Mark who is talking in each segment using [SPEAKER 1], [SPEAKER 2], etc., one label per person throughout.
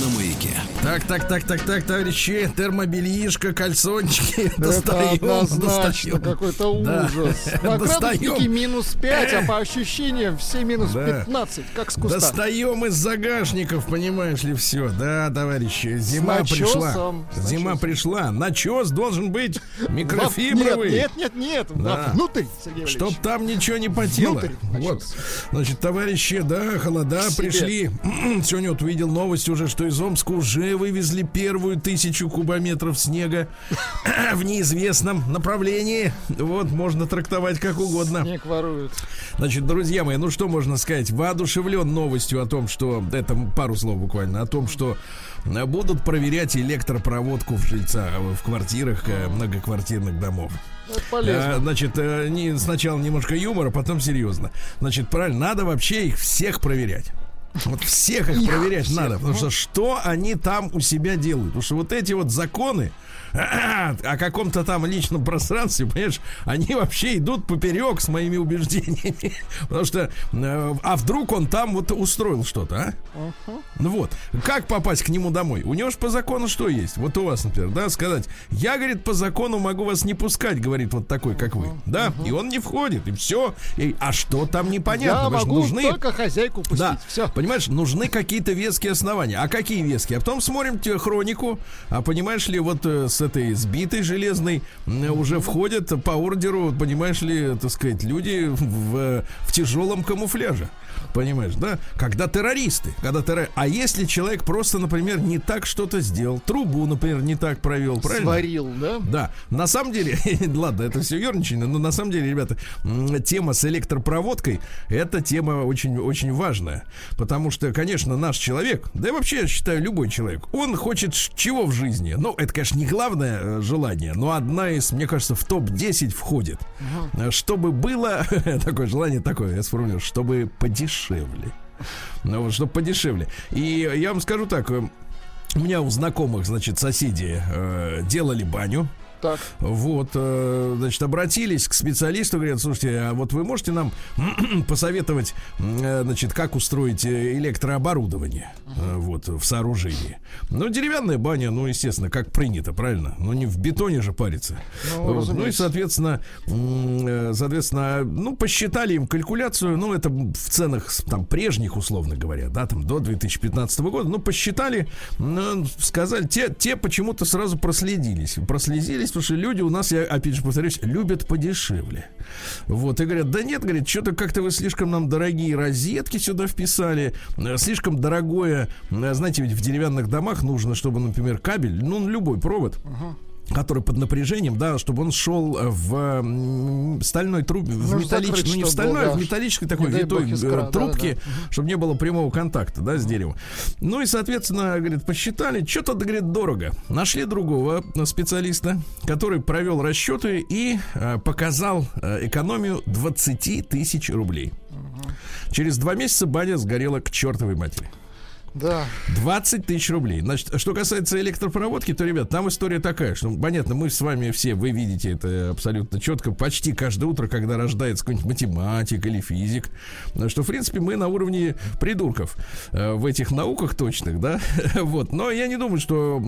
[SPEAKER 1] на маяке.
[SPEAKER 2] Так, так, так, так, так, товарищи, термобельишко, кальсончики.
[SPEAKER 3] Это
[SPEAKER 2] достаем,
[SPEAKER 3] однозначно
[SPEAKER 2] достаем.
[SPEAKER 3] какой-то
[SPEAKER 2] Да.
[SPEAKER 3] ужас. На
[SPEAKER 2] Достаем.
[SPEAKER 3] градуснике минус 5, а по ощущениям все минус
[SPEAKER 2] Да.
[SPEAKER 3] 15, как с куста.
[SPEAKER 2] Достаем из загашников, понимаешь ли, все. Да, товарищи, зима пришла. Зима пришла. Начес должен быть микрофибровый.
[SPEAKER 3] Нет, нет, нет, нет.
[SPEAKER 2] Да.
[SPEAKER 3] Внутрь, Сергей.
[SPEAKER 2] Чтоб там ничего не потело. Вот. Значит, товарищи, да, холода пришли. Сегодня вот увидел новость уже, что из Омска уже вывезли первую тысячу кубометров снега в неизвестном направлении. Вот, можно трактовать как угодно.
[SPEAKER 3] Снег воруют.
[SPEAKER 2] Значит, друзья мои, ну что можно сказать? Воодушевлен новостью о том, что... Это пару слов буквально. О том, что будут проверять электропроводку в жильца, в квартирах э, многоквартирных домов.
[SPEAKER 3] Это
[SPEAKER 2] А,
[SPEAKER 3] полезно.
[SPEAKER 2] Значит, э, не, сначала немножко юмора, потом серьезно. Значит, правильно, надо вообще их всех проверять. Вот всех их проверять надо, потому
[SPEAKER 3] ну.
[SPEAKER 2] что что они там у себя делают? Потому что вот эти вот законы о каком-то там личном пространстве, понимаешь, они вообще идут поперек с моими убеждениями. Потому что, э, а вдруг он там вот устроил что-то, а? Ну вот, как попасть к нему домой? У него же по закону что есть? Вот у вас, например, да, сказать, я, говорит, по закону могу вас не пускать, говорит вот такой, как вы, да, и он не входит, и все. И, а что там непонятно?
[SPEAKER 3] Я могу
[SPEAKER 2] нужны
[SPEAKER 3] только хозяйку пустить.
[SPEAKER 2] да,
[SPEAKER 3] Все.
[SPEAKER 2] понимаешь, нужны какие-то веские основания. А какие веские? А потом смотрим те хронику, а понимаешь ли, вот э, с этой сбитой железной м, уже входят по ордеру, понимаешь ли, так сказать, люди в, э, в тяжелом камуфляже. Понимаешь, да? Когда террористы, когда террор... А если человек просто, например, не так что-то сделал, трубу, например, не так провел, правильно?
[SPEAKER 3] Сварил, да?
[SPEAKER 2] Да, на самом деле, ладно, это все ерничание, но на самом деле, ребята, тема с электропроводкой это тема очень, очень важная. Потому что, конечно, наш человек, да и вообще, я считаю, любой человек, он хочет чего в жизни? Ну, это, конечно, не главное э, желание, но одна из, мне кажется, в топ-10 входит. Э, Чтобы было, такое желание такое, я сформулирую, чтобы подешевле. Ну, вот, чтобы подешевле. И я вам скажу так, э, у меня у знакомых, значит, соседи э, делали баню.
[SPEAKER 3] Так.
[SPEAKER 2] Вот, э, значит, обратились к специалисту, говорят, слушайте, а вот вы можете нам посоветовать, э, значит, как устроить э, электрооборудование вот в сооружении. Ну, деревянная баня, ну, естественно, как принято, правильно? Ну, не в бетоне же парится.
[SPEAKER 3] Ну,
[SPEAKER 2] Вот. Ну, и, соответственно, соответственно, ну, посчитали им калькуляцию, ну, это в ценах там прежних, условно говоря, да, там до 2015 года, ну, посчитали, ну, сказали, те, те почему-то сразу проследились, прослезились, потому что люди у нас, я опять же повторюсь, любят подешевле. Вот, и говорят, да нет, говорит, что-то как-то вы слишком нам дорогие розетки сюда вписали, э, слишком дорогое, э, знаете, ведь в деревянных домах нужно, чтобы, например, кабель, ну, любой провод, который под напряжением, да, чтобы он шел э, в стальной трубе, в металлической, ну не в стальной, а в
[SPEAKER 3] да.
[SPEAKER 2] металлической такой витой э,
[SPEAKER 3] искра, да,
[SPEAKER 2] трубке,
[SPEAKER 3] да,
[SPEAKER 2] чтобы не было прямого контакта, да, с деревом. Ну и, соответственно, говорит, посчитали, что-то, говорит, дорого. Нашли другого э, специалиста, который провел расчеты и э, показал э, экономию 20 тысяч рублей. Через два месяца баня сгорела к чертовой матери.
[SPEAKER 3] Да.
[SPEAKER 2] 20 тысяч рублей. Значит, что касается электропроводки, то, ребят, там история такая, что, понятно, мы с вами все, вы видите это абсолютно четко, почти каждое утро, когда рождается какой-нибудь математик или физик, что, в принципе, мы на уровне придурков э, в этих науках точных, да, вот. Но я не думаю, что...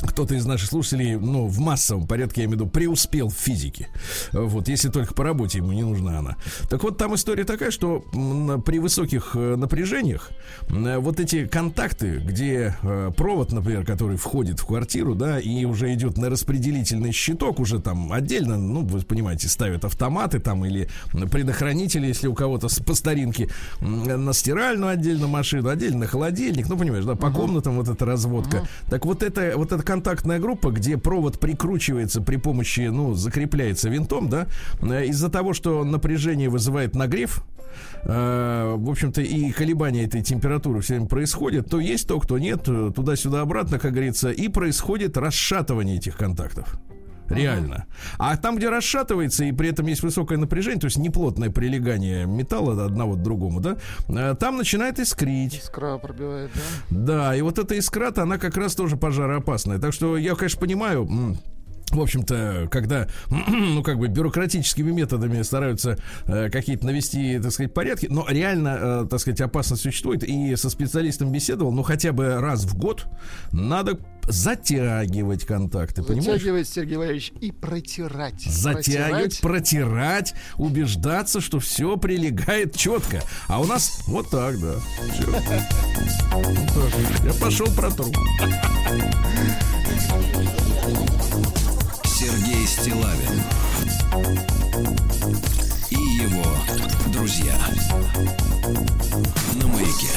[SPEAKER 2] кто-то из наших слушателей, ну, в массовом порядке, я имею в виду, преуспел в физике. Вот, если только по работе ему не нужна она. Так вот, там история такая, что при высоких э, напряжениях м, вот эти контакты, где э, провод, например, который входит в квартиру, да, и уже идет на распределительный щиток, уже там отдельно, ну, вы понимаете, ставят автоматы там или предохранители, если у кого-то по старинке на стиральную отдельно машину, отдельно на холодильник, ну, понимаешь, да, по комнатам вот эта разводка. Так вот это, вот эта контактная группа, где провод прикручивается при помощи, ну, закрепляется винтом, да, э, из-за того, что напряжение вызывает нагрев, э, в общем-то, и колебания этой температуры все время происходят, то есть то, кто нет, э, туда-сюда обратно, как говорится, и происходит расшатывание этих контактов. Реально. А там, где расшатывается, и при этом есть высокое напряжение, то есть неплотное прилегание металла одного к другому, да, э, там начинает искрить.
[SPEAKER 3] Искра пробивает, да?
[SPEAKER 2] Да, и вот эта искра-то, она как раз тоже пожароопасная. Так что я, конечно, понимаю, в общем-то, когда, ну, как бы бюрократическими методами стараются э, какие-то навести, так сказать, порядки, но реально, э, так сказать, опасность существует. И со специалистом беседовал, ну, хотя бы раз в год надо затягивать контакты, понимаешь?
[SPEAKER 3] Затягивать, Сергей Валерьевич, и протирать.
[SPEAKER 2] Затягивать, протирать, убеждаться, что все прилегает четко. А у нас вот так, да. Я пошел протру.
[SPEAKER 1] Стилавин и его друзья на маяке.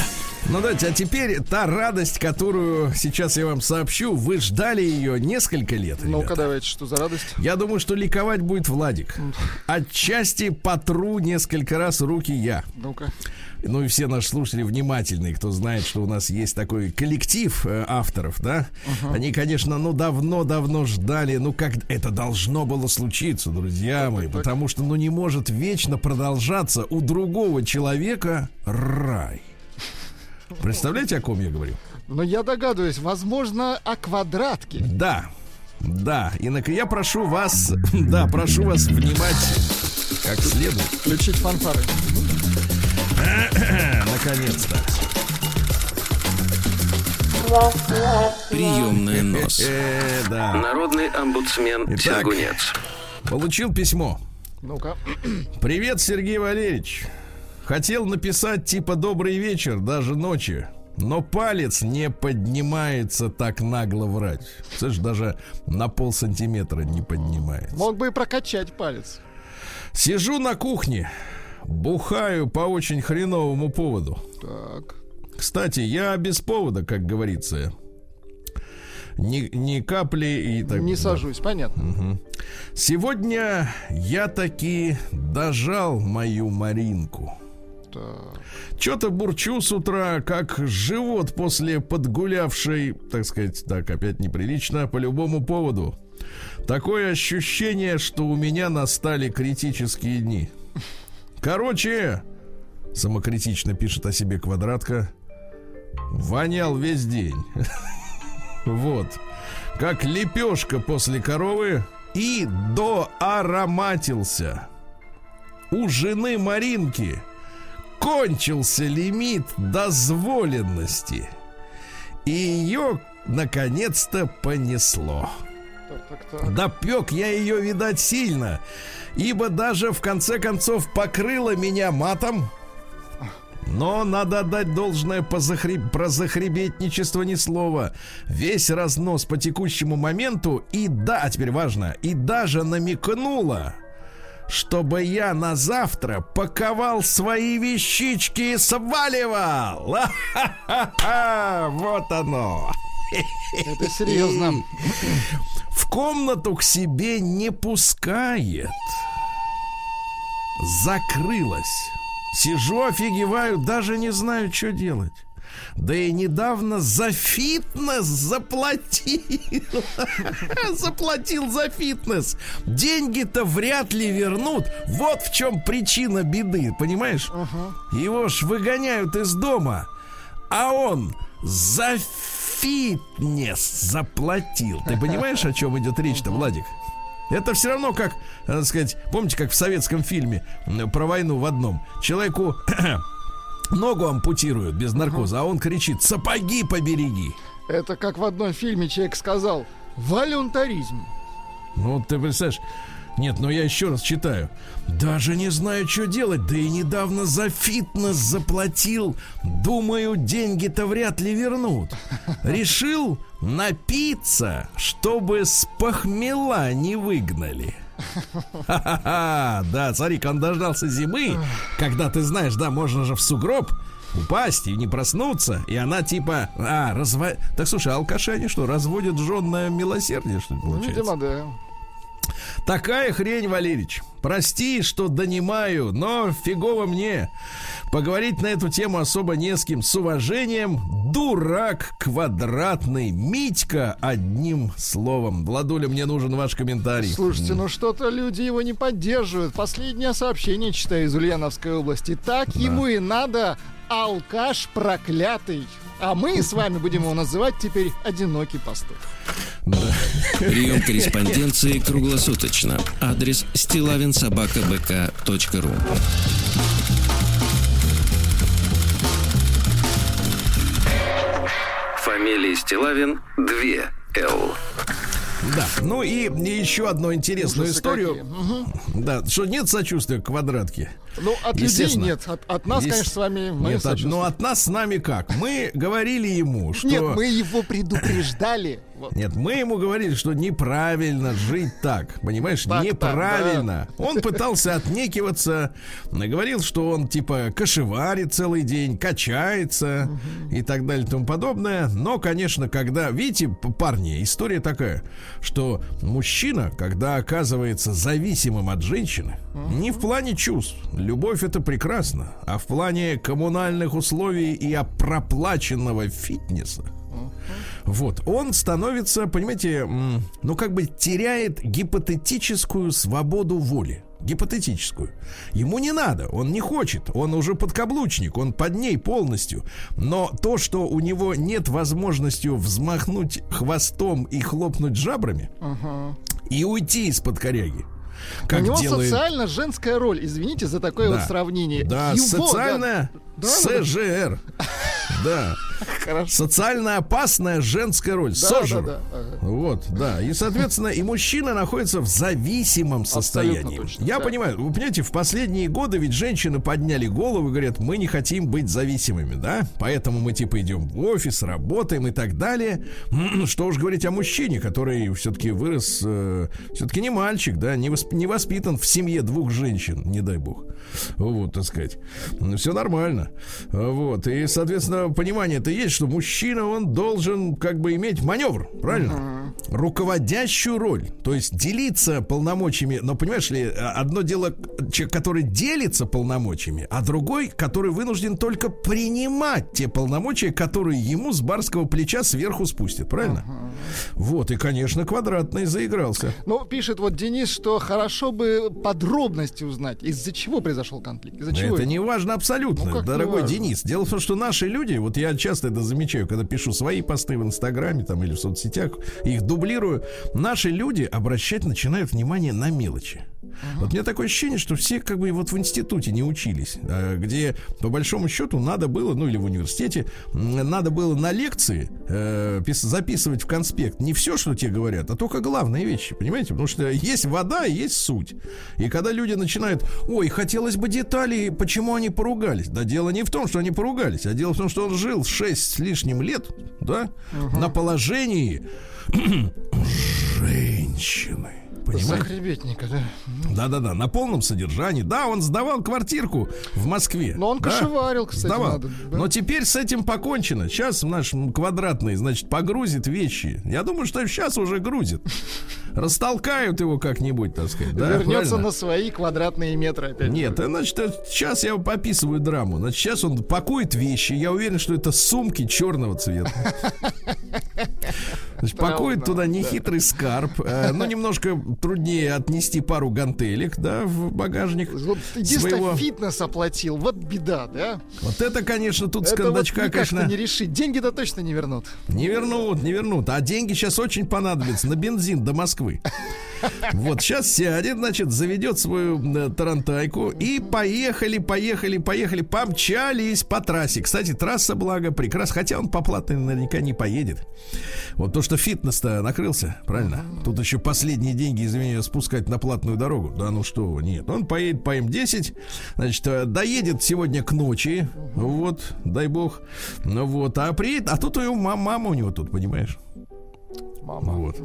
[SPEAKER 2] Ну давайте, а теперь та радость, которую сейчас я вам сообщу, вы ждали ее несколько лет.
[SPEAKER 3] Ну-ка, давайте, что за радость?
[SPEAKER 2] Я думаю, что ликовать будет Владик. Отчасти потру несколько раз руки я.
[SPEAKER 3] Ну-ка.
[SPEAKER 2] Ну и все наши слушатели внимательные, кто знает, что у нас есть такой коллектив э, авторов, да? Они, конечно, ну давно-давно ждали, ну как это должно было случиться, друзья мои, потому что ну не может вечно продолжаться у другого человека рай. Представляете, о ком я говорю?
[SPEAKER 3] Но я догадываюсь, возможно, о квадратке.
[SPEAKER 2] Да, да. И на- я прошу вас, да, прошу вас внимать как следует.
[SPEAKER 3] Включить фанфары.
[SPEAKER 2] Наконец-то.
[SPEAKER 1] Приемная нос.
[SPEAKER 2] Э, да.
[SPEAKER 4] Народный омбудсмен
[SPEAKER 2] Итак.
[SPEAKER 4] Сергунец.
[SPEAKER 2] Получил письмо.
[SPEAKER 3] Ну-ка.
[SPEAKER 2] Привет, Сергей Валерьевич. Хотел написать типа добрый вечер, даже ночи. Но палец не поднимается так нагло врать. Слышь, даже на пол сантиметра не поднимается.
[SPEAKER 3] Мог бы и прокачать палец.
[SPEAKER 2] Сижу на кухне, бухаю по очень хреновому поводу.
[SPEAKER 3] Так.
[SPEAKER 2] Кстати, я без повода, как говорится. Ни, ни капли и так
[SPEAKER 3] Не
[SPEAKER 2] да.
[SPEAKER 3] сажусь, понятно.
[SPEAKER 2] Сегодня я таки дожал мою Маринку. Что-то бурчу с утра, как живот после подгулявшей, так сказать, так, опять неприлично, по любому поводу. Такое ощущение, что у меня настали критические дни. Короче, самокритично пишет о себе квадратка, вонял весь день. Вот. Как лепешка после коровы и доароматился. У жены Маринки кончился лимит дозволенности. И ее наконец-то понесло.
[SPEAKER 3] Так, так, так.
[SPEAKER 2] Допек я ее, видать, сильно, ибо даже в конце концов покрыла меня матом. Но надо отдать должное по захреб... про захребетничество ни слова. Весь разнос по текущему моменту и да, а теперь важно, и даже намекнула, чтобы я на завтра паковал свои вещички и сваливал. Вот оно.
[SPEAKER 3] Это серьезно.
[SPEAKER 2] В комнату к себе не пускает. Закрылась. Сижу, офигеваю, даже не знаю, что делать. Да и недавно за фитнес заплатил. Заплатил за фитнес. Деньги-то вряд ли вернут. Вот в чем причина беды, понимаешь? Его ж выгоняют из дома. А он за фитнес заплатил. Ты понимаешь, о чем идет речь-то, Владик? Это все равно как, э, так сказать, помните, как в советском фильме про войну в одном. Человеку ногу ампутируют без наркоза, а он кричит «Сапоги побереги!»
[SPEAKER 3] Это как в одном фильме человек сказал волюнтаризм.
[SPEAKER 2] Ну, ты представляешь, нет, но я еще раз читаю. Даже не знаю, что делать, да и недавно за фитнес заплатил. Думаю, деньги-то вряд ли вернут. Решил напиться, чтобы с похмела не выгнали. Да, смотри, он дождался зимы, когда ты знаешь, да, можно же в сугроб упасть и не проснуться, и она типа, а, разво... Так слушай, алкаши они что, разводят жен на милосердие, что ли, получается?
[SPEAKER 3] Видимо, да.
[SPEAKER 2] Такая хрень, Валерич. Прости, что донимаю, но фигово мне. Поговорить на эту тему особо не с кем. С уважением, дурак квадратный. Митька, одним словом. Владуля, мне нужен ваш комментарий.
[SPEAKER 3] Слушайте, ну что-то люди его не поддерживают. Последнее сообщение читаю из Ульяновской области. Так да. ему и надо, алкаш проклятый. А мы с вами будем его называть теперь «Одинокий пастух».
[SPEAKER 1] Прием корреспонденции круглосуточно. Адрес стилавинсобакабк.ру Фамилия Стилавин 2 Л.
[SPEAKER 2] Да, ну и еще одну интересную Ужасы историю. Угу. Да, что нет сочувствия к квадратке.
[SPEAKER 3] Ну, от людей нет. От, от нас, Есть... конечно, с вами мы
[SPEAKER 2] Нет, от, ну от нас с нами как? Мы говорили ему, что...
[SPEAKER 3] Нет, мы его предупреждали.
[SPEAKER 2] Нет, мы ему говорили, что неправильно жить так. Понимаешь, так, неправильно. Так, да. Он пытался отнекиваться, говорил, что он типа кошеварит целый день, качается угу. и так далее и тому подобное. Но, конечно, когда, видите, парни, история такая, что мужчина, когда оказывается зависимым от женщины, угу. не в плане чувств, любовь это прекрасно, а в плане коммунальных условий и проплаченного фитнеса, вот, он становится, понимаете, ну как бы теряет гипотетическую свободу воли. Гипотетическую. Ему не надо, он не хочет, он уже подкаблучник, он под ней полностью. Но то, что у него нет возможности взмахнуть хвостом и хлопнуть жабрами uh-huh. и уйти из-под коряги,
[SPEAKER 3] как У него делает... социально женская роль. Извините за такое да. вот сравнение.
[SPEAKER 2] Да, Его, социальная да. СЖР. Да. Хорошо. Социально опасная женская роль. Да, Сожер. Да, да. Ага. Вот, да. И, соответственно, и мужчина находится в зависимом состоянии. Точно, Я да. понимаю, вы понимаете, в последние годы ведь женщины подняли голову и говорят, мы не хотим быть зависимыми, да? Поэтому мы типа идем в офис, работаем и так далее. Что уж говорить о мужчине, который все-таки вырос, э, все-таки не мальчик, да, не, восп, не воспитан в семье двух женщин, не дай бог. Вот, так сказать. Все нормально. Вот. И, соответственно, понимание-то есть, что мужчина, он должен как бы иметь маневр, правильно? Uh-huh. Руководящую роль. То есть делиться полномочиями. Но, понимаешь ли, одно дело, человек, который делится полномочиями, а другой, который вынужден только принимать те полномочия, которые ему с барского плеча сверху спустят, правильно? Uh-huh. Вот, и, конечно, квадратный заигрался.
[SPEAKER 3] Ну, пишет вот Денис, что хорошо бы подробности узнать, из-за чего произошел конфликт. Из-за чего
[SPEAKER 2] это не важно абсолютно, ну, дорогой Денис. Дело в том, что наши люди, вот я часто это замечаю, когда пишу свои посты в Инстаграме там или в соцсетях, их дублирую, наши люди обращать начинают внимание на мелочи. Uh-huh. Вот у меня такое ощущение, что все как бы вот в институте не учились, а, где по большому счету надо было, ну или в университете, надо было на лекции э, записывать в конспект не все, что тебе говорят, а только главные вещи, понимаете? Потому что есть вода и есть суть. И когда люди начинают, ой, хотелось бы деталей, почему они поругались. Да дело не в том, что они поругались, а дело в том, что он жил 6 с лишним лет, да, uh-huh. на положении женщины.
[SPEAKER 3] Понимаете? Захребетника, да.
[SPEAKER 2] Да-да-да, на полном содержании. Да, он сдавал квартирку в Москве.
[SPEAKER 3] Но он
[SPEAKER 2] да?
[SPEAKER 3] кошеварил, кстати.
[SPEAKER 2] Сдавал. Надо, да? Но теперь с этим покончено. Сейчас наш квадратный, значит, погрузит вещи. Я думаю, что сейчас уже грузит. Растолкают его как-нибудь, так сказать. Да,
[SPEAKER 3] Вернется правильно? на свои квадратные метры опять.
[SPEAKER 2] Нет, значит, сейчас я пописываю драму. Значит, сейчас он пакует вещи. Я уверен, что это сумки черного цвета. Значит, пакует туда нехитрый скарб. Э, ну, немножко труднее отнести пару гантелек, да, в багажник. Вот
[SPEAKER 3] единственное, фитнес оплатил. Вот беда, да?
[SPEAKER 2] Вот это, конечно, тут это с кондачка, вот конечно...
[SPEAKER 3] не решить. Деньги-то точно не вернут.
[SPEAKER 2] Не вернут, не вернут. А деньги сейчас очень понадобятся на бензин до Москвы. Вот сейчас сядет, значит, заведет свою э, тарантайку и поехали, поехали, поехали, помчались по трассе. Кстати, трасса, благо, прекрасна, хотя он по платной наверняка не поедет. Вот то, что фитнес-то накрылся, правильно? Тут еще последние деньги, извини, спускать на платную дорогу. Да ну что, нет. Он поедет по М10, значит, э, доедет сегодня к ночи, вот, дай бог. Ну вот, а приедет, а тут у него мама у него тут, понимаешь? Мама. Вот.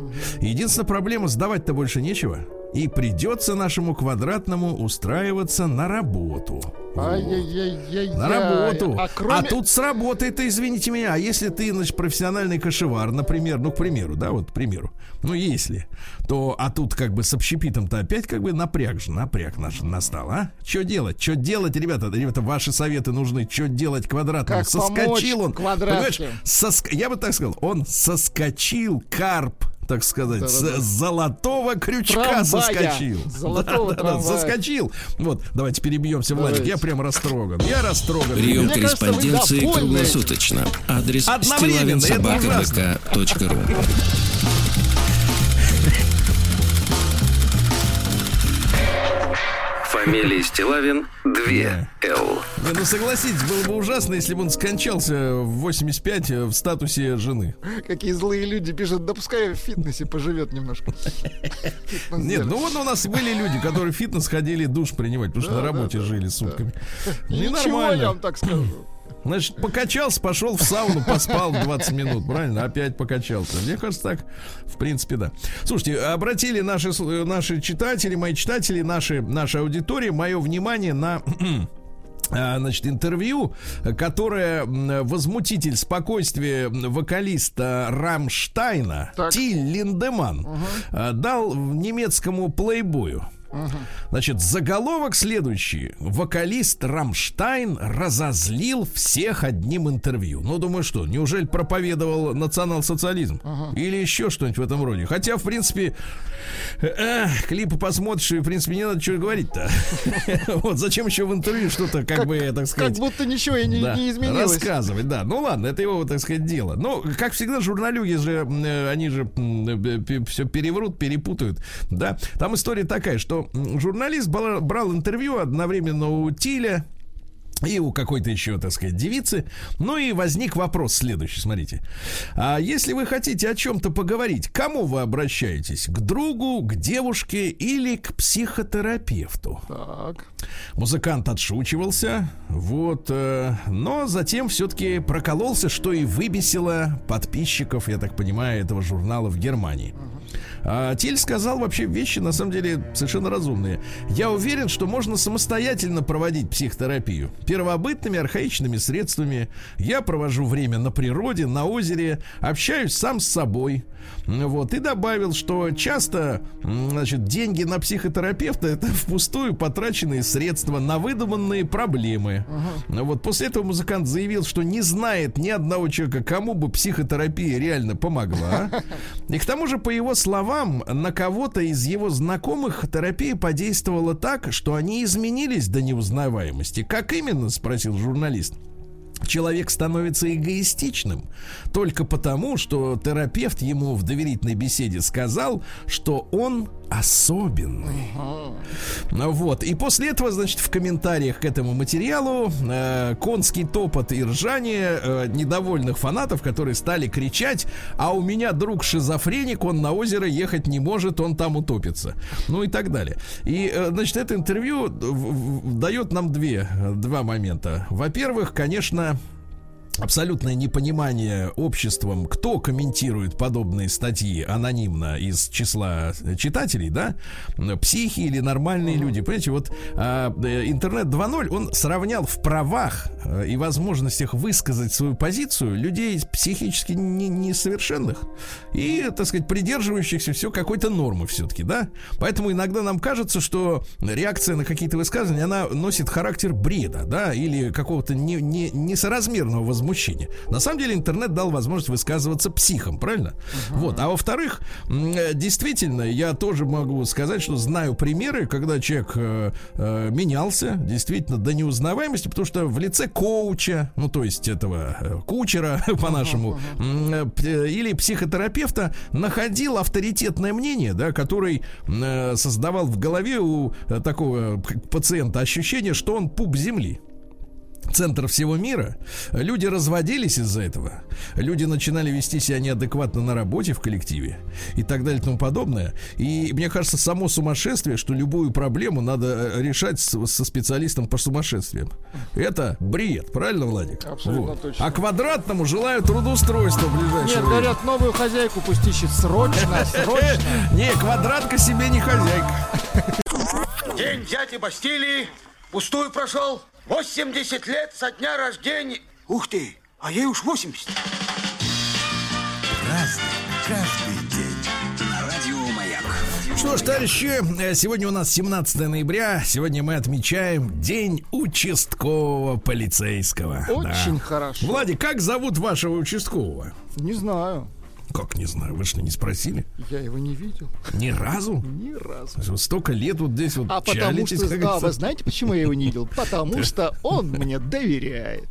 [SPEAKER 2] Единственная проблема, сдавать-то больше нечего. И придется нашему квадратному устраиваться на работу.
[SPEAKER 3] Ай-яй-яй-яй.
[SPEAKER 2] На работу.
[SPEAKER 3] А,
[SPEAKER 2] А,
[SPEAKER 3] кроме...
[SPEAKER 2] тут сработает, извините меня. А если ты, значит, профессиональный кошевар, например, ну, к примеру, да, вот, к примеру, ну, если, то, а тут как бы с общепитом-то опять как бы напряг же, напряг наш настал, а? Что делать? Что делать, ребята? Ребята, ваши советы нужны. Что делать квадратному?
[SPEAKER 3] Как помочь
[SPEAKER 2] Соскочил он.
[SPEAKER 3] квадратке?
[SPEAKER 2] Понимаешь, соск- я бы так сказал, он соскочил карп так сказать, с
[SPEAKER 3] Да-да-да.
[SPEAKER 2] золотого крючка
[SPEAKER 3] Трамвая.
[SPEAKER 2] соскочил.
[SPEAKER 3] С золотого
[SPEAKER 2] Да-да-да,
[SPEAKER 3] трамвая.
[SPEAKER 2] Соскочил. Вот, давайте перебьемся, Владик. Я прям растроган. Я растроган.
[SPEAKER 1] Прием
[SPEAKER 3] кажется,
[SPEAKER 1] корреспонденции
[SPEAKER 3] довольны.
[SPEAKER 1] круглосуточно. Адрес
[SPEAKER 2] Одновременно, это
[SPEAKER 1] стилавинсобакавк.ру Фамилия Стилавин 2 Л.
[SPEAKER 2] Не, ну согласитесь, было бы ужасно, если бы он скончался в 85 в статусе жены.
[SPEAKER 3] Какие злые люди пишут, да пускай в фитнесе поживет немножко.
[SPEAKER 2] Нет, ну вот у нас были люди, которые в фитнес ходили душ принимать, потому что
[SPEAKER 3] Да,
[SPEAKER 2] на
[SPEAKER 3] да,
[SPEAKER 2] работе
[SPEAKER 3] да,
[SPEAKER 2] жили сутками.
[SPEAKER 3] Ничего, я
[SPEAKER 2] нормально.
[SPEAKER 3] вам так скажу.
[SPEAKER 2] Значит, покачался, пошел в сауну, поспал 20 минут, правильно? Опять покачался. Мне кажется, так, в принципе, да. Слушайте, обратили наши, наши читатели, мои читатели, наши, наша аудитория, мое внимание на а, Значит, интервью, которое возмутитель спокойствия вокалиста Рамштайна
[SPEAKER 3] Так.
[SPEAKER 2] Тиль Линдеман а, дал немецкому плейбою. Значит, заголовок следующий. Вокалист Рамштайн разозлил всех одним интервью. Ну, думаю, что, неужели проповедовал национал-социализм? Или еще что-нибудь в этом роде? Хотя, в принципе, э, клипы посмотришь, и, в принципе, не надо что говорить-то. Вот, зачем еще в интервью что-то, как бы, так
[SPEAKER 3] Как
[SPEAKER 2] сказать...
[SPEAKER 3] будто ничего и не,
[SPEAKER 2] Да,
[SPEAKER 3] не изменилось.
[SPEAKER 2] Рассказывать, да. Ну ладно, это его, так сказать, дело. Но, как всегда, журналюги же, э, они же все переврут, перепутают. Да. Там история такая, что м, журналист брал, интервью одновременно у Тиля, и у какой-то еще, так сказать, девицы. Ну и возник вопрос следующий, смотрите. А если вы хотите о чем-то поговорить, к кому вы обращаетесь? К другу, к девушке или к психотерапевту?
[SPEAKER 3] Так.
[SPEAKER 2] Музыкант отшучивался, вот, э, но затем все-таки прокололся, что и выбесило подписчиков, я так понимаю, этого журнала в Германии. А Тиль сказал вообще вещи, на самом деле, совершенно разумные. Я уверен, что можно самостоятельно проводить психотерапию. Первобытными, архаичными средствами. Я провожу время на природе, на озере, общаюсь сам с собой. Вот, и добавил, что часто, значит, деньги на психотерапевта это впустую потраченные средства на выдуманные проблемы. Вот после этого музыкант заявил, что не знает ни одного человека, кому бы психотерапия реально помогла. И к тому же, по его словам, на кого-то из его знакомых терапия подействовала так, что они изменились до неузнаваемости. Как именно, спросил журналист. Человек становится эгоистичным только потому, что терапевт ему в доверительной беседе сказал, что он особенный. Ну Вот. И после этого, значит, в комментариях к этому материалу э, конский топот и ржание э, недовольных фанатов, которые стали кричать, а у меня друг шизофреник, он на озеро ехать не может, он там утопится. Ну и так далее. И, э, значит, это интервью дает нам две, э, два момента. Во-первых, конечно, абсолютное непонимание обществом, кто комментирует подобные статьи анонимно из числа читателей, да, психи или нормальные люди. Понимаете, вот а, э, интернет 2.0, он сравнял в правах э, и возможностях высказать свою позицию людей психически не- несовершенных и, так сказать, придерживающихся все какой-то нормы все-таки, да. Поэтому иногда нам кажется, что реакция на какие-то высказывания, она носит характер бреда, да, или какого-то не, не, несоразмерного возмущения. На самом деле интернет дал возможность высказываться психом, правильно? Вот. А во-вторых, э, действительно, я тоже могу сказать, что знаю примеры, когда человек э, э, менялся, действительно, до неузнаваемости, потому что в лице коуча, ну, то есть этого э, кучера, по-нашему, м, э, или психотерапевта, находил авторитетное мнение, да, который э, создавал в голове у э, такого пациента ощущение, что он пуп земли центр всего мира. Люди разводились из-за этого. Люди начинали вести себя неадекватно на работе, в коллективе и так далее и тому подобное. И мне кажется, само сумасшествие, что любую проблему надо э, решать с- со специалистом по сумасшествиям. Это бред, правильно, Владик?
[SPEAKER 3] Абсолютно точно.
[SPEAKER 2] А квадратному желаю трудоустройства в ближайшее
[SPEAKER 3] Нет,
[SPEAKER 2] время.
[SPEAKER 3] говорят, новую хозяйку пусть ищет срочно, срочно.
[SPEAKER 2] Не, квадратка себе не хозяйка.
[SPEAKER 4] День дяди Бастилии пустую прошел. 80 лет со дня рождения.
[SPEAKER 5] Ух ты, а ей уж 80.
[SPEAKER 6] Разный, каждый день. На радио Маяк.
[SPEAKER 2] Что ж, товарищи, э, сегодня у нас 17 ноября. Сегодня мы отмечаем День участкового полицейского.
[SPEAKER 3] Очень
[SPEAKER 2] Да.
[SPEAKER 3] хорошо.
[SPEAKER 2] Владик, как зовут вашего участкового?
[SPEAKER 3] Не знаю.
[SPEAKER 2] Как не знаю, вы что, не спросили?
[SPEAKER 3] Я его не видел.
[SPEAKER 2] Ни разу?
[SPEAKER 3] Ни разу.
[SPEAKER 2] Столько лет вот здесь вот
[SPEAKER 3] А потому что, а, вы знаете, почему я его не видел? Потому что он мне доверяет.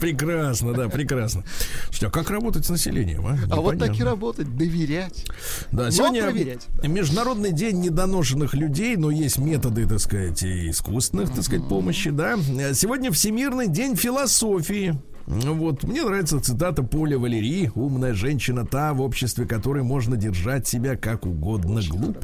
[SPEAKER 2] Прекрасно, да, прекрасно. Что, а как работать с населением, а?
[SPEAKER 3] А вот так и работать, доверять.
[SPEAKER 2] Да,
[SPEAKER 3] Но
[SPEAKER 2] сегодня
[SPEAKER 3] проверять.
[SPEAKER 2] Международный день недоношенных людей, но есть методы, так сказать, и искусственных, так сказать, помощи, да. Сегодня Всемирный день философии. Вот, мне нравится цитата Поля Валерии. Умная женщина та, в обществе которой можно держать себя как угодно глупо.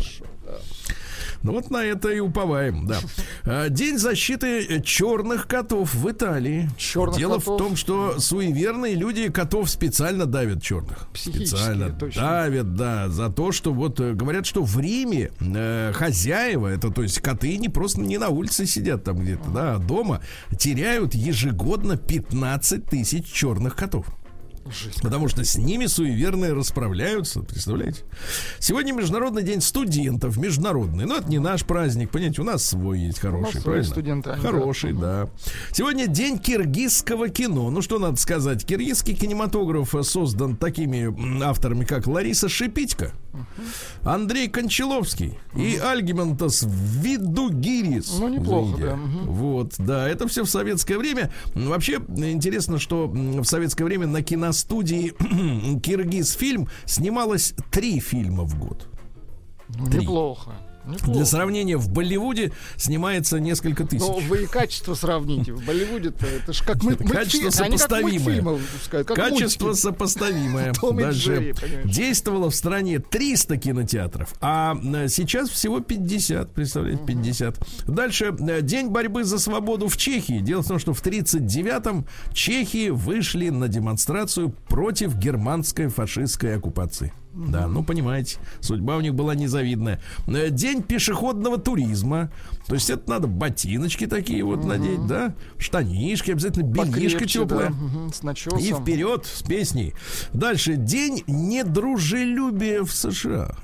[SPEAKER 2] Ну вот на это и уповаем, да. А, День защиты черных котов в Италии.
[SPEAKER 3] Чёрных
[SPEAKER 2] Дело
[SPEAKER 3] котов?
[SPEAKER 2] в том, что суеверные люди котов специально давят черных. Специально
[SPEAKER 3] точно.
[SPEAKER 2] давят, да, за то, что вот э, говорят, что в Риме э, хозяева, это то есть коты не просто не на улице сидят там где-то, да, а дома теряют ежегодно 15 тысяч черных котов. Потому что с ними суеверные расправляются, представляете? Сегодня Международный день студентов, международный. Но это не наш праздник, понимаете, у нас свой есть хороший, правильно?
[SPEAKER 3] студенты,
[SPEAKER 2] Хороший, да. Сегодня день киргизского кино. Ну что надо сказать, киргизский кинематограф создан такими авторами, как Лариса Шипитько, Андрей Кончаловский и Альгимантас Видугирис.
[SPEAKER 3] Ну, неплохо, да, мгм.
[SPEAKER 2] Вот, да, это все в советское время. Вообще интересно, что в советское время на киностудии Киргиз фильм снималось три фильма в год.
[SPEAKER 3] Ну,
[SPEAKER 2] Три.
[SPEAKER 3] неплохо. Неплохо.
[SPEAKER 2] Для сравнения, в Болливуде снимается несколько тысяч.
[SPEAKER 3] Ну, вы и качество сравните. В Болливуде-то это ж как мы,
[SPEAKER 2] качество сопоставимое. Качество сопоставимое. Даже действовало в стране 300 кинотеатров, а э, сейчас всего 50, представляете, 50. Дальше э, День борьбы за свободу в Чехии. Дело в том, что в 39-м чехи вышли на демонстрацию против германской фашистской оккупации. Да, ну понимаете, судьба у них была незавидная. Э, День пешеходного туризма. То есть это надо ботиночки такие вот надеть, да, штанишки, обязательно бельишко
[SPEAKER 3] Покрепче,
[SPEAKER 2] теплое.
[SPEAKER 3] да, мгм, с начесом.
[SPEAKER 2] И вперед с песней. Дальше. День недружелюбия в США.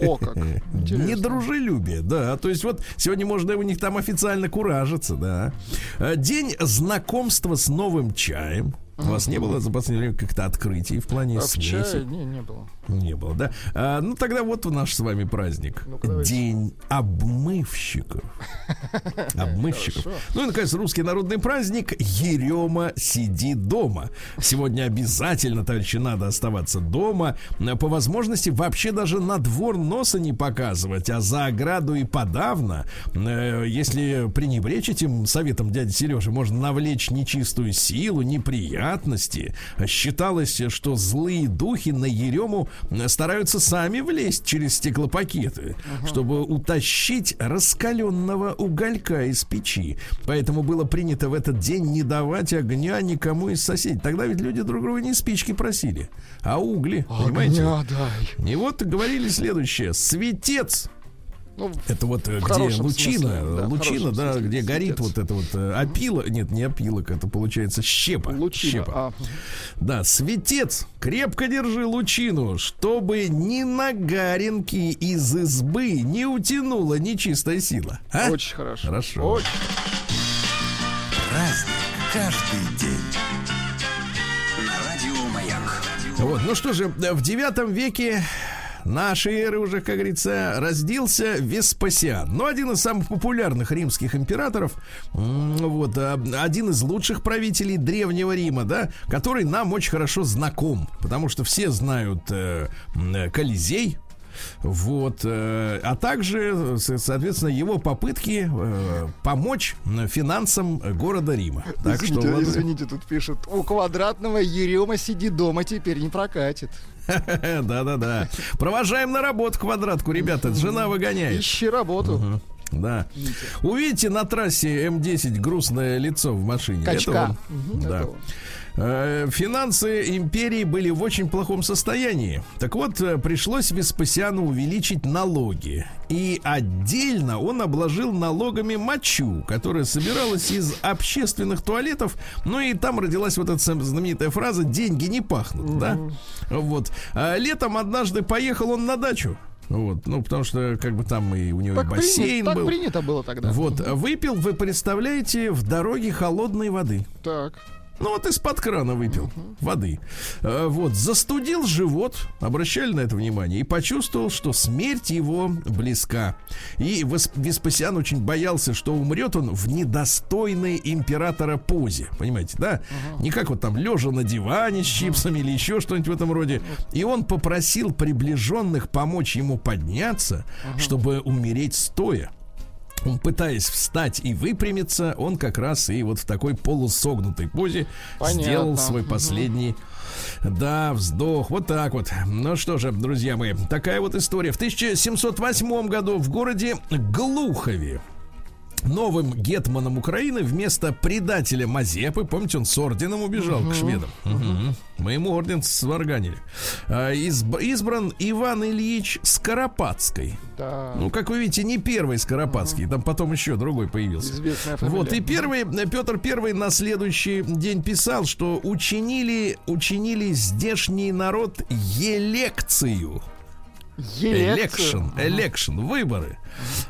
[SPEAKER 3] О, как. Интересно.
[SPEAKER 2] Недружелюбие, да. То есть вот сегодня можно у них там официально куражиться, да. Э, День знакомства с новым чаем. У вас не было за последнее время как-то открытий в плане
[SPEAKER 3] А в
[SPEAKER 2] смеси?
[SPEAKER 3] чае не, не было.
[SPEAKER 2] Не было, да? А, ну тогда вот наш с вами праздник.
[SPEAKER 3] Давайте.
[SPEAKER 2] День обмывщиков. Обмывщиков.
[SPEAKER 3] Хорошо.
[SPEAKER 2] Ну и, наконец, русский народный праздник Ерема сиди дома. Сегодня обязательно, товарищи, надо оставаться дома. По возможности вообще даже на двор носа не показывать, а за ограду и подавно. Э, Если пренебречь этим советом дяди Сережи, можно навлечь нечистую силу, неприятности. Считалось, что злые духи на Ерему стараются сами влезть через стеклопакеты, чтобы утащить раскаленного уголька из печи. Поэтому было принято в этот день не давать огня никому из соседей. Тогда ведь люди друг друга не спички просили, а угли. Понимаете?
[SPEAKER 3] Огня дай.
[SPEAKER 2] И вот говорили следующее. Светец
[SPEAKER 3] Ну,
[SPEAKER 2] это вот э, где лучина,
[SPEAKER 3] смысле, да,
[SPEAKER 2] лучина, да,
[SPEAKER 3] смысле,
[SPEAKER 2] где горит
[SPEAKER 3] светец.
[SPEAKER 2] вот это вот э, опила, нет, не опилок, это получается щепа.
[SPEAKER 3] лучина.
[SPEAKER 2] щепа.
[SPEAKER 3] А,
[SPEAKER 2] Да, светец, крепко держи лучину, чтобы ни на гаринки из избы не утянула нечистая сила. А?
[SPEAKER 3] Очень хорошо.
[SPEAKER 2] Хорошо.
[SPEAKER 3] Очень.
[SPEAKER 6] Праздник каждый день. На радио Маяк.
[SPEAKER 2] Вот, ну что же, в девятом веке нашей эры уже, как говорится, родился Веспасиан. Ну, один из самых популярных римских императоров, вот, а, один из лучших правителей Древнего Рима, да, который нам очень хорошо знаком, потому что все знают э, э, Колизей, вот, э, а также, со- соответственно, его попытки э, помочь финансам города Рима. Так
[SPEAKER 3] извините,
[SPEAKER 2] что,
[SPEAKER 3] извините, тут пишут. У квадратного Ерема сиди дома теперь не прокатит.
[SPEAKER 2] Да-да-да. Провожаем на работу квадратку, ребята. Жена выгоняет.
[SPEAKER 3] Ищи работу.
[SPEAKER 2] Да. Увидите на трассе М10 грустное лицо в машине.
[SPEAKER 3] Качка.
[SPEAKER 2] Это он.
[SPEAKER 3] Мгм,
[SPEAKER 2] Да.
[SPEAKER 3] это он.
[SPEAKER 2] Э, Финансы империи были в очень плохом состоянии. Так вот, э, пришлось Веспасиану увеличить налоги. И отдельно он обложил налогами мочу, которая собиралась из общественных туалетов. Ну и там родилась вот эта знаменитая фраза «деньги не пахнут», да? Вот. А летом однажды поехал он на дачу. Вот, ну, потому что, как бы там и у него и
[SPEAKER 3] Так, принято,
[SPEAKER 2] бассейн
[SPEAKER 3] так
[SPEAKER 2] был.
[SPEAKER 3] принято было тогда.
[SPEAKER 2] Вот, выпил, вы представляете, в дороге холодной воды.
[SPEAKER 3] Так.
[SPEAKER 2] Ну вот из-под крана выпил воды. Э, Вот, застудил живот, обращали на это внимание, и почувствовал, что смерть его близка. И Вес- Веспасиан очень боялся, что умрет он в недостойной императора позе. Понимаете, да? Не как вот там лежа на диване с чипсами или еще что-нибудь в этом роде. И он попросил приближенных помочь ему подняться, чтобы умереть стоя. Пытаясь встать и выпрямиться, он как раз и вот в такой полусогнутой позе
[SPEAKER 3] Понятно.
[SPEAKER 2] сделал свой последний да, вздох. Вот так вот. Ну что же, друзья мои, такая вот история. В 1708 году в городе Глухове новым гетманом Украины вместо предателя Мазепы, помните, он с орденом убежал к шведам. Мгм. Мы ему орден сварганили. А, изб- избран Иван Ильич Скоропадский.
[SPEAKER 3] Да.
[SPEAKER 2] Ну, как вы видите, не первый Скоропадский, там потом еще другой появился.
[SPEAKER 3] Известная фамилия.
[SPEAKER 2] Вот, и первый, Петр Первый на следующий день писал, что учинили, учинили здешний народ елекцию. Election, election, выборы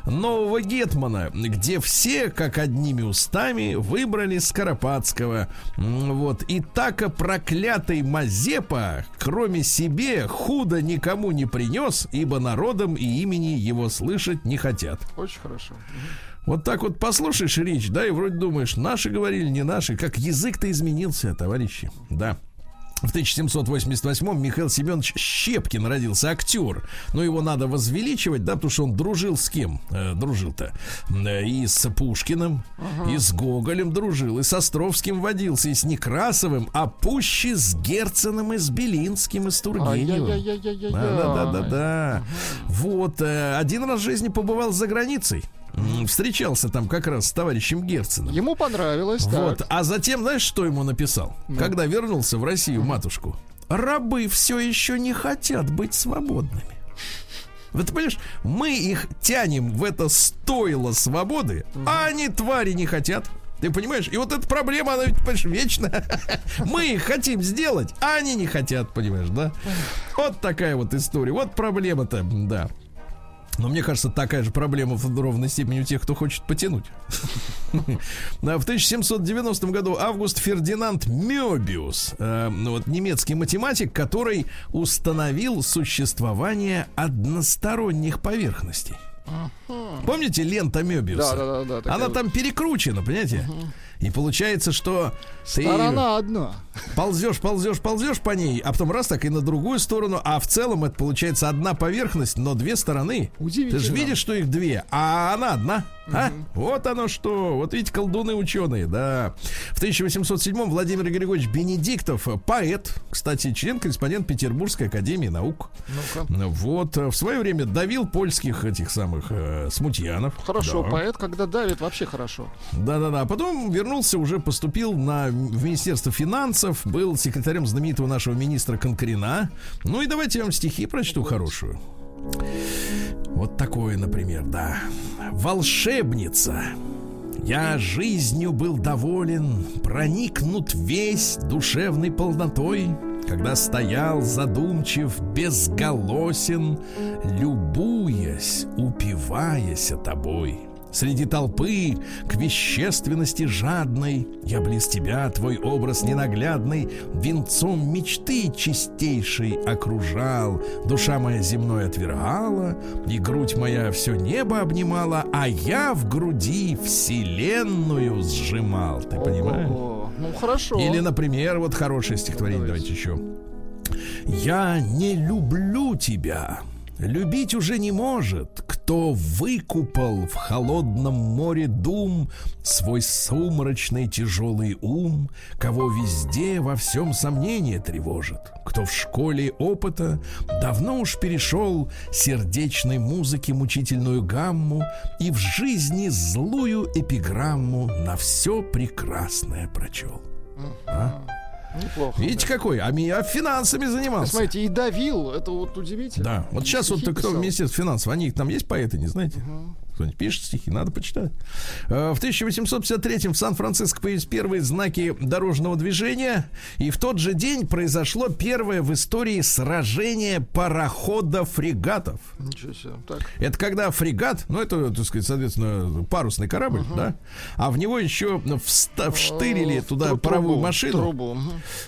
[SPEAKER 2] нового гетмана, где все, как одними устами, выбрали Скоропадского. Вот. И так проклятый Мазепа, кроме себе, худо никому не принес, ибо народом и имени его слышать не хотят.
[SPEAKER 3] Очень хорошо.
[SPEAKER 2] Вот так вот послушаешь речь, да, и вроде думаешь, наши говорили, не наши, как язык-то изменился, товарищи. Да. В 1788-м Михаил Семенович Щепкин родился, актер. Но его надо возвеличивать, да, потому что он дружил с кем? Э, дружил-то. Э, И с Пушкиным, и с Гоголем дружил, и с Островским водился, и с Некрасовым, а пуще с Герценом, и с Белинским, и с Тургеневым.
[SPEAKER 3] Ай-яй-яй-яй-яй-яй.
[SPEAKER 2] Да, да, да, да, да. Вот, э, один раз в жизни побывал за границей. Встречался там как раз с товарищем Герценом.
[SPEAKER 3] Ему понравилось,
[SPEAKER 2] Вот,
[SPEAKER 3] так.
[SPEAKER 2] а затем, знаешь, что ему написал? Когда вернулся в Россию матушку. Рабы все еще не хотят быть свободными. Вот понимаешь, мы их тянем в это стойло свободы, а они твари не хотят. Ты понимаешь? И вот эта проблема, она ведь, понимаешь, вечна. Мы их хотим сделать, а они не хотят, понимаешь, да? Вот такая вот история. Вот проблема-то, да. Но мне кажется, такая же проблема в ровной степени у тех, кто хочет потянуть. В 1790 году Август Фердинанд Мёбиус, э, ну вот немецкий математик, который установил существование односторонних поверхностей. Помните лента Мёбиуса?
[SPEAKER 3] Да, да, да,
[SPEAKER 2] Она там перекручена, понимаете? И получается, что ты
[SPEAKER 3] Сторона одна.
[SPEAKER 2] ползешь, ползешь, ползешь по ней, а потом раз так и на другую сторону, а в целом это получается одна поверхность, но две стороны.
[SPEAKER 3] Удивительно.
[SPEAKER 2] Ты же видишь, что их две, а она одна. А? Вот оно что. Вот видите, колдуны ученые, да. В 1807-м Владимир Григорьевич Бенедиктов, поэт, кстати, член-корреспондент Петербургской академии наук.
[SPEAKER 3] Ну-ка.
[SPEAKER 2] Вот, э, в свое время давил польских этих самых э, смутьянов.
[SPEAKER 3] Хорошо,
[SPEAKER 2] Да.
[SPEAKER 3] поэт, когда давит, вообще хорошо.
[SPEAKER 2] Да-да-да. Потом вернулся, уже поступил на в Министерство финансов, был секретарем знаменитого нашего министра Конкрина. Ну и давайте я вам стихи прочту хорошую. Вот такое, например, да. Волшебница. Я жизнью был доволен, проникнут весь душевной полнотой, когда стоял задумчив, безголосен, любуясь, упиваясь тобой. Среди толпы к вещественности жадной Я близ тебя, твой образ ненаглядный Венцом мечты чистейшей окружал Душа моя земной отвергала И грудь моя все небо обнимала А я в груди вселенную сжимал Ты понимаешь?
[SPEAKER 3] Ну хорошо.
[SPEAKER 2] Или, например, вот хорошее стихотворение, давайте еще. Я не люблю тебя. Любить уже не может, кто выкупал в холодном море дум свой сумрачный тяжелый ум, кого везде во всем сомнение тревожит, кто в школе опыта давно уж перешел сердечной музыки мучительную гамму и в жизни злую эпиграмму на все прекрасное прочел. А?
[SPEAKER 3] Неплохо.
[SPEAKER 2] Видите, какой? А, а финансами занимался.
[SPEAKER 3] Смотрите, и давил, это вот удивительно.
[SPEAKER 2] Да, вот сейчас вот кто в. Министерстве финансов, они там есть поэты, не знаете? Кто-нибудь пишет стихи, надо почитать. Э, В 1853 в Сан-Франциско появились первые знаки дорожного движения, и в тот же день произошло первое в истории сражение пароходов-фрегатов.
[SPEAKER 3] Ничего себе. Так.
[SPEAKER 2] Это когда фрегат, ну это, так сказать, соответственно, парусный корабль, да, а в него еще вста- вштырили туда
[SPEAKER 3] тру-
[SPEAKER 2] паровую
[SPEAKER 3] трубу,
[SPEAKER 2] машину.
[SPEAKER 3] Трубу.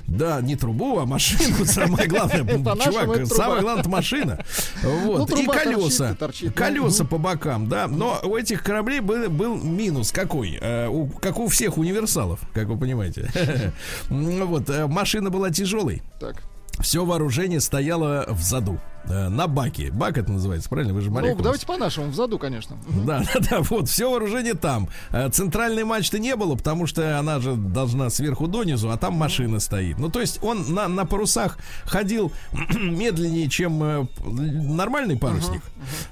[SPEAKER 2] Да, не трубу, а машину. Самое главное, чувак, самое главное, машина. Вот.
[SPEAKER 3] Ну,
[SPEAKER 2] И колеса. Колеса по бокам, да. Но у этих кораблей был, был минус какой? Э, у- как у всех универсалов, как вы понимаете. Вот, э, машина была тяжелой.
[SPEAKER 3] Так.
[SPEAKER 2] Все вооружение стояло в заду. Э, На баке. Бак это называется, правильно? Вы же моряк. у
[SPEAKER 3] Ну, давайте по-нашему, в заду, конечно.
[SPEAKER 2] Да, да, да, вот, все вооружение там. Э, Центральной мачты не было, потому что она же должна сверху донизу, а там машина стоит. Ну, то есть он на, на парусах ходил медленнее, чем э, нормальный парусник,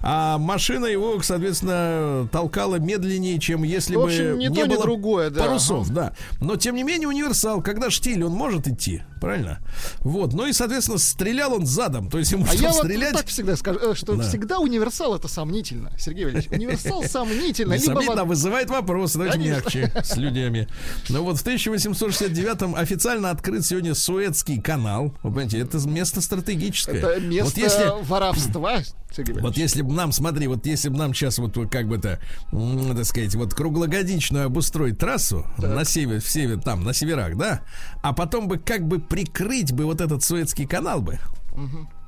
[SPEAKER 2] а машина его, соответственно, толкала медленнее, чем если
[SPEAKER 3] В
[SPEAKER 2] бы
[SPEAKER 3] общем,
[SPEAKER 2] не
[SPEAKER 3] то,
[SPEAKER 2] было
[SPEAKER 3] другое, да.
[SPEAKER 2] парусов, да. Но, тем не менее, универсал, когда штиль, он может идти, правильно? Вот, ну и, соответственно, стрелял он задом, то есть ему
[SPEAKER 3] А вот
[SPEAKER 2] стрелять...
[SPEAKER 3] так всегда скажу, э, что
[SPEAKER 2] Да.
[SPEAKER 3] всегда универсал это сомнительно, Сергей Валерьевич. Универсал сомнительно. либо
[SPEAKER 2] Несомненно,
[SPEAKER 3] вот-
[SPEAKER 2] вызывает вопросы, давайте мягче с людьми. Но вот в 1869-м официально открыт сегодня Суэцкий канал. Вы понимаете, это место стратегическое.
[SPEAKER 3] Это место
[SPEAKER 2] Вот если,
[SPEAKER 3] воровства, Сергей
[SPEAKER 2] вот если бы нам, смотри, вот если бы нам сейчас вот как бы это, м, так сказать, вот круглогодичную обустроить трассу на север, в север, там, на северах, да, а потом бы как бы прикрыть бы вот этот Суэцкий канал бы,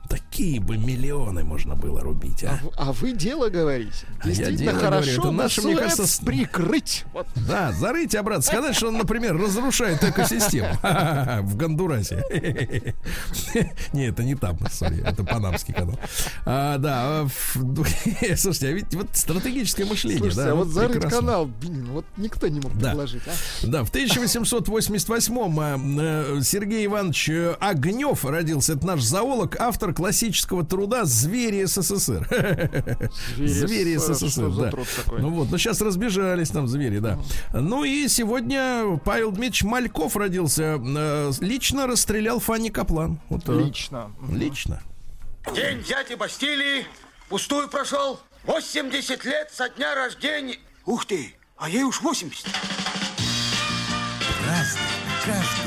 [SPEAKER 2] такие бы миллионы можно было рубить, а.
[SPEAKER 3] А вы- А вы дело говорите.
[SPEAKER 2] А я
[SPEAKER 3] Действительно
[SPEAKER 2] дело
[SPEAKER 3] хорошо
[SPEAKER 2] говорю. Наше, мне кажется, с-
[SPEAKER 3] прикрыть. Вот.
[SPEAKER 2] Да, зарыть обратно. Сказать, что он, например, разрушает экосистему в Гондурасе. Не, это не там, сори, это Панамский канал. А, Да, а, слушайте, а ведь вот стратегическое мышление,
[SPEAKER 3] Слушайте,
[SPEAKER 2] да,
[SPEAKER 3] а вот зарыть канал, блин, вот никто не мог предложить, а?
[SPEAKER 2] Да, в 1888-м э, э, Сергей Иванович э, Огнев родился. Это наш зоолог, автор классического труда «Звери СССР». Звери СССР, да. Ну вот, но сейчас разбежались там звери, да. Ну и сегодня Павел Дмитриевич Мальков родился. Э, Лично расстрелял Фанни Каплан. Вот.
[SPEAKER 3] Лично.
[SPEAKER 2] Лично.
[SPEAKER 4] День дяди Бастилии пустую прошел. 80 лет со дня рождения.
[SPEAKER 5] Ух ты, а ей уж 80.
[SPEAKER 6] Разный, каждый.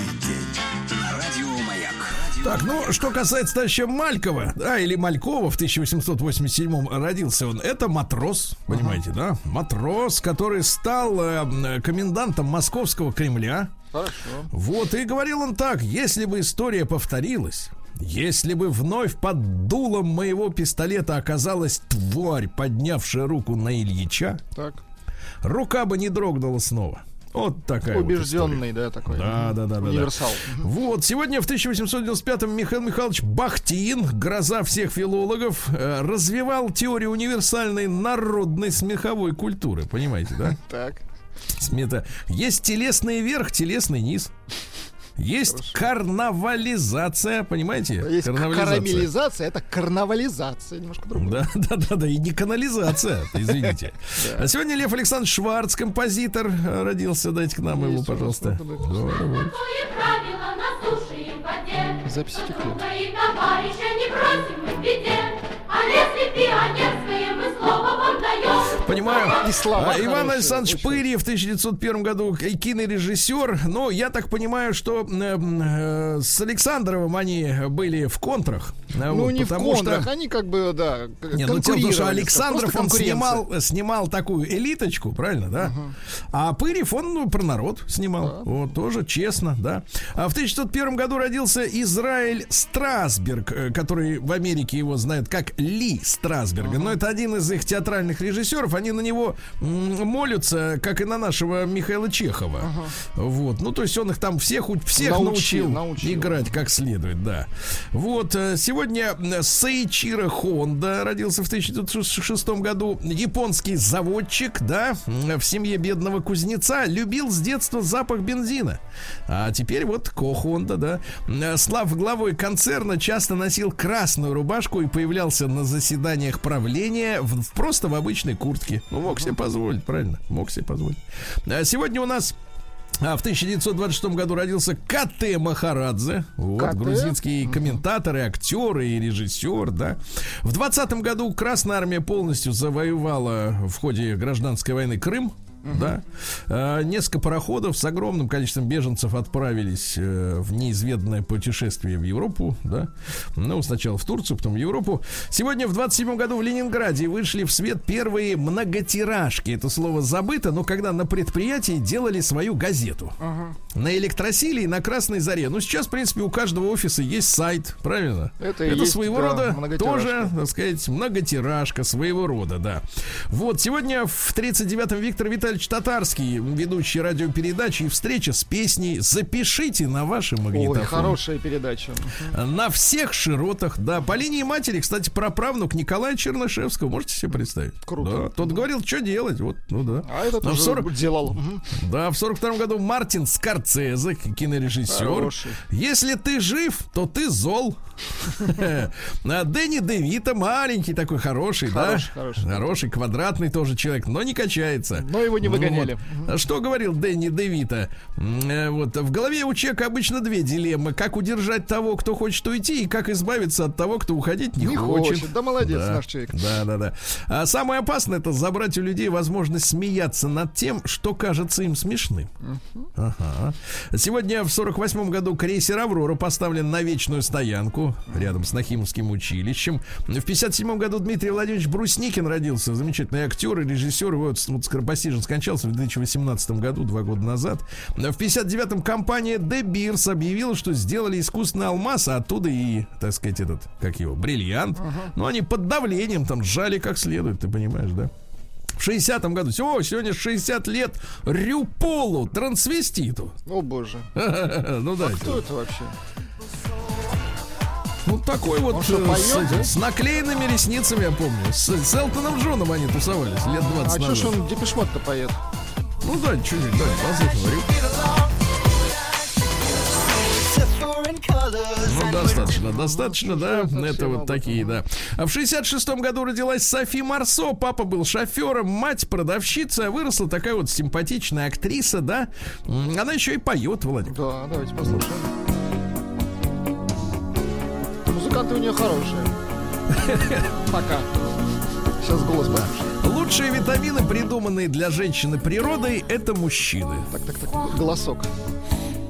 [SPEAKER 2] Так, ну, что касается товарища Малькова, да, или Малькова, в 1887 родился он, это матрос, понимаете, да? Матрос, который стал э, комендантом московского Кремля.
[SPEAKER 3] Хорошо.
[SPEAKER 2] Вот, и говорил он так, если бы история повторилась, если бы вновь под дулом моего пистолета оказалась тварь, поднявшая руку на Ильича,
[SPEAKER 3] Так.
[SPEAKER 2] рука бы не дрогнула снова. Вот такая вот история.
[SPEAKER 3] Убежденный, да, такой.
[SPEAKER 2] Да, да, да, да, да.
[SPEAKER 3] Универсал.
[SPEAKER 2] Вот, сегодня в 1895-м Михаил Михайлович Бахтин, гроза всех филологов, э, развивал теорию универсальной народной смеховой культуры. Понимаете, да?
[SPEAKER 3] Так.
[SPEAKER 2] Смета. Есть телесный верх, телесный низ. Есть карнавализация, понимаете?
[SPEAKER 3] Есть
[SPEAKER 2] Карнавализация.
[SPEAKER 3] карамелизация, это карнавализация, немножко другое.
[SPEAKER 2] Да, да, да, да, и не канализация, извините. А сегодня Лев Александрович Шварц, композитор, родился. Дайте к нам его, пожалуйста.
[SPEAKER 3] ну,
[SPEAKER 7] в воде.
[SPEAKER 3] Записи
[SPEAKER 7] беде. А если пионерское мы слово вам даем.
[SPEAKER 2] Понимаю.
[SPEAKER 3] И слова
[SPEAKER 2] А, Иван Александрович. Пырьев в 1901 году и кинорежиссер. Но я так понимаю, что э, э, с Александровым они были в контрах. А,
[SPEAKER 3] Ну,
[SPEAKER 2] вот,
[SPEAKER 3] не в
[SPEAKER 2] потому что-
[SPEAKER 3] контрах, они как бы, да, к-
[SPEAKER 2] Не, ну в том, что Александров он снимал, снимал такую элиточку, правильно, да? А Пырев он ну, про народ снимал. Вот, тоже честно, да. А в 1901 году родился Израиль Страсберг, э, который в Америке его знают как Ли Страсберга. Но это один из их театральных режиссеров. Они на него молятся, как и на нашего Михаила Чехова. Вот. Ну, то есть он их там всех, всех
[SPEAKER 3] Научил,
[SPEAKER 2] научил,
[SPEAKER 3] научил.
[SPEAKER 2] играть как следует, да. Вот, э, сегодня э, Сейчиро Хонда родился в 1906 году. Японский заводчик, да, в семье бедного кузнеца, любил с детства запах бензина. А теперь вот Ко Хонда, да. Э, Слав главой концерна часто носил красную рубашку и появлялся на заседаниях правления в- просто в обычной куртке. Ну, мог себе позволить, правильно? Мог себе позволить. А сегодня у нас А в 1926 году родился Кате Махарадзе, вот,
[SPEAKER 3] Кате?
[SPEAKER 2] грузинский комментатор и актер и режиссер, да. В 20 году Красная Армия полностью завоевала в ходе гражданской войны Крым, да. А, несколько пароходов с огромным количеством беженцев отправились э, в неизведанное путешествие в Европу, да. Ну, сначала в Турцию, потом в Европу. Сегодня в 27 году в Ленинграде вышли в свет первые многотиражки. Это слово забыто, но когда на предприятии делали свою газету. На электросиле и на Красной Заре. Ну, сейчас, в принципе, у каждого офиса есть сайт, правильно?
[SPEAKER 3] Это и есть,
[SPEAKER 2] своего
[SPEAKER 3] да,
[SPEAKER 2] рода тоже, так сказать, многотиражка своего рода, да. Вот, сегодня в 39-м Виктор Витальевич Татарский, ведущий радиопередачи и встреча с песней «Запишите на ваши
[SPEAKER 3] Ой,
[SPEAKER 2] магнитофоны».
[SPEAKER 3] хорошая передача.
[SPEAKER 2] На всех широтах, да. По линии матери, кстати, праправнук Николая Чернышевского. Можете себе представить?
[SPEAKER 3] Круто.
[SPEAKER 2] Да. Тот говорил, что делать. Вот, ну да.
[SPEAKER 3] А этот уже
[SPEAKER 2] 40
[SPEAKER 3] делал.
[SPEAKER 2] Да, в 42 году Мартин Скорцезе, кинорежиссер.
[SPEAKER 3] Хороший.
[SPEAKER 2] Если ты жив, то ты зол. А Дэнни Девита маленький такой, хороший,
[SPEAKER 3] Хороший,
[SPEAKER 2] да?
[SPEAKER 3] хороший.
[SPEAKER 2] Хороший, квадратный тоже человек, но не качается.
[SPEAKER 3] Но его не
[SPEAKER 2] Ну
[SPEAKER 3] выгоняли.
[SPEAKER 2] вот. Что говорил Дэнни Девита? Э, Вот в голове у человека обычно две дилеммы: как удержать того, кто хочет уйти, и как избавиться от того, кто уходить не,
[SPEAKER 3] Не хочет. Да молодец наш человек.
[SPEAKER 2] Да, да, да. А самое опасное это забрать у людей возможность смеяться над тем, что кажется им смешным. Ага. Сегодня в 48 году крейсер Аврора поставлен на вечную стоянку рядом с Нахимовским училищем. В 57 году Дмитрий Владимирович Брусникин родился, замечательный актер и режиссер. Вот, вот скоропостижно скончался в 2018 году, два года назад. В 59-м компания De Beers объявила, что сделали искусственный алмаз, а оттуда и, так сказать, этот, как его, бриллиант. Но они под давлением там сжали как следует, ты понимаешь, да? В 60-м году, все, сегодня 60 лет Рюполу, трансвеститу.
[SPEAKER 3] О боже.
[SPEAKER 2] Ну да,
[SPEAKER 3] Кто это вообще?
[SPEAKER 2] Ну такой вот
[SPEAKER 3] Он что,
[SPEAKER 2] э,
[SPEAKER 3] поет, да?
[SPEAKER 2] с, с наклеенными ресницами, я помню. С, с Элтоном Джоном они тусовались лет 20
[SPEAKER 3] А что
[SPEAKER 2] назад.
[SPEAKER 3] ж он Депешмот-то поет?
[SPEAKER 2] Ну да, чуть-чуть, да, послушай, Рю- Ну, достаточно, достаточно, да. Это вот такие, да. А в 66-м году родилась Софи Марсо. Папа был шофером, мать продавщица. а Выросла такая вот симпатичная актриса, да. Она еще и поет, Владик.
[SPEAKER 3] Да, давайте послушаем. Музыканты у нее хорошие. Пока. Сейчас голос послушаем.
[SPEAKER 2] Лучшие витамины, придуманные для женщины природой, это мужчины.
[SPEAKER 3] Так, так, так. Голосок.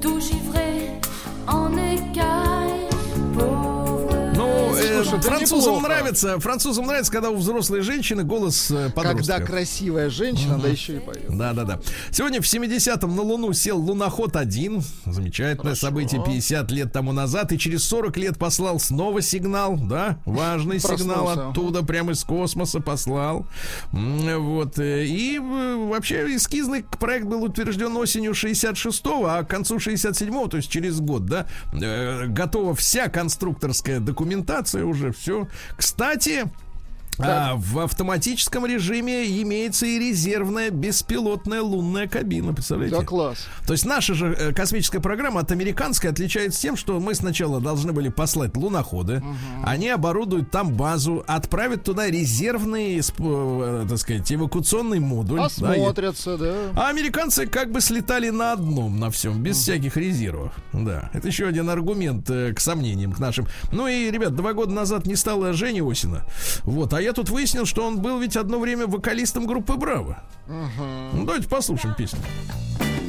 [SPEAKER 7] Tout givré en écailles, pauvre.
[SPEAKER 2] Ну, э,
[SPEAKER 3] Слушай, да
[SPEAKER 2] французам
[SPEAKER 3] неплохо.
[SPEAKER 2] нравится, французам нравится, когда у взрослой женщины голос э, подростка.
[SPEAKER 3] Когда красивая женщина, да еще и поет.
[SPEAKER 2] Да, да, да. Сегодня в 70-м на Луну сел луноход-1. Замечательное событие 50 лет тому назад. И через 40 лет послал снова сигнал, да? Важный сигнал
[SPEAKER 3] Проснулся.
[SPEAKER 2] оттуда, прямо из космоса послал. Вот. э, И э, вообще эскизный проект был утвержден осенью 66-го, а к концу 67-го, то есть через год, да, э, готова вся конструкторская документация уже, все. Кстати, а, в автоматическом режиме имеется и резервная беспилотная лунная кабина, представляете?
[SPEAKER 3] Да, класс.
[SPEAKER 2] То есть наша же э, космическая программа от американской отличается тем, что мы сначала должны были послать луноходы, они оборудуют там базу, отправят туда резервный, э, так сказать, эвакуационный модуль.
[SPEAKER 3] Осмотрятся, да.
[SPEAKER 2] а американцы как бы слетали на одном, на всем, без всяких резервов. Да, это еще один аргумент э, к сомнениям, к нашим. Ну и, ребят, два года назад не стало Жени Осина. Вот, а я тут выяснил, что он был ведь одно время вокалистом группы Браво. Ну, давайте послушаем песню.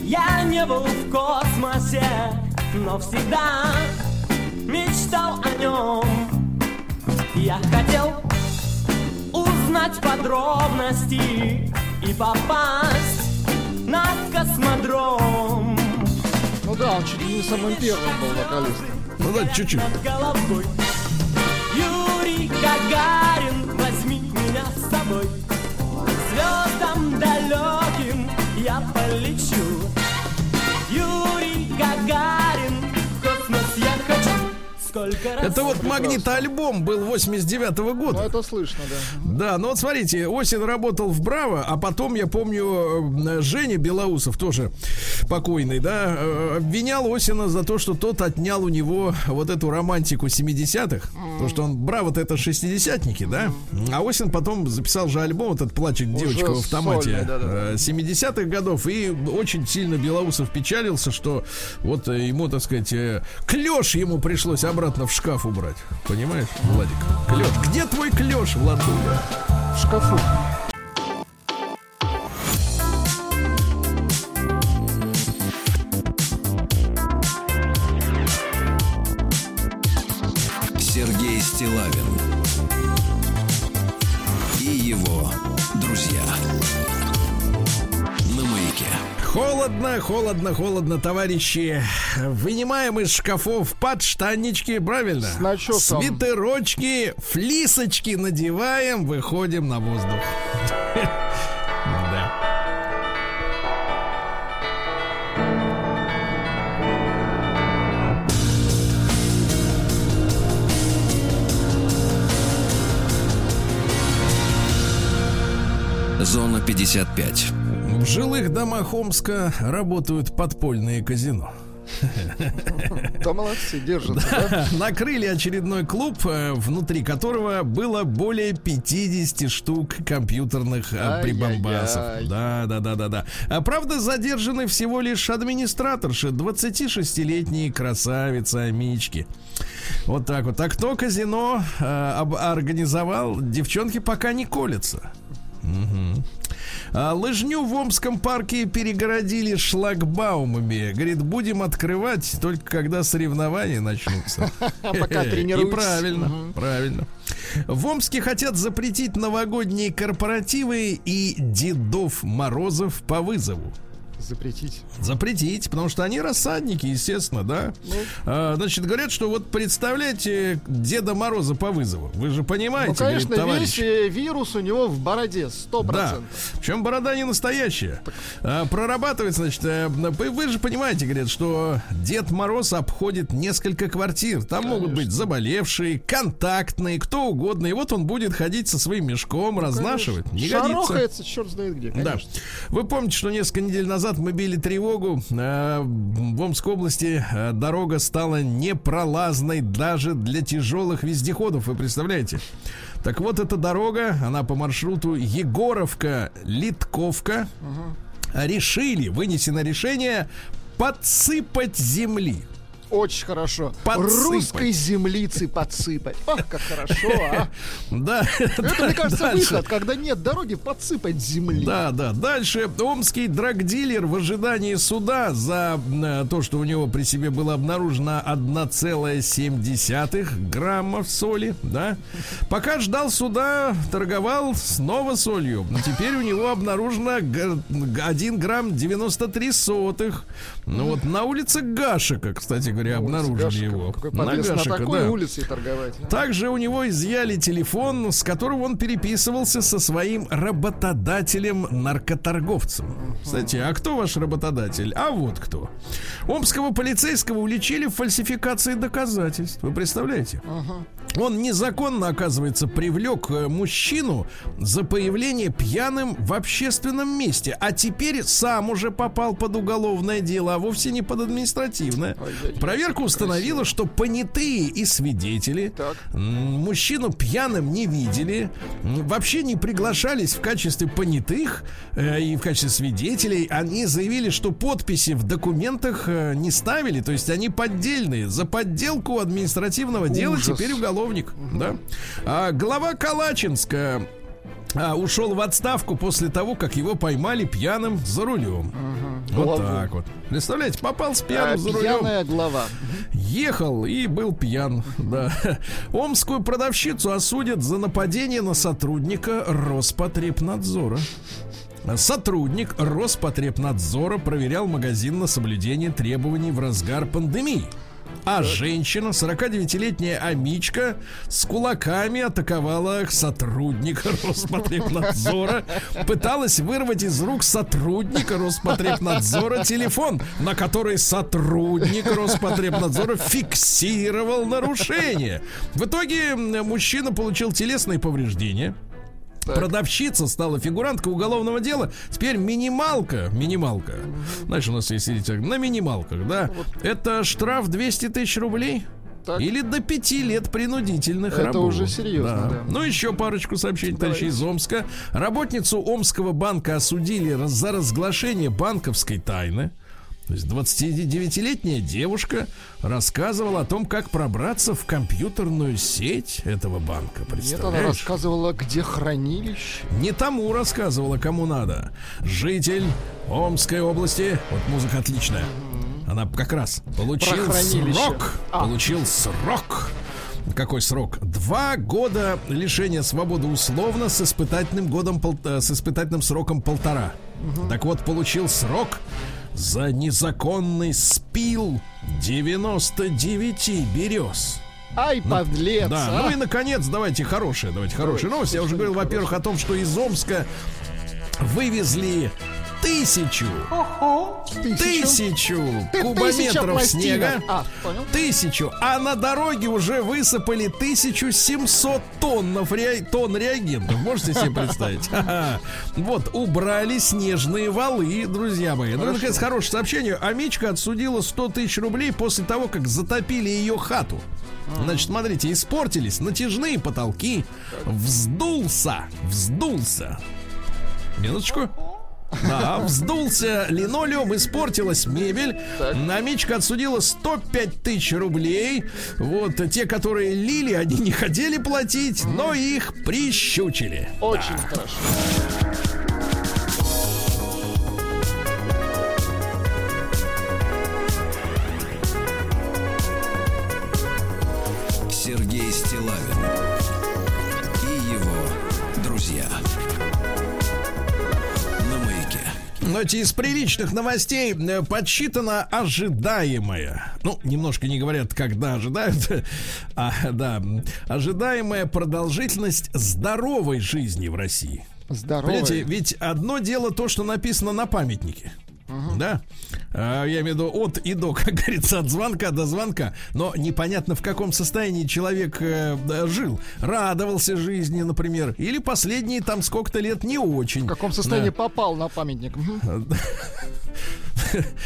[SPEAKER 8] Я не был в космосе, но всегда мечтал о нем. Я хотел узнать подробности и попасть на космодром.
[SPEAKER 3] Ну да, он чуть ли не самым первым был вокалистом.
[SPEAKER 2] Ну да, чуть-чуть.
[SPEAKER 8] Юрий Гагарин, К Звездам далеким я полечу. Юрий Гагарин, в космос я хочу. Сколько
[SPEAKER 2] Это вот магнитоальбом был 89-го
[SPEAKER 3] Ну,
[SPEAKER 2] года.
[SPEAKER 3] это слышно, да.
[SPEAKER 2] Да, ну вот смотрите, Осин работал в Браво, а потом, я помню, э, Женя Белоусов, тоже покойный, да, э, обвинял Осина за то, что тот отнял у него вот эту романтику 70-х. Потому что он, Браво-то это шестидесятники, да? А Осин потом записал же альбом, вот этот «Плачет девочка в автомате»
[SPEAKER 3] сольный, да-да-да.
[SPEAKER 2] э, 70-х годов. И очень сильно Белоусов печалился, что вот ему, так сказать, клеш ему пришлось обратно в шкаф убрать. Понимаешь, Владик? Клеш. Где твой клеш, Владуля?
[SPEAKER 3] В шкафу.
[SPEAKER 1] Сергей Стилавин
[SPEAKER 2] Холодно, холодно, холодно, товарищи. Вынимаем из шкафов подштаннички, правильно?
[SPEAKER 3] С начесом.
[SPEAKER 2] Свитерочки, флисочки надеваем, выходим на воздух.
[SPEAKER 1] Зона 55.
[SPEAKER 2] В жилых домах Омска работают подпольные казино.
[SPEAKER 3] Да молодцы, держатся, да?
[SPEAKER 2] Накрыли очередной клуб, э, внутри которого было более 50 штук компьютерных э,
[SPEAKER 3] Ай-яй-яй.
[SPEAKER 2] прибамбасов. Да, да, да, да, да. А правда, задержаны всего лишь администраторши, 26-летние красавицы Амички. Вот так вот. А кто казино э, организовал? Девчонки пока не колятся. А, лыжню в Омском парке перегородили шлагбаумами. Говорит, будем открывать только когда соревнования начнутся.
[SPEAKER 3] Пока
[SPEAKER 2] И
[SPEAKER 3] тренируются.
[SPEAKER 2] правильно,
[SPEAKER 3] Мгм.
[SPEAKER 2] правильно. В Омске хотят запретить новогодние корпоративы и Дедов Морозов по вызову.
[SPEAKER 3] Запретить.
[SPEAKER 2] Запретить, потому что они рассадники, естественно, да.
[SPEAKER 3] Ну.
[SPEAKER 2] А, значит, говорят, что вот представляете Деда Мороза по вызову. Вы же
[SPEAKER 3] Ну,
[SPEAKER 2] понимаете, говорит
[SPEAKER 3] конечно,
[SPEAKER 2] товарищ.
[SPEAKER 3] весь э, вирус у него в бороде, сто
[SPEAKER 2] Да.
[SPEAKER 3] процентов.
[SPEAKER 2] Причем борода не настоящая. А, прорабатывается, значит, э, вы вы же понимаете, говорят, что Дед Мороз обходит несколько квартир. Там могут быть заболевшие, контактные, кто угодно. И вот он будет ходить со своим мешком, разнашивать. Не годится.
[SPEAKER 3] Шарохается, черт знает где,
[SPEAKER 2] Да.
[SPEAKER 3] конечно.
[SPEAKER 2] Вы помните, что несколько недель назад мы били тревогу. Э, В Омской области э, дорога стала непролазной даже для тяжелых вездеходов. Вы представляете? Так вот, эта дорога, она по маршруту Егоровка-Литковка. Решили, вынесено решение подсыпать земли.
[SPEAKER 3] Очень хорошо.
[SPEAKER 2] Подсыпать.
[SPEAKER 3] Русской землицы подсыпать. Ох, как хорошо, а.
[SPEAKER 2] Да.
[SPEAKER 3] Это, мне кажется, выход, когда нет дороги, подсыпать земли.
[SPEAKER 2] Да, да. Дальше омский драгдилер в ожидании суда за э, то, что у него при себе было обнаружено 1,7 граммов соли, да. Пока ждал суда, торговал снова солью. Но теперь у него обнаружено г- 1 грамм 93 сотых. Ну вот на улице Гашика, кстати говоря, обнаружили
[SPEAKER 3] Гашика,
[SPEAKER 2] его.
[SPEAKER 3] Какой
[SPEAKER 2] На Гашика,
[SPEAKER 3] такой
[SPEAKER 2] да.
[SPEAKER 3] улице торговать.
[SPEAKER 2] Также у него изъяли телефон, с которого он переписывался со своим работодателем-наркоторговцем. Кстати, а кто ваш работодатель? А вот кто. Омского полицейского уличили в фальсификации доказательств. Вы представляете? Он незаконно, оказывается, привлек э, мужчину за появление пьяным в общественном месте. А теперь сам уже попал под уголовное дело, а вовсе не под административное.
[SPEAKER 3] Ой-ой-ой,
[SPEAKER 2] Проверка установила, что понятые и свидетели
[SPEAKER 3] Так.
[SPEAKER 2] мужчину пьяным не видели, вообще не приглашались в качестве понятых э, и в качестве свидетелей. Они заявили, что подписи в документах э, не ставили, то есть они поддельные. За подделку административного дела
[SPEAKER 3] Ужас.
[SPEAKER 2] теперь уголовник. Да? А глава Калачинска а, ушел в отставку после того, как его поймали пьяным за рулем. Вот
[SPEAKER 3] Главу.
[SPEAKER 2] так вот. Представляете, попал с
[SPEAKER 3] А,
[SPEAKER 2] пьяным за рулем.
[SPEAKER 3] Пьяная глава.
[SPEAKER 2] Ехал и был пьян, да. Омскую продавщицу осудят за нападение на сотрудника Роспотребнадзора. Сотрудник Роспотребнадзора проверял магазин на соблюдение требований в разгар пандемии. А женщина, 49-летняя Амичка, с кулаками атаковала сотрудника Роспотребнадзора. Пыталась вырвать из рук сотрудника Роспотребнадзора телефон, на который сотрудник Роспотребнадзора фиксировал нарушение. В итоге мужчина получил телесные повреждения. Продавщица стала фигуранткой уголовного дела. Теперь минималка, минималка. Знаешь, у нас есть сидите на минималках, да? Это штраф 200 тысяч рублей.
[SPEAKER 3] Так.
[SPEAKER 2] Или до пяти лет принудительных
[SPEAKER 3] Это
[SPEAKER 2] работ.
[SPEAKER 3] уже серьезно, да.
[SPEAKER 2] Ну, еще парочку сообщений, товарищи из Омска. Работницу Омского банка осудили за разглашение банковской тайны. То есть 29-летняя девушка рассказывала о том, как пробраться в компьютерную сеть этого банка.
[SPEAKER 3] Нет, она рассказывала, где хранилище.
[SPEAKER 2] Не тому рассказывала, кому надо. Житель Омской области. Вот музыка отличная. Она как раз получил срок.
[SPEAKER 3] А.
[SPEAKER 2] Получил срок. Какой срок? Два года лишения свободы условно с испытательным годом э, с испытательным сроком полтора. Так вот, получил срок за незаконный спил 99 берез.
[SPEAKER 3] Ай, подлец,
[SPEAKER 2] Да,
[SPEAKER 3] а.
[SPEAKER 2] ну и наконец, давайте хорошие, давайте хорошие новости. Я уже говорил, во-первых, о том, что из Омска вывезли тысячу, тысячу кубометров снега.
[SPEAKER 3] А.
[SPEAKER 2] Тысячу, а на дороге уже высыпали 1700 тонн, тонн реагентов. Можете себе представить? Вот, убрали снежные валы, друзья мои. Ну, наконец, хорошее сообщение. Амичка отсудила 100 тысяч рублей после того, как затопили ее хату. Значит, смотрите, испортились натяжные потолки. Вздулся, вздулся. Минуточку. Да, вздулся линолеум, испортилась мебель. Намечка отсудила 105 тысяч рублей. Вот те, которые лили, они не хотели платить, но их прищучили.
[SPEAKER 3] Очень хорошо.
[SPEAKER 2] Знаете, из приличных новостей э, подсчитано ожидаемое. Ну, немножко не говорят, когда ожидают. А, да, ожидаемая продолжительность здоровой жизни в России.
[SPEAKER 3] Здорово.
[SPEAKER 2] Понимаете, ведь одно дело то, что написано на памятнике. Да, А, я имею в виду от и до, как говорится, от звонка до звонка. Но непонятно, в каком состоянии человек э, жил. Радовался жизни, например. Или последние там сколько-то лет не очень.
[SPEAKER 3] В каком состоянии
[SPEAKER 2] Да.
[SPEAKER 3] попал на памятник? Мгм.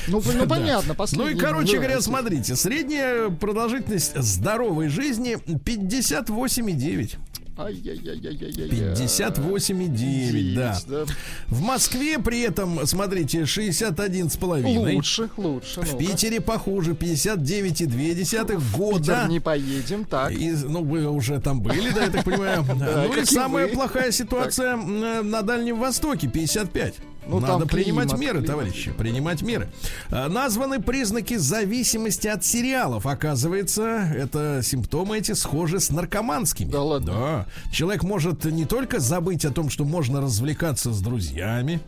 [SPEAKER 3] Ну, ну, понятно,
[SPEAKER 2] Ну
[SPEAKER 3] последний.
[SPEAKER 2] и, короче
[SPEAKER 3] да,
[SPEAKER 2] говоря, смотрите, средняя продолжительность здоровой жизни 58,9.
[SPEAKER 3] Ай-яй-яй-яй-яй-яй.
[SPEAKER 2] 58,9, да.
[SPEAKER 3] да.
[SPEAKER 2] В Москве при этом, смотрите, 61,5.
[SPEAKER 3] Лучше, лучше.
[SPEAKER 2] В
[SPEAKER 3] ну-ка.
[SPEAKER 2] Питере похуже, 59,2 года.
[SPEAKER 3] Питер не поедем, так.
[SPEAKER 2] И, ну, вы уже там были, да, я так понимаю. Ну и самая плохая ситуация на Дальнем Востоке, 55.
[SPEAKER 3] Ну,
[SPEAKER 2] Надо
[SPEAKER 3] там
[SPEAKER 2] принимать
[SPEAKER 3] климат,
[SPEAKER 2] меры,
[SPEAKER 3] климат.
[SPEAKER 2] товарищи, принимать меры. А, Названы признаки зависимости от сериалов. Оказывается, это симптомы эти схожи с наркоманскими.
[SPEAKER 3] Да ладно?
[SPEAKER 2] Да. Человек может не только забыть о том, что можно развлекаться с друзьями,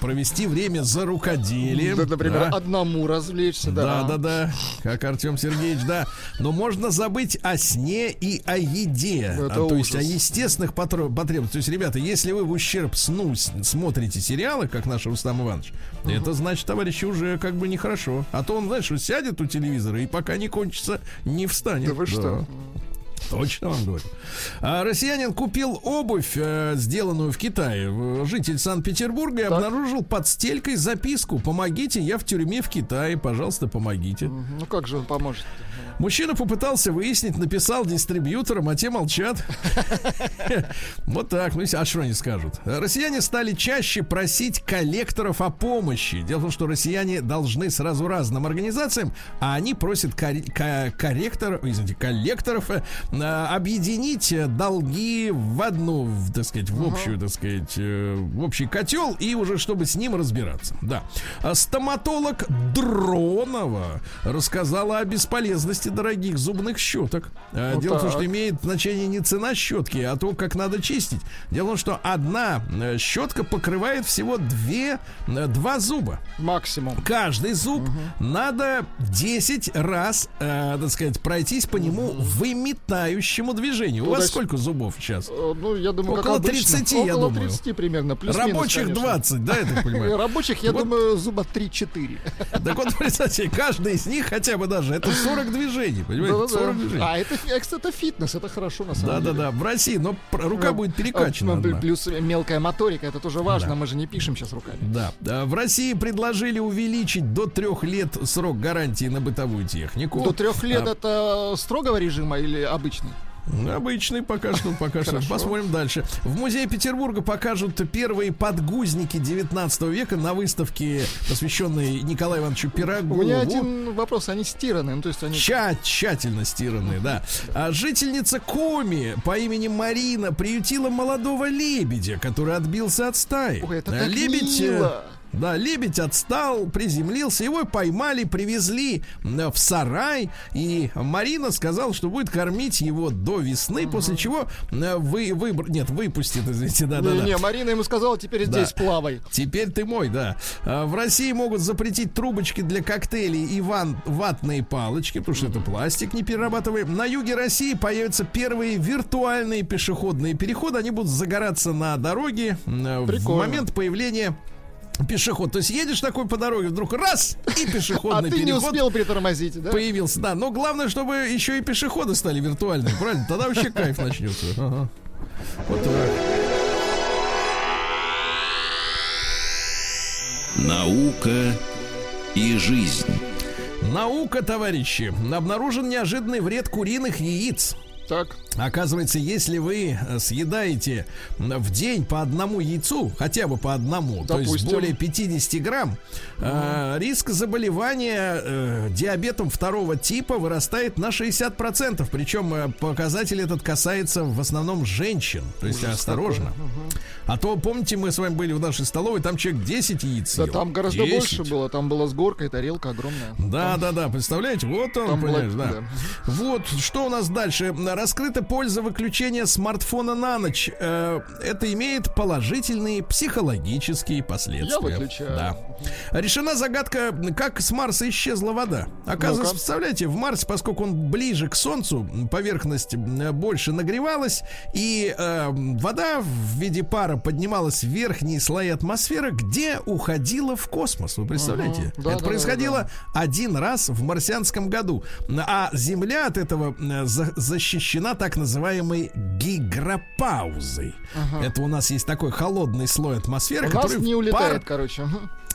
[SPEAKER 2] провести время за рукоделием.
[SPEAKER 3] Да, например,
[SPEAKER 2] да.
[SPEAKER 3] одному развлечься,
[SPEAKER 2] Да,
[SPEAKER 3] да.
[SPEAKER 2] да, да, как Артем Сергеевич, да. Но можно забыть о сне и о еде.
[SPEAKER 3] Это
[SPEAKER 2] А, то есть
[SPEAKER 3] ужас.
[SPEAKER 2] о естественных потребностях. То есть, ребята, если вы в ущерб сну смотрите сериалы, как наш Рустам Иванович, это значит, товарищи, уже как бы нехорошо. А то он, знаешь, сядет у телевизора и пока не кончится, не встанет.
[SPEAKER 3] Да вы что?
[SPEAKER 2] Точно вам говорю. А, россиянин купил обувь, э, сделанную в Китае. Житель Санкт-Петербурга и обнаружил под стелькой записку «Помогите, я в тюрьме в Китае, пожалуйста, помогите».
[SPEAKER 3] Ну как же он поможет?
[SPEAKER 2] Мужчина попытался выяснить, написал дистрибьюторам, а те молчат. Вот так. Ну, а что они скажут? Россияне стали чаще просить коллекторов о помощи. Дело в том, что россияне должны сразу разным организациям, а они просят кор- ко- корректор, извините, коллекторов э, объединить э, долги в одну, в, так сказать, в общую, так сказать, э, в общий котел и уже чтобы с ним разбираться. Да. А Стоматолог Дронова рассказала о бесполезности дорогих зубных щеток. Э,
[SPEAKER 3] Вот
[SPEAKER 2] Дело в том,
[SPEAKER 3] так.
[SPEAKER 2] что имеет значение не цена щетки, а то, как надо чистить. Дело в том, что одна э, щетка покрывает всего две, э, два зуба.
[SPEAKER 3] Максимум.
[SPEAKER 2] Каждый зуб надо 10 раз, э, так сказать, пройтись по нему выметающему движению. У вас
[SPEAKER 3] Туда-
[SPEAKER 2] сколько зубов сейчас?
[SPEAKER 3] Э, Ну, я думаю, как
[SPEAKER 2] Около
[SPEAKER 3] обычно.
[SPEAKER 2] 30, я думаю.
[SPEAKER 3] 30 примерно.
[SPEAKER 2] Рабочих
[SPEAKER 3] конечно.
[SPEAKER 2] 20, да, я так понимаю?
[SPEAKER 3] Рабочих, я
[SPEAKER 2] Вот.
[SPEAKER 3] думаю, зуба 3-4.
[SPEAKER 2] Так вот, представьте, каждый из них хотя бы даже, это 40 движений, понимаете? 40 движений.
[SPEAKER 3] А это, это фитнес, это хорошо на самом деле.
[SPEAKER 2] Да-да-да, в России, но рука
[SPEAKER 3] Ну,
[SPEAKER 2] будет
[SPEAKER 3] а,
[SPEAKER 2] перекачана.
[SPEAKER 3] ну,
[SPEAKER 2] одна.
[SPEAKER 3] Плюс мелкая моторика, это тоже важно,
[SPEAKER 2] Да.
[SPEAKER 3] мы же не пишем сейчас руками.
[SPEAKER 2] Да. Да, В России предложили увеличить до трех лет срок гарантии на бытовую технику.
[SPEAKER 3] До трех лет
[SPEAKER 2] А,
[SPEAKER 3] это строгого режима или обычный?
[SPEAKER 2] Обычный пока что, пока что. Посмотрим дальше. В музее Петербурга покажут первые подгузники 19 века на выставке, посвященной Николаю Ивановичу
[SPEAKER 3] У
[SPEAKER 2] Пирогову.
[SPEAKER 3] меня один вопрос, они стираны, ну то есть они...
[SPEAKER 2] Тща- тщательно стиранные, да. А жительница Коми по имени Марина приютила молодого лебедя, который отбился от стаи.
[SPEAKER 3] Ой, это так
[SPEAKER 2] Лебедь, э,
[SPEAKER 3] мило.
[SPEAKER 2] Да, лебедь отстал, приземлился, его поймали, привезли э, в сарай, и Марина сказала, что будет кормить его до весны, после чего э, вы, выбр... нет, выпустит, извините, да, да, да.
[SPEAKER 3] Не, Марина ему сказала, теперь
[SPEAKER 2] Да.
[SPEAKER 3] здесь плавай.
[SPEAKER 2] Теперь ты мой, да. А, В России могут запретить трубочки для коктейлей и ван- ватные палочки, потому что это пластик не перерабатываем. На юге России появятся первые виртуальные пешеходные переходы. Они будут загораться на дороге э, в
[SPEAKER 3] Прикольно.
[SPEAKER 2] момент появления пешеход. То есть едешь такой по дороге, вдруг раз, и
[SPEAKER 3] А
[SPEAKER 2] пешеходный
[SPEAKER 3] ты не успел притормозить, да?
[SPEAKER 2] появился. Да, но главное, чтобы еще и пешеходы стали виртуальными, правильно? Тогда вообще кайф начнется. Ага. Вот так.
[SPEAKER 1] Наука и жизнь.
[SPEAKER 2] Наука, товарищи. Обнаружен неожиданный вред куриных яиц.
[SPEAKER 3] Так.
[SPEAKER 2] Оказывается, если вы э, съедаете в день по одному яйцу, хотя бы по одному, то есть
[SPEAKER 3] Допустим.
[SPEAKER 2] более 50 грамм, э, риск заболевания э, диабетом второго типа вырастает на 60%. Причем э, показатель этот касается в основном женщин. То есть осторожно. А то, помните, мы с вами были в нашей столовой, там человек 10 яиц
[SPEAKER 3] Да
[SPEAKER 2] съел.
[SPEAKER 3] там гораздо
[SPEAKER 2] 10.
[SPEAKER 3] больше было. Там была с горкой, тарелка огромная.
[SPEAKER 2] Да, да, да, представляете, вот он,
[SPEAKER 3] Там была-
[SPEAKER 2] понимаешь, да.
[SPEAKER 3] да.
[SPEAKER 2] Вот, что у нас дальше? Раскрыта польза выключения смартфона на ночь. Э, это имеет положительные психологические последствия.
[SPEAKER 3] Я выключаю.
[SPEAKER 2] Да. Решена загадка, как с Марса исчезла вода. Оказывается,
[SPEAKER 3] Ну-ка.
[SPEAKER 2] представляете, в Марсе, поскольку он ближе к Солнцу, поверхность больше нагревалась, и э, вода в виде пара поднималась в верхние слои атмосферы, где уходила в космос. Вы представляете?
[SPEAKER 3] Ага. Да,
[SPEAKER 2] Это
[SPEAKER 3] да,
[SPEAKER 2] происходило
[SPEAKER 3] да,
[SPEAKER 2] один раз в марсианском году. А Земля от этого э, защищена так называемой гигропаузой. Это у нас есть такой холодный слой атмосферы,
[SPEAKER 3] У нас
[SPEAKER 2] который
[SPEAKER 3] не
[SPEAKER 2] в
[SPEAKER 3] улетает,
[SPEAKER 2] пар
[SPEAKER 3] короче.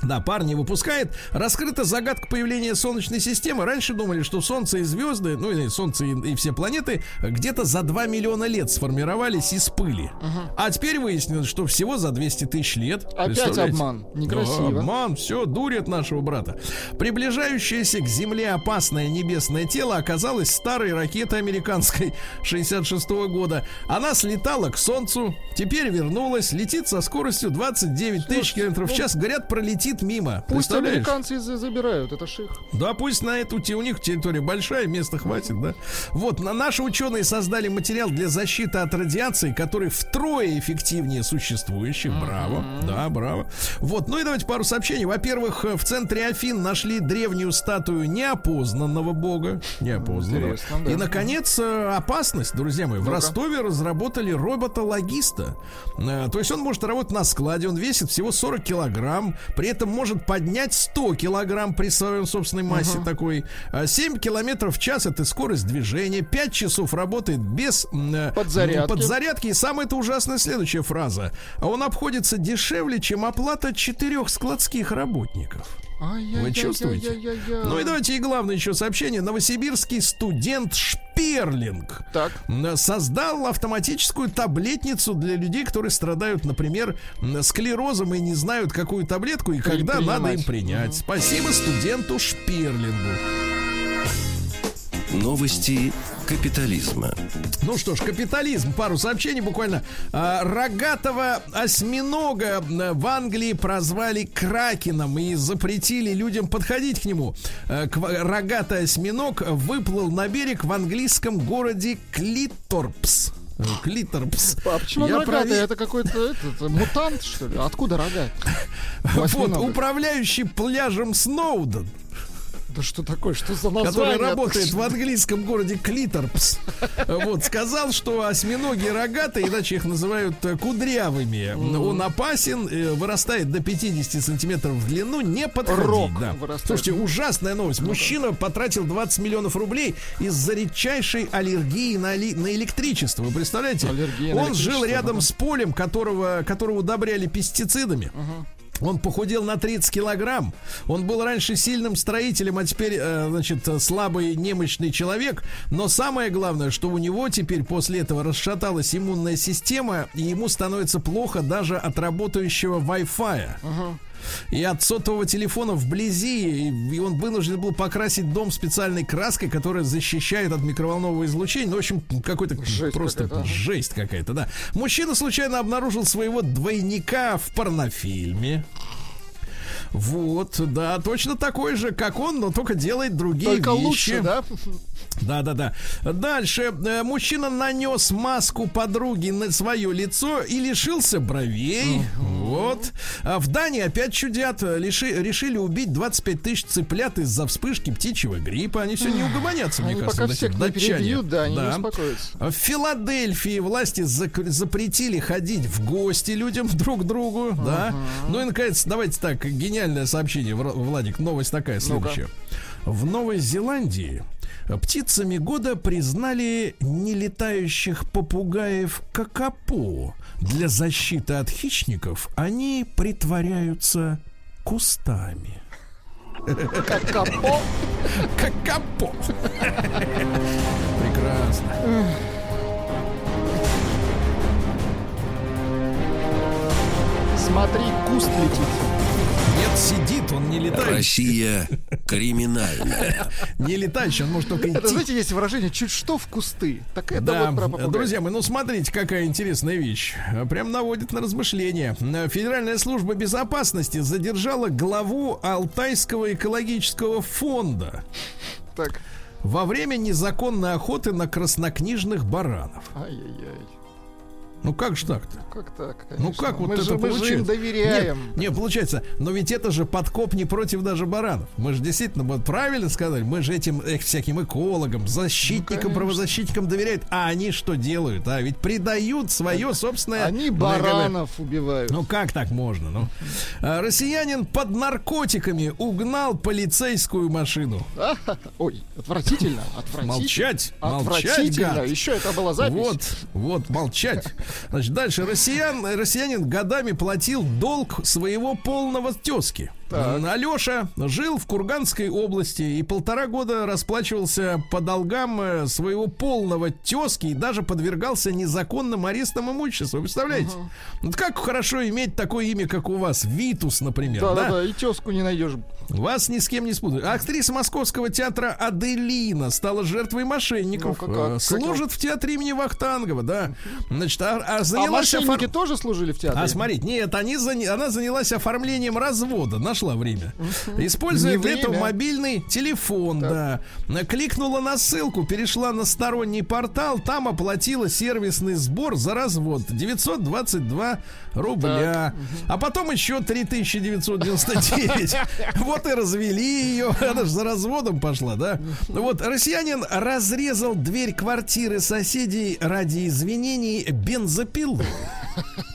[SPEAKER 2] Да, пар не выпускает. Раскрыта загадка появления Солнечной системы. Раньше думали, что Солнце и звезды, ну и Солнце и, и все планеты где-то за 2 миллиона лет сформировались из пыли. А теперь выяснилось, что всего за 200 тысяч лет.
[SPEAKER 3] Опять обман. Некрасиво.
[SPEAKER 2] Да, обман, все, дурят нашего брата. Приближающееся к Земле опасное небесное тело оказалось старой ракетой американской 66 года. Она слетала к Солнцу, теперь вернулась, летит со скоростью 29 тысяч километров в
[SPEAKER 3] ну,
[SPEAKER 2] час. Говорят, пролетит мимо.
[SPEAKER 3] Пусть американцы за- забирают, это ж их.
[SPEAKER 2] Да, пусть на эту у них территория большая, места хватит, да. Вот, на наши ученые создали материал для защиты от радиации, который втрое эффективнее существующих. Браво, да, браво. Вот, ну и давайте пару сообщений. Во-первых, э, в центре Афин нашли древнюю статую неопознанного бога. Неопознанного.
[SPEAKER 3] Да.
[SPEAKER 2] И, наконец, э, опасность, друзья мои. В. Ростове разработали робота-логиста. Э, То есть он может работать на складе, он весит всего 40 килограмм, при этом может поднять 100 килограмм при своем собственной массе такой. А 7 километров в час это скорость движения, 5 часов работает без
[SPEAKER 3] Подзарядки.
[SPEAKER 2] подзарядки. И самое это ужасная следующая фраза. А он обходится дешевле, чем оплата четырех складских работников. Вы чувствуете? Ну и давайте и главное еще сообщение. Новосибирский студент Шперлинг
[SPEAKER 3] Так.
[SPEAKER 2] создал автоматическую таблетницу для людей, которые страдают, например, склерозом и не знают, какую таблетку и когда надо им
[SPEAKER 3] принимать.
[SPEAKER 2] принять. Спасибо студенту Шперлингу.
[SPEAKER 1] Новости капитализма.
[SPEAKER 2] Ну что ж, капитализм. Пару сообщений буквально. А, Рогатого осьминога э, в Англии прозвали Кракеном и запретили людям подходить к нему. Э, Рогатый осьминог выплыл на берег в английском городе Клиторпс. Э, Клиторпс.
[SPEAKER 3] А почему
[SPEAKER 2] Я
[SPEAKER 3] рогатый?
[SPEAKER 2] прове-
[SPEAKER 3] Это какой-то этот, мутант, что ли? Откуда рога?
[SPEAKER 2] Вот, управляющий пляжем Сноуден,
[SPEAKER 3] Да что такое? Что за
[SPEAKER 2] который
[SPEAKER 3] название?
[SPEAKER 2] работает в английском городе Клиторпс, вот, сказал, что осьминоги рогатые, иначе их называют э, кудрявыми. Он опасен, э, вырастает до 50 сантиметров в длину, не подходить.
[SPEAKER 3] Рог
[SPEAKER 2] да. Слушайте, ужасная новость. Мужчина потратил 20 миллионов рублей из-за редчайшей аллергии на, ли- на электричество. Вы представляете?
[SPEAKER 3] Аллергия
[SPEAKER 2] Он жил рядом
[SPEAKER 3] ага.
[SPEAKER 2] с полем, которого, которого удобряли пестицидами. Он похудел на 30 килограмм. Он был раньше сильным строителем, а теперь, э, значит, слабый, немощный человек. Но самое главное, что у него теперь после этого расшаталась иммунная система, и ему становится плохо даже от работающего Wi-Fi. И от сотового телефона вблизи, и и он вынужден был покрасить дом специальной краской, которая защищает от микроволнового излучения. Ну, в общем, какой-то просто
[SPEAKER 3] какая-то,
[SPEAKER 2] жесть какая-то, да. Мужчина случайно обнаружил своего двойника в порнофильме. Вот, да, точно такой же, как он, но только делает другие
[SPEAKER 3] Только
[SPEAKER 2] вещи.
[SPEAKER 3] лучше, да?
[SPEAKER 2] Да, да, да. Дальше. Э, Мужчина нанес маску подруги на свое лицо и лишился бровей. Вот. А в Дании опять чудят. Лиши- решили убить 25 тысяч цыплят из-за вспышки птичьего гриппа. Они все не угомонятся, мне
[SPEAKER 3] Они
[SPEAKER 2] кажется.
[SPEAKER 3] пока всех не
[SPEAKER 2] датчане.
[SPEAKER 3] перебьют, да, они не
[SPEAKER 2] Да.
[SPEAKER 3] успокоятся.
[SPEAKER 2] В Филадельфии власти зак- запретили ходить в гости людям друг к другу, да. Ну и наконец, давайте так, гениальное сообщение, Владик, новость такая следующая. В Новой Зеландии птицами года признали нелетающих попугаев какапо. Для защиты от хищников они притворяются кустами.
[SPEAKER 3] Как капо.
[SPEAKER 2] Прекрасно.
[SPEAKER 3] Смотри, куст летит.
[SPEAKER 2] Нет, сидит, он не летает.
[SPEAKER 1] Россия криминальная.
[SPEAKER 2] Не летающий, он может только идти.
[SPEAKER 3] Это, знаете, есть выражение «чуть что в кусты». Так это
[SPEAKER 2] Да,
[SPEAKER 3] вот про попугая.
[SPEAKER 2] друзья мои, ну смотрите, какая интересная вещь. Прям наводит на размышления. Федеральная служба безопасности задержала главу Алтайского экологического фонда
[SPEAKER 3] Так,
[SPEAKER 2] во время незаконной охоты на краснокнижных баранов.
[SPEAKER 3] ай-яй-яй.
[SPEAKER 2] Ну как же так-то?
[SPEAKER 3] Как так,
[SPEAKER 2] Ну
[SPEAKER 3] конечно.
[SPEAKER 2] как вот
[SPEAKER 3] мы
[SPEAKER 2] это
[SPEAKER 3] же, мы
[SPEAKER 2] получается?
[SPEAKER 3] же им доверяем.
[SPEAKER 2] Нет, не, получается, но ведь это же подкоп не против даже баранов. Мы же действительно, вот правильно сказали, мы же этим эх, всяким экологам, защитникам,
[SPEAKER 3] Ну, конечно.
[SPEAKER 2] правозащитникам доверяют. А они что делают? А ведь предают свое собственное...
[SPEAKER 3] Они баранов убивают.
[SPEAKER 2] Ну как так можно? Ну, А, россиянин под наркотиками угнал полицейскую машину.
[SPEAKER 3] А, Ой, отвратительно, отвратительно.
[SPEAKER 2] Молчать, молчать,
[SPEAKER 3] Отвратительно.
[SPEAKER 2] гад.
[SPEAKER 3] Еще это была запись.
[SPEAKER 2] Вот, вот, молчать. Значит, дальше. Россиян, россиянин годами платил долг своего полного тезки.
[SPEAKER 3] Так.
[SPEAKER 2] Алеша жил в Курганской области и полтора года расплачивался по долгам э, своего полного тезки и даже подвергался незаконным арестам имущества. Вы представляете? Вот как хорошо иметь такое имя, как у вас. Витус, например.
[SPEAKER 3] Да,
[SPEAKER 2] да?
[SPEAKER 3] да, да, и тезку не найдешь.
[SPEAKER 2] Вас ни с кем не спутают. Актриса Московского театра Аделина стала жертвой мошенников.
[SPEAKER 3] Ну-ка, как?
[SPEAKER 2] Э, Служит в театре имени Вахтангова, да. Значит, а, а
[SPEAKER 3] А
[SPEAKER 2] занялась офор-
[SPEAKER 3] мошенники тоже служили в театре?
[SPEAKER 2] а смотрите, нет, они заня- она занялась оформлением развода, нашла время. Используя для этого мобильный телефон, да. Кликнула на ссылку, перешла на сторонний портал, там оплатила сервисный сбор за развод 922 рубля. А потом еще 3999. Вот и развели ее. Она же за разводом пошла, да? Вот россиянин разрезал дверь квартиры соседей ради извинений бензопилой.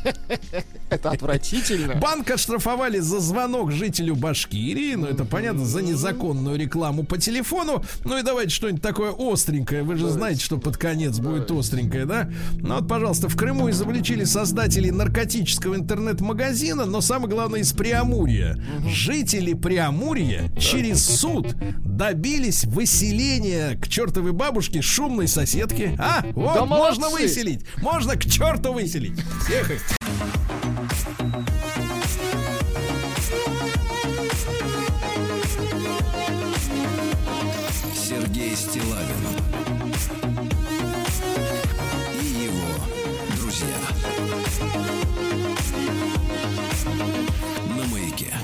[SPEAKER 3] Это отвратительно.
[SPEAKER 2] Банк оштрафовали за звонок жителю Башкирии. Ну, это понятно, за незаконную рекламу по телефону. Ну и давайте что-нибудь такое остренькое. Вы же знаете, что под конец будет остренькое, да? Ну вот, пожалуйста, в Крыму изобличили создателей наркотического интернет-магазина, но самое главное из Преамурья. Жители Преамурья через суд добились выселения к чертовой бабушке шумной соседки. А, вот,
[SPEAKER 3] Да
[SPEAKER 2] можно
[SPEAKER 3] молодцы.
[SPEAKER 2] выселить. Можно к черту выселить. Всех их.
[SPEAKER 1] Стилагин и его друзья. На маяке.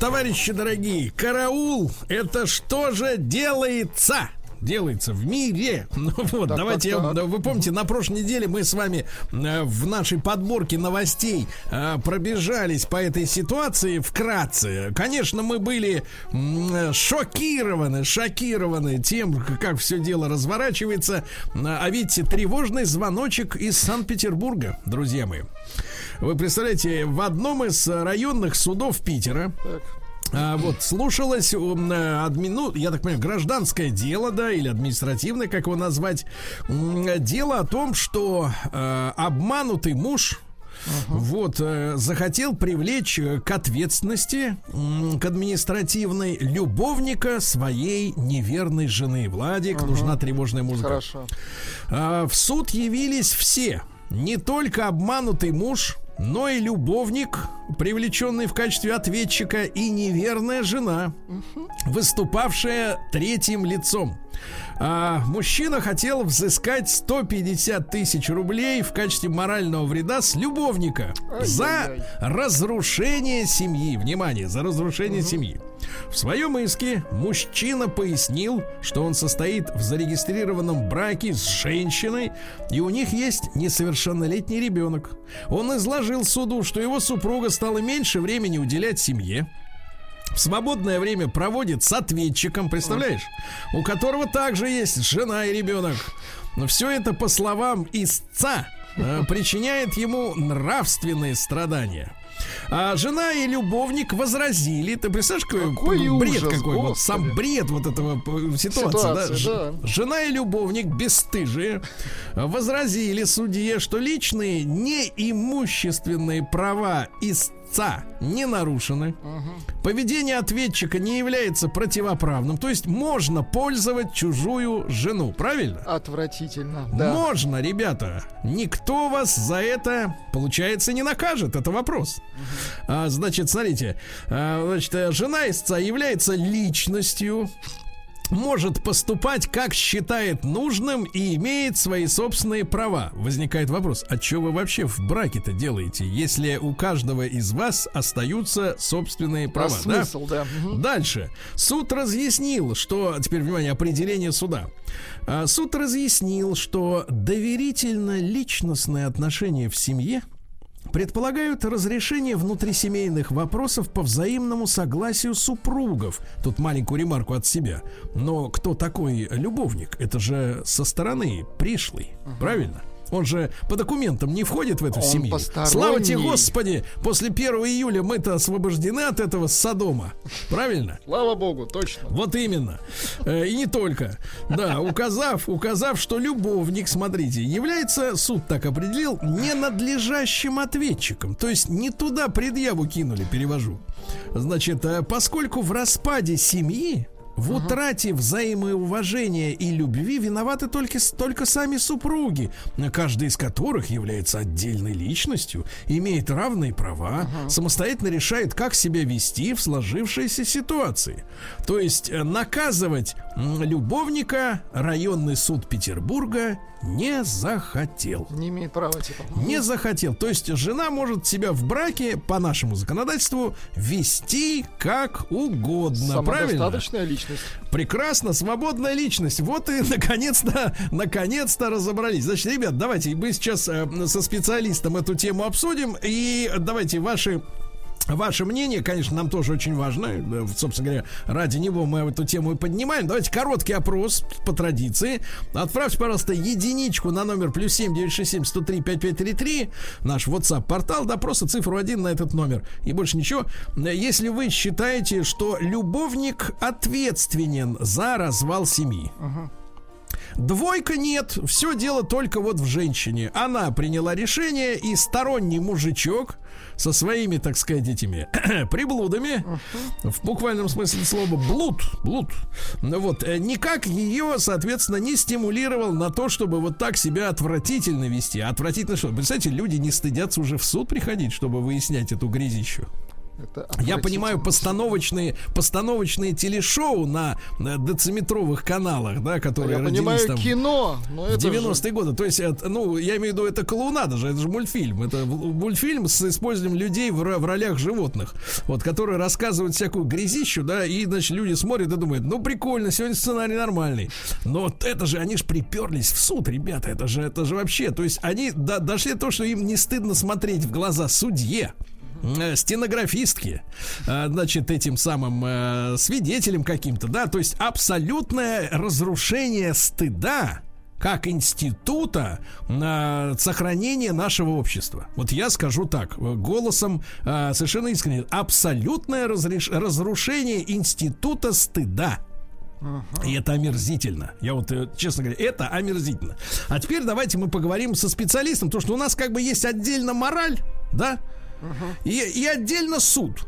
[SPEAKER 2] Товарищи дорогие, караул, это что же делается? Делается в мире. Ну вот,
[SPEAKER 3] Так,
[SPEAKER 2] давайте,
[SPEAKER 3] так,
[SPEAKER 2] я-
[SPEAKER 3] так.
[SPEAKER 2] вы помните, на прошлой неделе мы с вами э, в нашей подборке новостей э, пробежались по этой ситуации вкратце. Конечно, мы были э, шокированы, шокированы тем, как все дело разворачивается. А ведь тревожный звоночек из Санкт-Петербурга, друзья мои. Вы представляете, в одном из районных судов Питера
[SPEAKER 3] Так.
[SPEAKER 2] А, вот, слушалось, э, адми- ну, я так понимаю, гражданское дело, да, или административное, как его назвать, м, дело о том, что э, обманутый муж вот, э, захотел привлечь э, к ответственности, к административной, любовника своей неверной жены. Владик, нужна тревожная музыка.
[SPEAKER 3] Хорошо.
[SPEAKER 2] А, В суд явились все. Не только обманутый муж, но и любовник, привлеченный в качестве ответчика, и неверная жена, выступавшая третьим лицом. А, мужчина хотел взыскать 150 тысяч рублей в качестве морального вреда с любовника за
[SPEAKER 3] Ай-яй-яй.
[SPEAKER 2] разрушение семьи. Внимание, за разрушение семьи. В своем иске мужчина пояснил, что он состоит в зарегистрированном браке с женщиной, и у них есть несовершеннолетний ребенок. Он изложил суду, что его супруга стала меньше времени уделять семье, свободное время проводит с ответчиком, представляешь, у которого также есть жена и ребенок. Но все это, по словам истца, э, причиняет ему нравственные страдания. А жена и любовник возразили. Ты представляешь, какой,
[SPEAKER 3] Какой
[SPEAKER 2] бред
[SPEAKER 3] ужас,
[SPEAKER 2] какой? Вот сам бред вот этого э, ситуации. да?
[SPEAKER 3] Да.
[SPEAKER 2] Жена и любовник бесстыжие возразили судье, что личные неимущественные права истца не нарушены. Поведение ответчика не является противоправным. То есть можно пользовать чужую жену, правильно?
[SPEAKER 3] Отвратительно. Да.
[SPEAKER 2] Можно, ребята. Никто вас за это, получается, не накажет. Это вопрос. А, значит, смотрите. а, значит, жена истца является личностью может поступать, как считает нужным и имеет свои собственные права. Возникает вопрос, а что вы вообще в браке-то делаете, если у каждого из вас остаются собственные
[SPEAKER 3] А
[SPEAKER 2] права? да?
[SPEAKER 3] смысл, да.
[SPEAKER 2] Дальше. Суд разъяснил, что... Теперь, внимание, определение суда. А, Суд разъяснил, что доверительно-личностные отношения в семье предполагают разрешение внутрисемейных вопросов по взаимному согласию супругов. Тут маленькую ремарку от себя. Но кто такой любовник? Это же со стороны пришлый, правильно? Он же по документам не входит в эту
[SPEAKER 3] Он
[SPEAKER 2] семью.
[SPEAKER 3] посторонний.
[SPEAKER 2] Слава тебе, Господи, после 1 июля мы-то освобождены от этого Содома. Правильно?
[SPEAKER 3] Слава богу, точно.
[SPEAKER 2] Вот именно. Э, И не только. Да, указав, указав, что любовник, смотрите, является, суд так определил, ненадлежащим ответчиком. То есть не туда предъяву кинули, перевожу. Значит, э, поскольку в распаде семьи в утрате взаимоуважения и любви виноваты только, только сами супруги, каждый из которых является отдельной личностью, имеет равные права, самостоятельно решает, как себя вести в сложившейся ситуации. То есть э, наказывать любовника районный суд Петербурга не захотел.
[SPEAKER 3] Не имеет права, типа.
[SPEAKER 2] Не захотел. То есть жена может себя в браке по нашему законодательству вести как угодно. Правильно?
[SPEAKER 3] Самодостаточная личность.
[SPEAKER 2] Прекрасно, свободная личность. Вот и наконец-то, наконец-то разобрались. Значит, ребят, давайте мы сейчас э, со специалистом эту тему обсудим. И давайте ваши Ваше мнение, конечно, нам тоже очень важно. Да, Собственно говоря, ради него мы эту тему и поднимаем. Давайте короткий опрос по традиции. Отправьте, пожалуйста, единичку на номер плюс 7 967 103 5533. Наш WhatsApp портал. Да, просто цифру один на этот номер. И больше ничего. Если вы считаете, что любовник ответственен за развал семьи. Двойка нет, все дело только вот в женщине. Она приняла решение, и сторонний мужичок со своими, так сказать, этими приблудами, в буквальном смысле слова блуд, блуд, ну вот, э, никак ее, соответственно, не стимулировал на то, чтобы вот так себя отвратительно вести. А Отвратительно что? Представляете, люди не стыдятся уже в суд приходить, чтобы выяснять эту грязищу. Я понимаю постановочные, постановочные телешоу на, на дециметровых каналах, да, которые
[SPEAKER 3] Я
[SPEAKER 2] родились
[SPEAKER 3] понимаю
[SPEAKER 2] там
[SPEAKER 3] кино, но это же-
[SPEAKER 2] 90-е годы. То есть, это, ну, я имею в виду, это клоунада же, это же мультфильм. Это мультфильм с использованием людей в, в ролях животных, вот, которые рассказывают всякую грязищу, да, и, значит, люди смотрят и думают, ну, прикольно, сегодня сценарий нормальный. Но вот это же, они же приперлись в суд, ребята, это же, это же вообще, то есть, они до- дошли до того, что им не стыдно смотреть в глаза судье, стенографистки, э, значит, этим самым э, свидетелем каким-то, да, то есть абсолютное разрушение стыда как института э, сохранения нашего общества. Вот я скажу так, э, голосом э, совершенно искренне, абсолютное разреш- разрушение института стыда. И это омерзительно. Я вот, э, честно говоря, это омерзительно. А теперь давайте мы поговорим со специалистом, потому что у нас как бы есть отдельно мораль, да, и, и отдельно суд.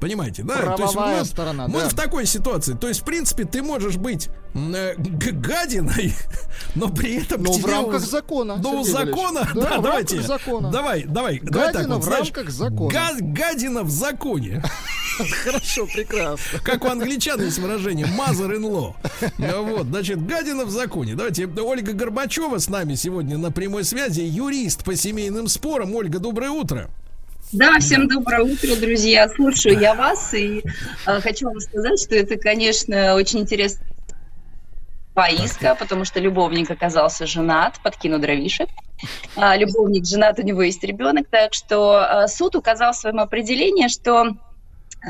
[SPEAKER 2] Понимаете, да?
[SPEAKER 3] Правовая
[SPEAKER 2] мы,
[SPEAKER 3] сторона,
[SPEAKER 2] мы
[SPEAKER 3] да.
[SPEAKER 2] в такой ситуации. То есть, в принципе, ты можешь быть э, гадиной, но при этом
[SPEAKER 3] Но в рамках
[SPEAKER 2] уз-
[SPEAKER 3] закона,
[SPEAKER 2] Да, у закона,
[SPEAKER 3] Да,
[SPEAKER 2] да, давайте.
[SPEAKER 3] закона.
[SPEAKER 2] Давай, давай, давай так
[SPEAKER 3] Гадина
[SPEAKER 2] вот,
[SPEAKER 3] в
[SPEAKER 2] знаешь,
[SPEAKER 3] рамках закона.
[SPEAKER 2] га- гадина в законе.
[SPEAKER 3] Хорошо, прекрасно.
[SPEAKER 2] Как у англичан есть выражение mother in law. Ну Вот, значит, гадина в законе. Давайте, Ольга Горбачева с нами сегодня на прямой связи, юрист по семейным спорам. Ольга, доброе утро.
[SPEAKER 9] Да, всем доброе утро, друзья. Слушаю я вас и э, хочу вам сказать, что это, конечно, очень интересно поиска, потому что любовник оказался женат, подкину дровишек. А, любовник женат, у него есть ребенок, так что э, суд указал в своем определении, что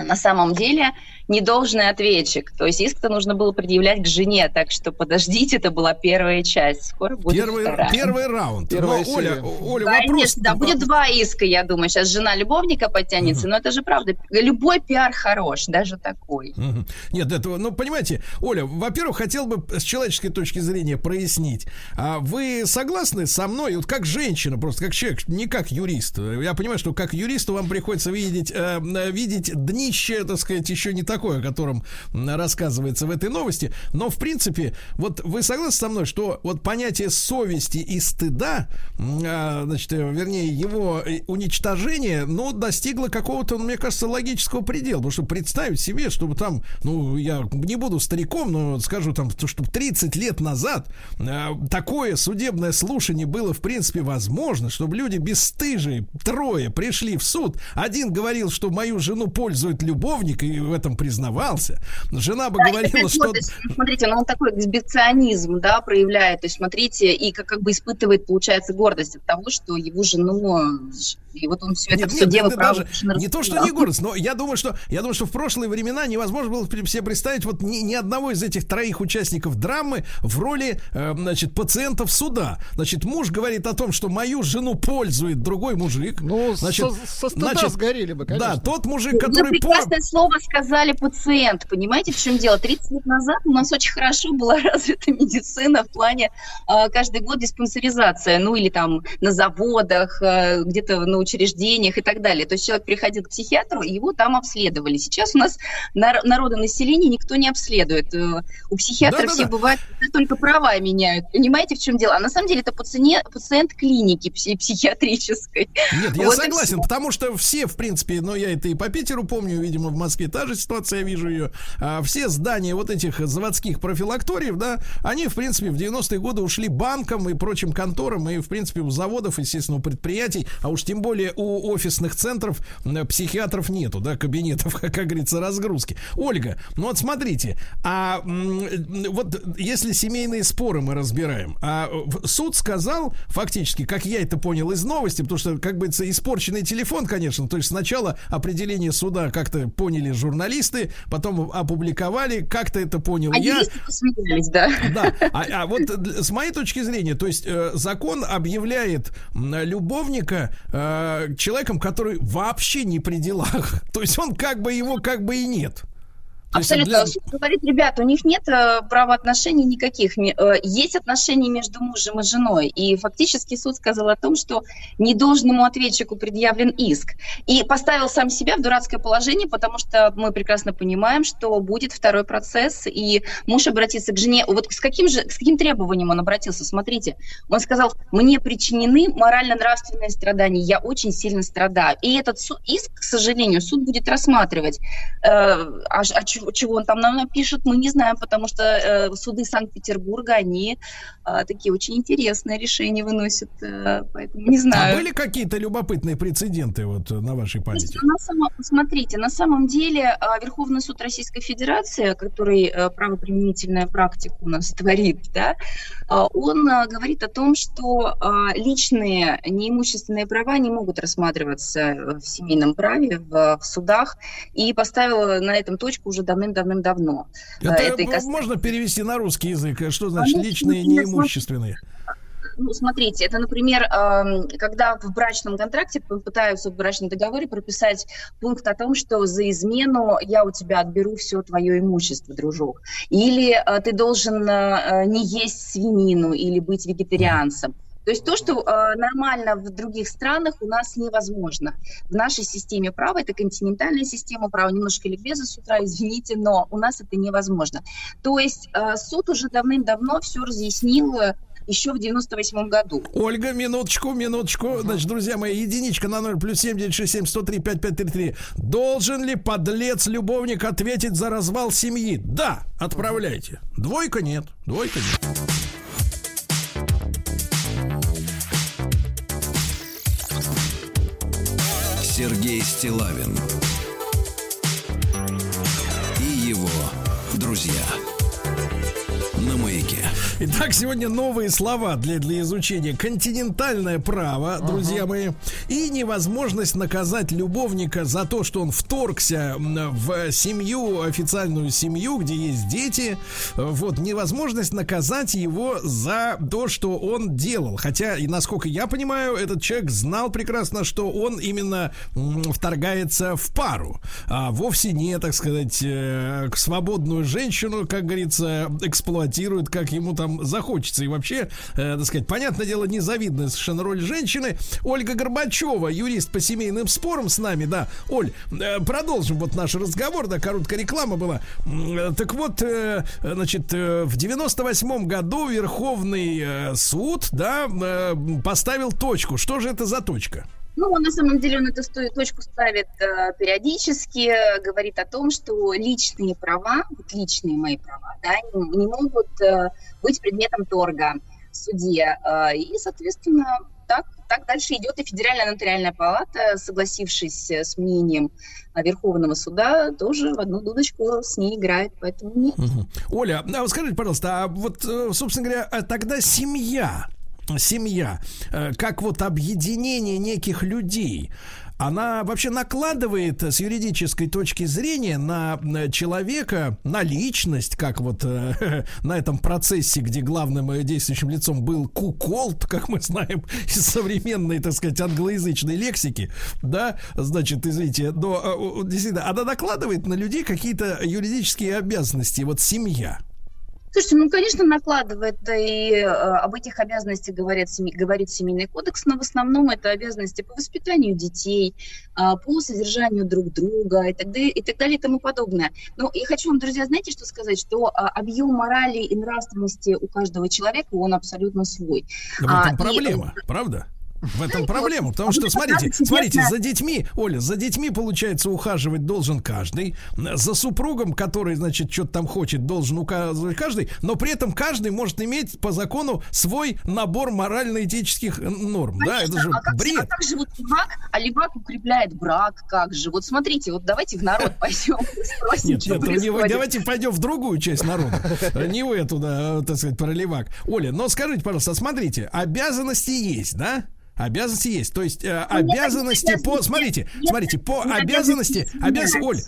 [SPEAKER 9] на самом деле недолжный ответчик. То есть иск-то нужно было предъявлять к жене, так что подождите, это была первая часть. Скоро будет
[SPEAKER 2] Первый,
[SPEAKER 9] вторая.
[SPEAKER 2] первый раунд.
[SPEAKER 3] Первая
[SPEAKER 2] Но, Оля. Оля,
[SPEAKER 9] Да,
[SPEAKER 2] вопрос.
[SPEAKER 9] конечно, да, будет два иска, я думаю. Сейчас жена любовника подтянется, но это же правда. Любой пиар хорош, даже такой.
[SPEAKER 2] Мгм. Нет, это, ну, понимаете, Оля, во-первых, хотел бы с человеческой точки зрения прояснить. А вы согласны со мной, вот как женщина, просто как человек, не как юрист. Я понимаю, что как юристу вам приходится видеть, э, видеть днище, так сказать, еще не такое, о котором рассказывается в этой новости. Но, в принципе, вот вы согласны со мной, что вот понятие совести и стыда, а, значит, э, вернее, его э, уничтожение, ну, достигло какого-то, ну, мне кажется, логического предела. Потому что представить себе, чтобы там, ну, я не буду стариком, но скажу там, то, что 30 лет назад э, такое судебное слушание было, в принципе, возможно, чтобы люди бесстыжие, трое, пришли в суд. Один говорил, что мою жену пользует любовник, и в этом признавался. Жена бы
[SPEAKER 9] Да,
[SPEAKER 2] говорила,
[SPEAKER 9] опять
[SPEAKER 2] что...
[SPEAKER 9] вот, есть, смотрите, ну он такой эксбиционизм, да, проявляет. То есть, смотрите, и как, как бы испытывает, получается, гордость от того, что его жену, и вот он все это
[SPEAKER 2] Нет,
[SPEAKER 9] в
[SPEAKER 2] нет,
[SPEAKER 9] суде
[SPEAKER 2] это даже не то, что не гордость, но я думаю, что я думаю, что в прошлые времена невозможно было себе представить вот ни, ни одного из этих троих участников драмы в роли, э, значит, пациентов суда. Значит, муж говорит о том, что мою жену пользует другой мужик.
[SPEAKER 3] Ну,
[SPEAKER 2] значит,
[SPEAKER 3] со, со стыда сгорели бы, конечно.
[SPEAKER 2] да, тот мужик, который по-
[SPEAKER 9] прекрасное слово сказали пациент. Понимаете, в чем дело? 30 лет назад у нас очень хорошо была развита медицина в плане э, каждый год диспансеризация, ну или там на заводах, э, где-то на учреждениях и так далее. То есть человек приходил к психиатру, и его там обследовали. Сейчас у нас нар- народонаселение никто не обследует. Э, У психиатров
[SPEAKER 2] Да-да-да.
[SPEAKER 9] все бывает только права меняют. Понимаете, в чем дело? А на самом деле это пациент, пациент клиники пси- психиатрической.
[SPEAKER 2] Нет, я
[SPEAKER 9] Вот
[SPEAKER 2] согласен, потому что все, в принципе, ну я это и по Питеру помню, видимо, в Москве та же ситуация, я вижу ее. А, все здания вот этих заводских профилакториев, да, они, в принципе, в 90-е годы ушли банкам и прочим конторам, и, в принципе, у заводов, естественно, у предприятий, а уж тем более у офисных центров психиатров нету, да, кабинетов, как говорится, разгрузки. Ольга, ну вот смотрите, а вот если семейные споры мы разбираем, а суд сказал, фактически, как я это понял из новости, потому что, как бы, испорченный телефон, конечно, то есть сначала определение суда как-то поняли журналисты, потом опубликовали, как-то это понял
[SPEAKER 9] А
[SPEAKER 2] я.
[SPEAKER 9] посмеялись, да.
[SPEAKER 2] Да, а, а вот с моей точки зрения, то есть э, закон объявляет любовника э, человеком, который вообще не при делах. То есть он как бы его как бы и нет.
[SPEAKER 9] Абсолютно.
[SPEAKER 2] для-
[SPEAKER 9] говорит, ребят, у них нет э, правоотношений никаких. Э, Есть отношения между мужем и женой. И фактически суд сказал о том, что недолжному ответчику предъявлен иск. И поставил сам себя в дурацкое положение, потому что мы прекрасно понимаем, что будет второй процесс, и муж обратится к жене. Вот с каким же, с каким требованием он обратился? Смотрите, он сказал, мне причинены морально-нравственные страдания, я очень сильно страдаю. И этот иск, к сожалению, суд будет рассматривать. Э, а, а чего, чего он там нам напишет, мы не знаем, потому что э, суды Санкт-Петербурга, они э, такие очень интересные решения выносят, э, поэтому не
[SPEAKER 2] А
[SPEAKER 9] знаю.
[SPEAKER 2] были какие-то любопытные прецеденты вот э, на вашей памяти?
[SPEAKER 9] На самом- смотрите, на самом деле а, Верховный суд Российской Федерации, который э, правоприменительная практика у нас творит, да, а, он а, говорит о том, что а, личные неимущественные права не могут рассматриваться в семейном праве, в, в судах, и поставил на этом точку уже давным-давным-давно.
[SPEAKER 2] Это
[SPEAKER 9] это
[SPEAKER 2] можно перевести на русский язык. А Что значит личные неимущественные?
[SPEAKER 9] Ну, смотрите, это, например, эм, когда в брачном контракте пытаются в брачном договоре прописать пункт о том, что за измену я у тебя отберу все твое имущество, дружок. Или э, ты должен э, не есть свинину или быть вегетарианцем. То есть то, что э, нормально в других странах, у нас невозможно. В нашей системе права, это континентальная система права, немножко ликбеза с утра, извините, но у нас это невозможно. То есть э, суд уже давным-давно все разъяснил э, еще в 98 году.
[SPEAKER 2] Ольга, минуточку, минуточку. Значит, друзья мои, единичка на 0 плюс 7 967 103 5533. Должен ли подлец-любовник ответить за развал семьи? Да, отправляйте. Двойка нет, двойка нет.
[SPEAKER 1] Сергей Стилавин и его друзья на маяке.
[SPEAKER 2] Итак, сегодня новые слова для, для изучения. Континентальное право, друзья мои, и невозможность наказать любовника за то, что он вторгся в семью, официальную семью, где есть дети. Вот, невозможность наказать его за то, что он делал. Хотя, и насколько я понимаю, этот человек знал прекрасно, что он именно вторгается в пару, а вовсе не, так сказать, э, свободную женщину, как говорится, эксплуатирует, как ему там захочется. И вообще, э, так сказать, понятное дело, незавидная совершенно роль женщины. Ольга Горбачева, юрист по семейным спорам с нами, да. Оль, э, продолжим вот наш разговор, да, короткая реклама была. Э, Так вот, э, значит, э, в 98 году Верховный э, суд, да, э, поставил точку. Что же это за точка?
[SPEAKER 9] Ну, на самом деле он эту точку ставит э, периодически, говорит о том, что личные права, вот личные мои права, да, не, не могут э, быть предметом торга в суде. Э, и, соответственно, так, так дальше идет и Федеральная нотариальная палата, согласившись э, с мнением Верховного суда, тоже в одну дудочку с ней играет, поэтому нет.
[SPEAKER 2] Мгм. Оля, а вот скажите, пожалуйста, а вот, собственно говоря, а тогда семья, семья, как вот объединение неких людей, она вообще накладывает с юридической точки зрения на человека, на личность, как вот э, на этом процессе, где главным действующим лицом был Куколт, как мы знаем из современной, так сказать, англоязычной лексики, да, значит, извините, но э, действительно, она накладывает на людей какие-то юридические обязанности, вот семья.
[SPEAKER 9] Слушайте, ну, конечно, накладывает, да и э, об этих обязанностях говорят, семи- говорит Семейный кодекс, но в основном это обязанности по воспитанию детей, а, по содержанию друг друга и так, далее, и так далее и тому подобное. Но я хочу вам, друзья, знаете, что сказать? Что а, объем морали и нравственности у каждого человека, он абсолютно свой.
[SPEAKER 2] В
[SPEAKER 9] А,
[SPEAKER 2] этом
[SPEAKER 9] и-
[SPEAKER 2] проблема, правда? В этом проблема, потому что,
[SPEAKER 9] Ну,
[SPEAKER 2] смотрите, смотрите, за детьми, Оля, за детьми, получается, ухаживать должен каждый, за супругом, который, значит, что-то там хочет, должен указывать каждый, но при этом каждый может иметь по закону свой набор морально-этических норм, да, это же
[SPEAKER 9] а как, а
[SPEAKER 2] бред.
[SPEAKER 9] как же вот левак, а левак укрепляет брак, как же? Вот смотрите, вот давайте в народ пойдем, спросим,
[SPEAKER 2] Нет,
[SPEAKER 9] что
[SPEAKER 2] нет, давайте пойдем в другую часть народа. Не в эту, да, так сказать, про левак. Оля, но скажите, пожалуйста, смотрите, обязанности есть, да? Обязанности есть. То есть э,
[SPEAKER 9] Ну,
[SPEAKER 2] обязанности по. Смотрите, смотрите, по обязанности.
[SPEAKER 9] Обязанности.
[SPEAKER 2] Оль.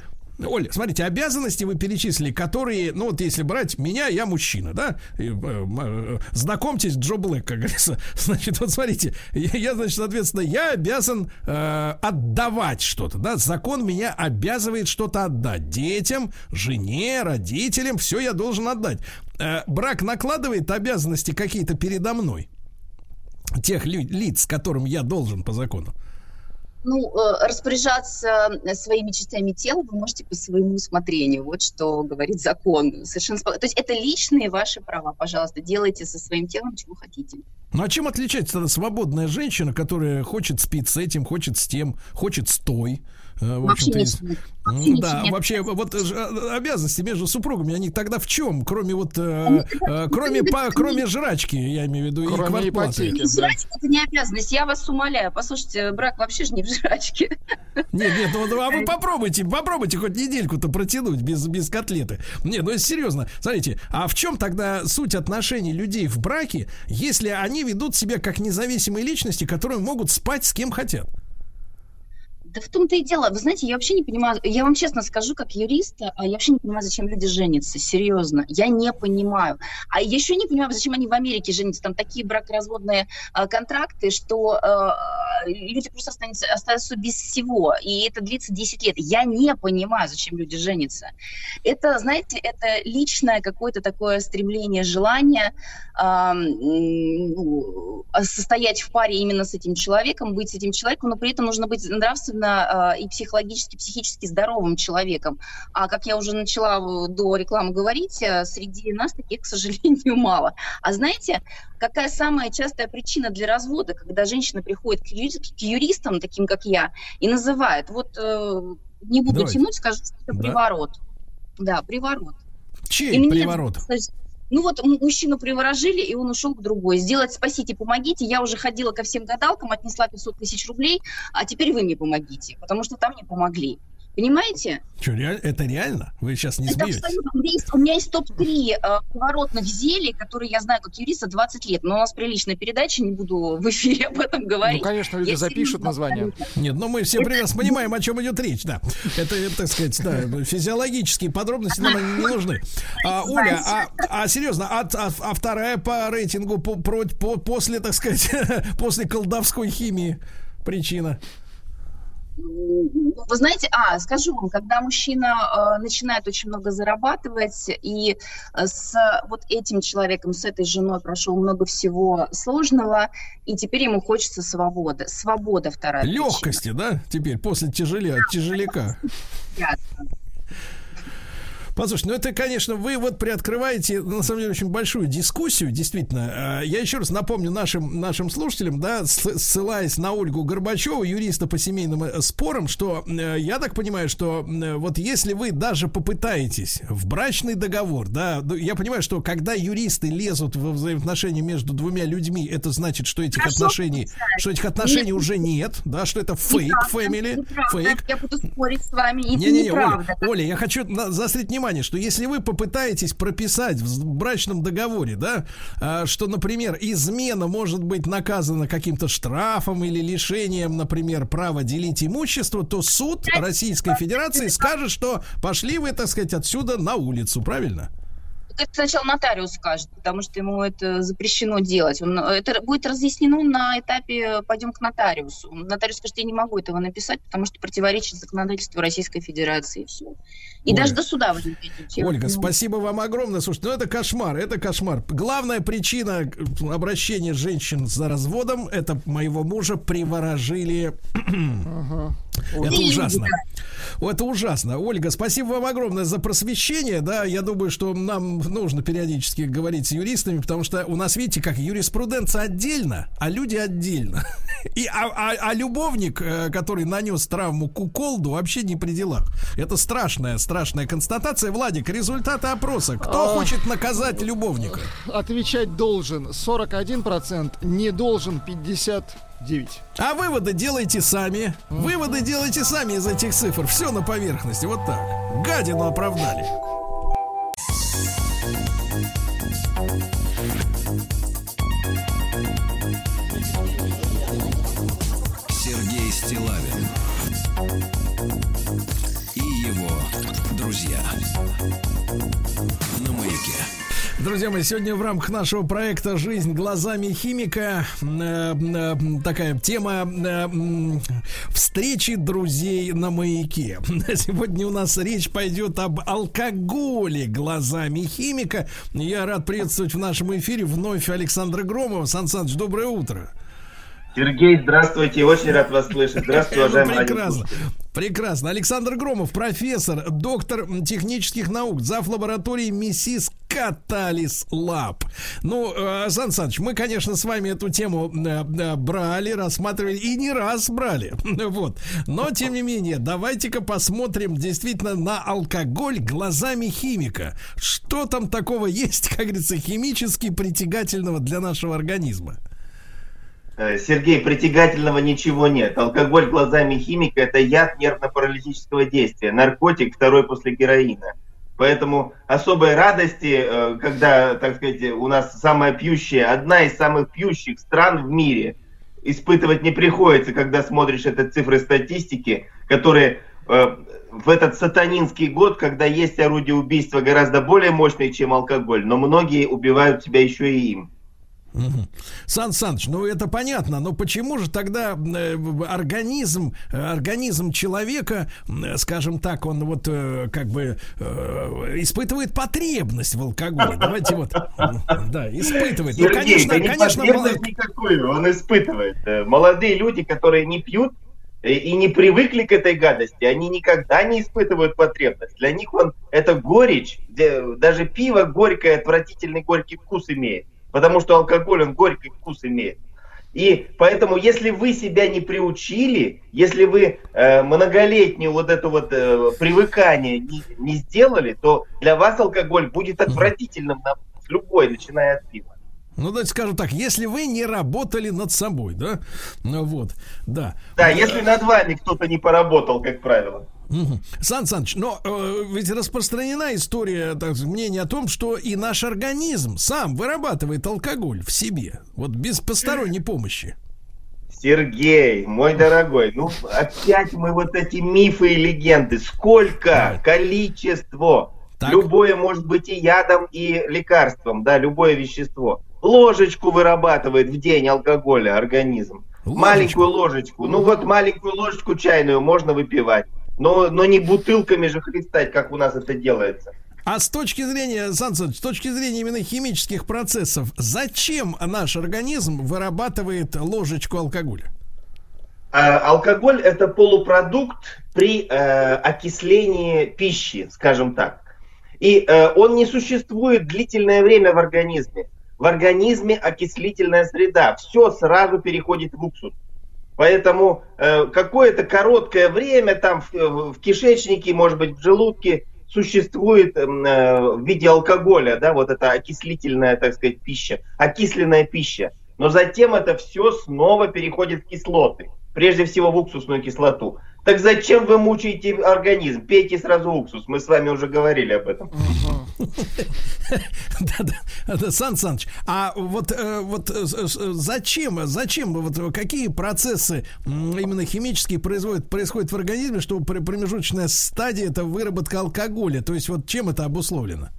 [SPEAKER 2] Оля, смотрите, обязанности вы перечислили, которые, ну вот если брать меня, я мужчина, да? И, э, э, знакомьтесь, Джо Блэк, как говорится. Значит, вот смотрите, я, я, значит, соответственно, я обязан э, отдавать что-то, да? Закон меня обязывает что-то отдать детям, жене, родителям, все я должен отдать. Э, брак накладывает обязанности какие-то передо мной тех лиц, которым я должен по закону.
[SPEAKER 9] Ну, э, распоряжаться своими частями тела вы можете по своему усмотрению. Вот что говорит закон. Совершенно То есть это личные ваши права. Пожалуйста, делайте со своим телом, чего хотите.
[SPEAKER 2] Ну а чем отличается свободная женщина, которая хочет спить с этим, хочет с тем, хочет с той? Э, В
[SPEAKER 9] Вообще. Вообще
[SPEAKER 2] М, Да,
[SPEAKER 9] нет.
[SPEAKER 2] вообще вот э, обязанности между супругами, они тогда в чем? Кроме вот, э, э, кроме, по, кроме жрачки, я имею в виду, и
[SPEAKER 3] Кроме
[SPEAKER 2] квартплаты.
[SPEAKER 3] ипотеки.
[SPEAKER 9] Не жрачка это не обязанность, я вас умоляю. Послушайте, брак вообще же не в жрачке.
[SPEAKER 2] Нет, нет, ну, ну, а вы попробуйте, попробуйте хоть недельку-то протянуть без, без котлеты. Нет, ну если серьезно, смотрите, а в чем тогда суть отношений людей в браке, если они ведут себя как независимые личности, которые могут спать с кем хотят?
[SPEAKER 9] Да в том-то и дело. Вы знаете, я вообще не понимаю, я вам честно скажу, как юриста, а я вообще не понимаю, зачем люди женятся. Серьезно. Я не понимаю. А еще не понимаю, зачем они в Америке женятся. Там такие бракоразводные а, контракты, что а, люди просто останутся, остаются без всего. И это длится 10 лет. Я не понимаю, зачем люди женятся. Это, знаете, это личное какое-то такое стремление, желание а, ну, состоять в паре именно с этим человеком, быть с этим человеком, но при этом нужно быть нравственно а, и психологически, психически здоровым человеком. А как я уже начала э, до рекламы говорить, э, среди нас таких, к сожалению, мало. А знаете, какая самая частая причина для развода, когда женщина приходит к, юри- к юристам, таким как я, и называет, вот э, не буду
[SPEAKER 2] Давайте.
[SPEAKER 9] тянуть, скажу, что это
[SPEAKER 2] Да.
[SPEAKER 9] приворот. Да, приворот.
[SPEAKER 2] Чей
[SPEAKER 9] И меня
[SPEAKER 2] приворот?
[SPEAKER 9] это- Ну вот мужчину приворожили, и он ушел к другой. Сделать спасите, помогите. Я уже ходила ко всем гадалкам, отнесла 500 тысяч рублей, а теперь вы мне помогите, потому что там не помогли. Понимаете?
[SPEAKER 2] Что, реаль- это реально? Вы сейчас не
[SPEAKER 9] Это
[SPEAKER 2] смеетесь?
[SPEAKER 9] абсолютно. У меня есть, у меня есть топ-3 э, поворотных зелий, которые я знаю как юриста 20 лет. Но у нас приличная передача, не буду в эфире об этом
[SPEAKER 3] Ну,
[SPEAKER 9] говорить.
[SPEAKER 3] конечно, люди
[SPEAKER 9] Я
[SPEAKER 3] запишут название.
[SPEAKER 9] абсолютно.
[SPEAKER 2] Нет, но мы все прекрасно понимаем, о чем идет речь, да. Это, это, так сказать, да, физиологические подробности нам не нужны. А, Оля, а, а серьезно, а, а- а вторая по рейтингу по, по- после, так сказать, после колдовской химии причина?
[SPEAKER 9] Вы знаете, а, скажу вам, когда мужчина э, начинает очень много зарабатывать и э, с вот этим человеком, с этой женой прошел много всего сложного, и теперь ему хочется свободы. Свобода вторая причина.
[SPEAKER 2] Легкости, да, теперь после тяжеля, тяжеляка.
[SPEAKER 9] Ясно.
[SPEAKER 2] Послушайте, ну это, конечно, вы вот приоткрываете, на самом деле, очень большую дискуссию, действительно. Э, Я еще раз напомню нашим, нашим слушателям, да, ссылаясь на Ольгу Горбачеву, юриста по семейным э, спорам, что э, я так понимаю, что э, вот если вы даже попытаетесь в брачный договор, да, ну, я понимаю, что когда юристы лезут во взаимоотношения между двумя людьми, это значит, что этих
[SPEAKER 9] Хорошо,
[SPEAKER 2] отношений, что этих отношений уже нет, да, что это фейк, фэмили, фейк.
[SPEAKER 9] Я буду спорить с вами, это
[SPEAKER 2] Не-не-не, Оля,
[SPEAKER 9] неправда.
[SPEAKER 2] Оля, я хочу заострить внимание, что если вы попытаетесь прописать в брачном договоре, да, а, что, например, измена может быть наказана каким-то штрафом или лишением, например, права делить имущество, то суд Российской Федерации скажет, что пошли вы, так сказать, отсюда на улицу, правильно?
[SPEAKER 9] Это сначала нотариус скажет, потому что ему это запрещено делать. Он, это будет разъяснено на этапе «пойдем к нотариусу». Нотариус скажет, я не могу этого написать, потому что противоречит законодательству Российской Федерации. И, все. и даже до суда вы не дойдете.
[SPEAKER 2] Ольга,
[SPEAKER 9] Ну,
[SPEAKER 2] спасибо вам огромное. Слушайте, ну это кошмар, это кошмар. Главная причина э, обращения женщин за разводом это моего мужа приворожили Это
[SPEAKER 9] Люди,
[SPEAKER 2] ужасно. Это ужасно. Ольга, спасибо вам огромное за просвещение. Да, я думаю, что нам нужно периодически говорить с юристами, потому что у нас, видите, как юриспруденция отдельно, а люди отдельно. И, а, а- а любовник, э, который нанес травму куколду, вообще не при делах. Это страшная, страшная констатация. Владик, результаты опроса. Кто
[SPEAKER 3] А.
[SPEAKER 2] хочет наказать любовника?
[SPEAKER 3] Отвечать должен 41%, не должен 59%.
[SPEAKER 2] А выводы делайте сами. Выводы делайте сами из этих цифр. Все на поверхности. Вот так. Гадину оправдали.
[SPEAKER 1] Друзья
[SPEAKER 2] мои, сегодня в рамках нашего проекта «Жизнь глазами химика» э, э, такая тема э, встречи друзей на маяке. Сегодня у нас речь пойдет об алкоголе глазами химика. Я рад приветствовать в нашем эфире вновь Александра Громова. Сан Саныч, доброе утро.
[SPEAKER 10] Сергей, здравствуйте, очень рад вас слышать. Здравствуйте,
[SPEAKER 2] Ну,
[SPEAKER 10] уважаемые
[SPEAKER 2] прекрасно. Прекрасно. Александр Громов, профессор, доктор технических наук, зав. лаборатории МИСИС Catalysis Lab. Ну, э, Сан Саныч, мы, конечно, с вами эту тему э, э, брали, рассматривали и не раз брали. Вот. Но, тем не менее, давайте-ка посмотрим действительно на алкоголь глазами химика. Что там такого есть, как говорится, химически притягательного для нашего организма?
[SPEAKER 10] Сергей, притягательного ничего нет. Алкоголь глазами химика – это яд нервно-паралитического действия, наркотик второй после героина. Поэтому особой радости, э, когда, так сказать, у нас самая пьющая, одна из самых пьющих стран в мире, испытывать не приходится, когда смотришь это цифры статистики, которые э, в этот сатанинский год, когда есть орудие убийства гораздо более мощные, чем алкоголь, но многие убивают себя еще и им.
[SPEAKER 2] Сан Саныч, ну это понятно, но почему же тогда э, организм, э, организм человека, э, скажем так, он вот как бы испытывает потребность в алкоголе? Давайте вот, да, испытывает. Ну,
[SPEAKER 10] Сергей,
[SPEAKER 2] конечно,
[SPEAKER 10] да не
[SPEAKER 2] конечно,
[SPEAKER 10] потребность
[SPEAKER 2] мало-
[SPEAKER 10] никакую он испытывает. Молодые люди, которые не пьют и не привыкли к этой гадости, они никогда не испытывают потребность. Для них он это горечь, даже пиво горькое, отвратительный горький вкус имеет, потому что алкоголь он горький вкус имеет. И поэтому, если вы себя не приучили, если вы э, многолетнюю вот это вот э, привыкание не, не сделали, то для вас алкоголь будет отвратительным на любой, начиная от пива.
[SPEAKER 2] ну давайте скажем так, если вы не работали над собой, да, ну вот, да.
[SPEAKER 10] Да, если над вами кто-то не поработал, как правило.
[SPEAKER 2] Мгм. Сан Саныч, но э, ведь распространена история, так мнение о том, что и наш организм сам вырабатывает алкоголь в себе, вот без посторонней помощи.
[SPEAKER 10] Сергей, мой дорогой, ну опять мы вот эти мифы и легенды. Сколько? Количество.
[SPEAKER 2] Так.
[SPEAKER 10] Любое может быть и ядом, и лекарством, да, любое вещество. Ложечку вырабатывает в день алкоголя организм.
[SPEAKER 2] Ложечку?
[SPEAKER 10] Маленькую ложечку. Ну вот маленькую ложечку чайную можно выпивать. Но, но не бутылками же хлестать, как у нас это делается.
[SPEAKER 2] А с точки зрения, Сан Саныч, с точки зрения именно химических процессов, зачем наш организм вырабатывает ложечку алкоголя?
[SPEAKER 10] А, Алкоголь это полупродукт при э, окислении пищи, скажем так. И э, он не существует длительное время в организме. В организме окислительная среда. Все сразу переходит в уксус. Поэтому э, какое-то короткое время там в, в кишечнике, может быть, в желудке существует эм, э, в виде алкоголя, да, вот эта окислительная, так сказать, пища, окисленная пища. Но затем это все снова переходит в кислоты, прежде всего в уксусную кислоту. Так зачем вы мучаете организм? Пейте сразу уксус. Мы с вами уже говорили об этом.
[SPEAKER 2] Да-да, Сан Саныч, а вот, э, вот э, с- зачем, зачем, вот какие процессы именно химические производят, происходят в организме, чтобы пр- промежуточная стадия это выработка алкоголя? То есть вот чем это обусловлено?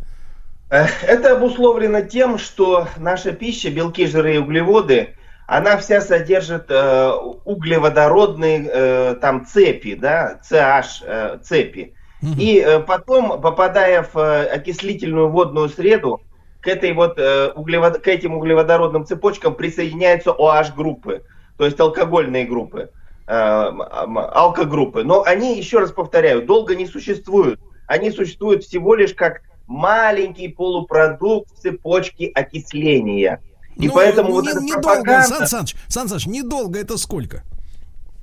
[SPEAKER 10] Э, Это обусловлено тем, что наша пища, белки, жиры и углеводы, она вся содержит э, углеводородные э, там цепи, да, CH э, цепи. И э, потом, попадая в э, окислительную водную среду, к, этой вот, э, углевод- к этим углеводородным цепочкам присоединяются OH-группы, то есть алкогольные группы, э, алкогруппы. Но они, еще раз повторяю, долго не существуют. Они существуют всего лишь как маленький полупродукт цепочки окисления. И
[SPEAKER 2] Ну,
[SPEAKER 10] поэтому
[SPEAKER 2] не-
[SPEAKER 10] вот эта
[SPEAKER 2] недолго,
[SPEAKER 10] пропаганда...
[SPEAKER 2] Сан Саныч, Сан Саныч, недолго это сколько?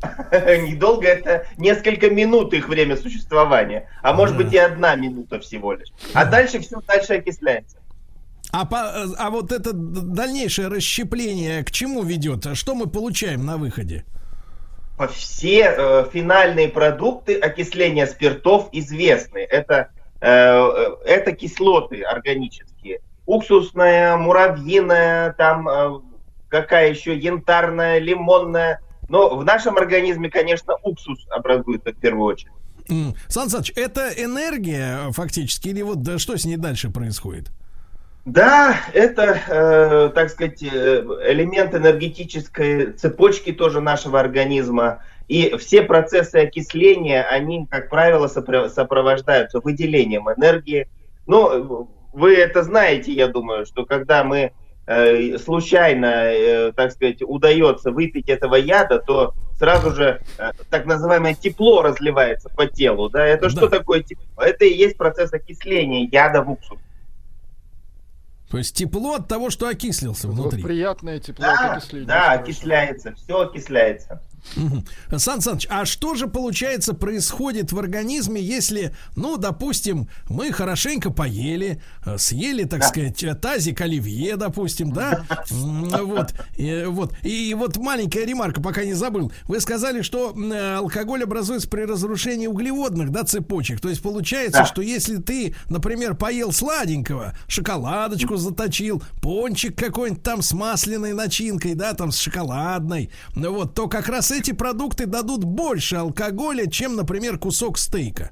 [SPEAKER 10] Недолго, это несколько минут их время существования, а может быть и одна минута всего лишь. А дальше все дальше окисляется.
[SPEAKER 2] А, по- а вот это дальнейшее расщепление к чему ведет? Что мы получаем на выходе?
[SPEAKER 10] Все э, финальные продукты окисления спиртов известны. Это, э, э, это кислоты органические. Уксусная, муравьиная, там э, какая еще, янтарная, лимонная. Но в нашем организме, конечно, уксус образуется в первую очередь.
[SPEAKER 2] Сан Саныч, это энергия э, фактически, или вот да, что с ней дальше происходит?
[SPEAKER 10] Да, это, э, так сказать, э, элемент энергетической цепочки тоже нашего организма. И все процессы окисления, они, как правило, сопро- сопровождаются выделением энергии. Ну, вы это знаете, я думаю, что когда мы э, случайно, э, так сказать, удается выпить этого яда, то сразу же э, так называемое тепло разливается по телу. Да? Это что
[SPEAKER 2] Да.
[SPEAKER 10] такое тепло? Это и есть процесс окисления яда в уксус.
[SPEAKER 2] То есть тепло от того, что окислился
[SPEAKER 3] Вот
[SPEAKER 2] внутри.
[SPEAKER 3] приятное тепло от
[SPEAKER 10] Да,
[SPEAKER 3] окисления.
[SPEAKER 10] да, окисляется, все окисляется.
[SPEAKER 2] Сан Саныч, а что же получается происходит в организме, если, ну, допустим, мы хорошенько поели, э, съели, так сказать, э, тазик оливье, допустим, да? М, Вот, и, вот. И вот маленькая ремарка, пока не забыл. Вы сказали, что э, алкоголь образуется при разрушении углеводных, да, цепочек. То есть получается,
[SPEAKER 10] Да.
[SPEAKER 2] что если ты, например, поел сладенького, шоколадочку заточил, пончик какой-нибудь там с масляной начинкой, да, там с шоколадной, ну вот, то как раз эти продукты дадут больше алкоголя, чем, например, кусок стейка.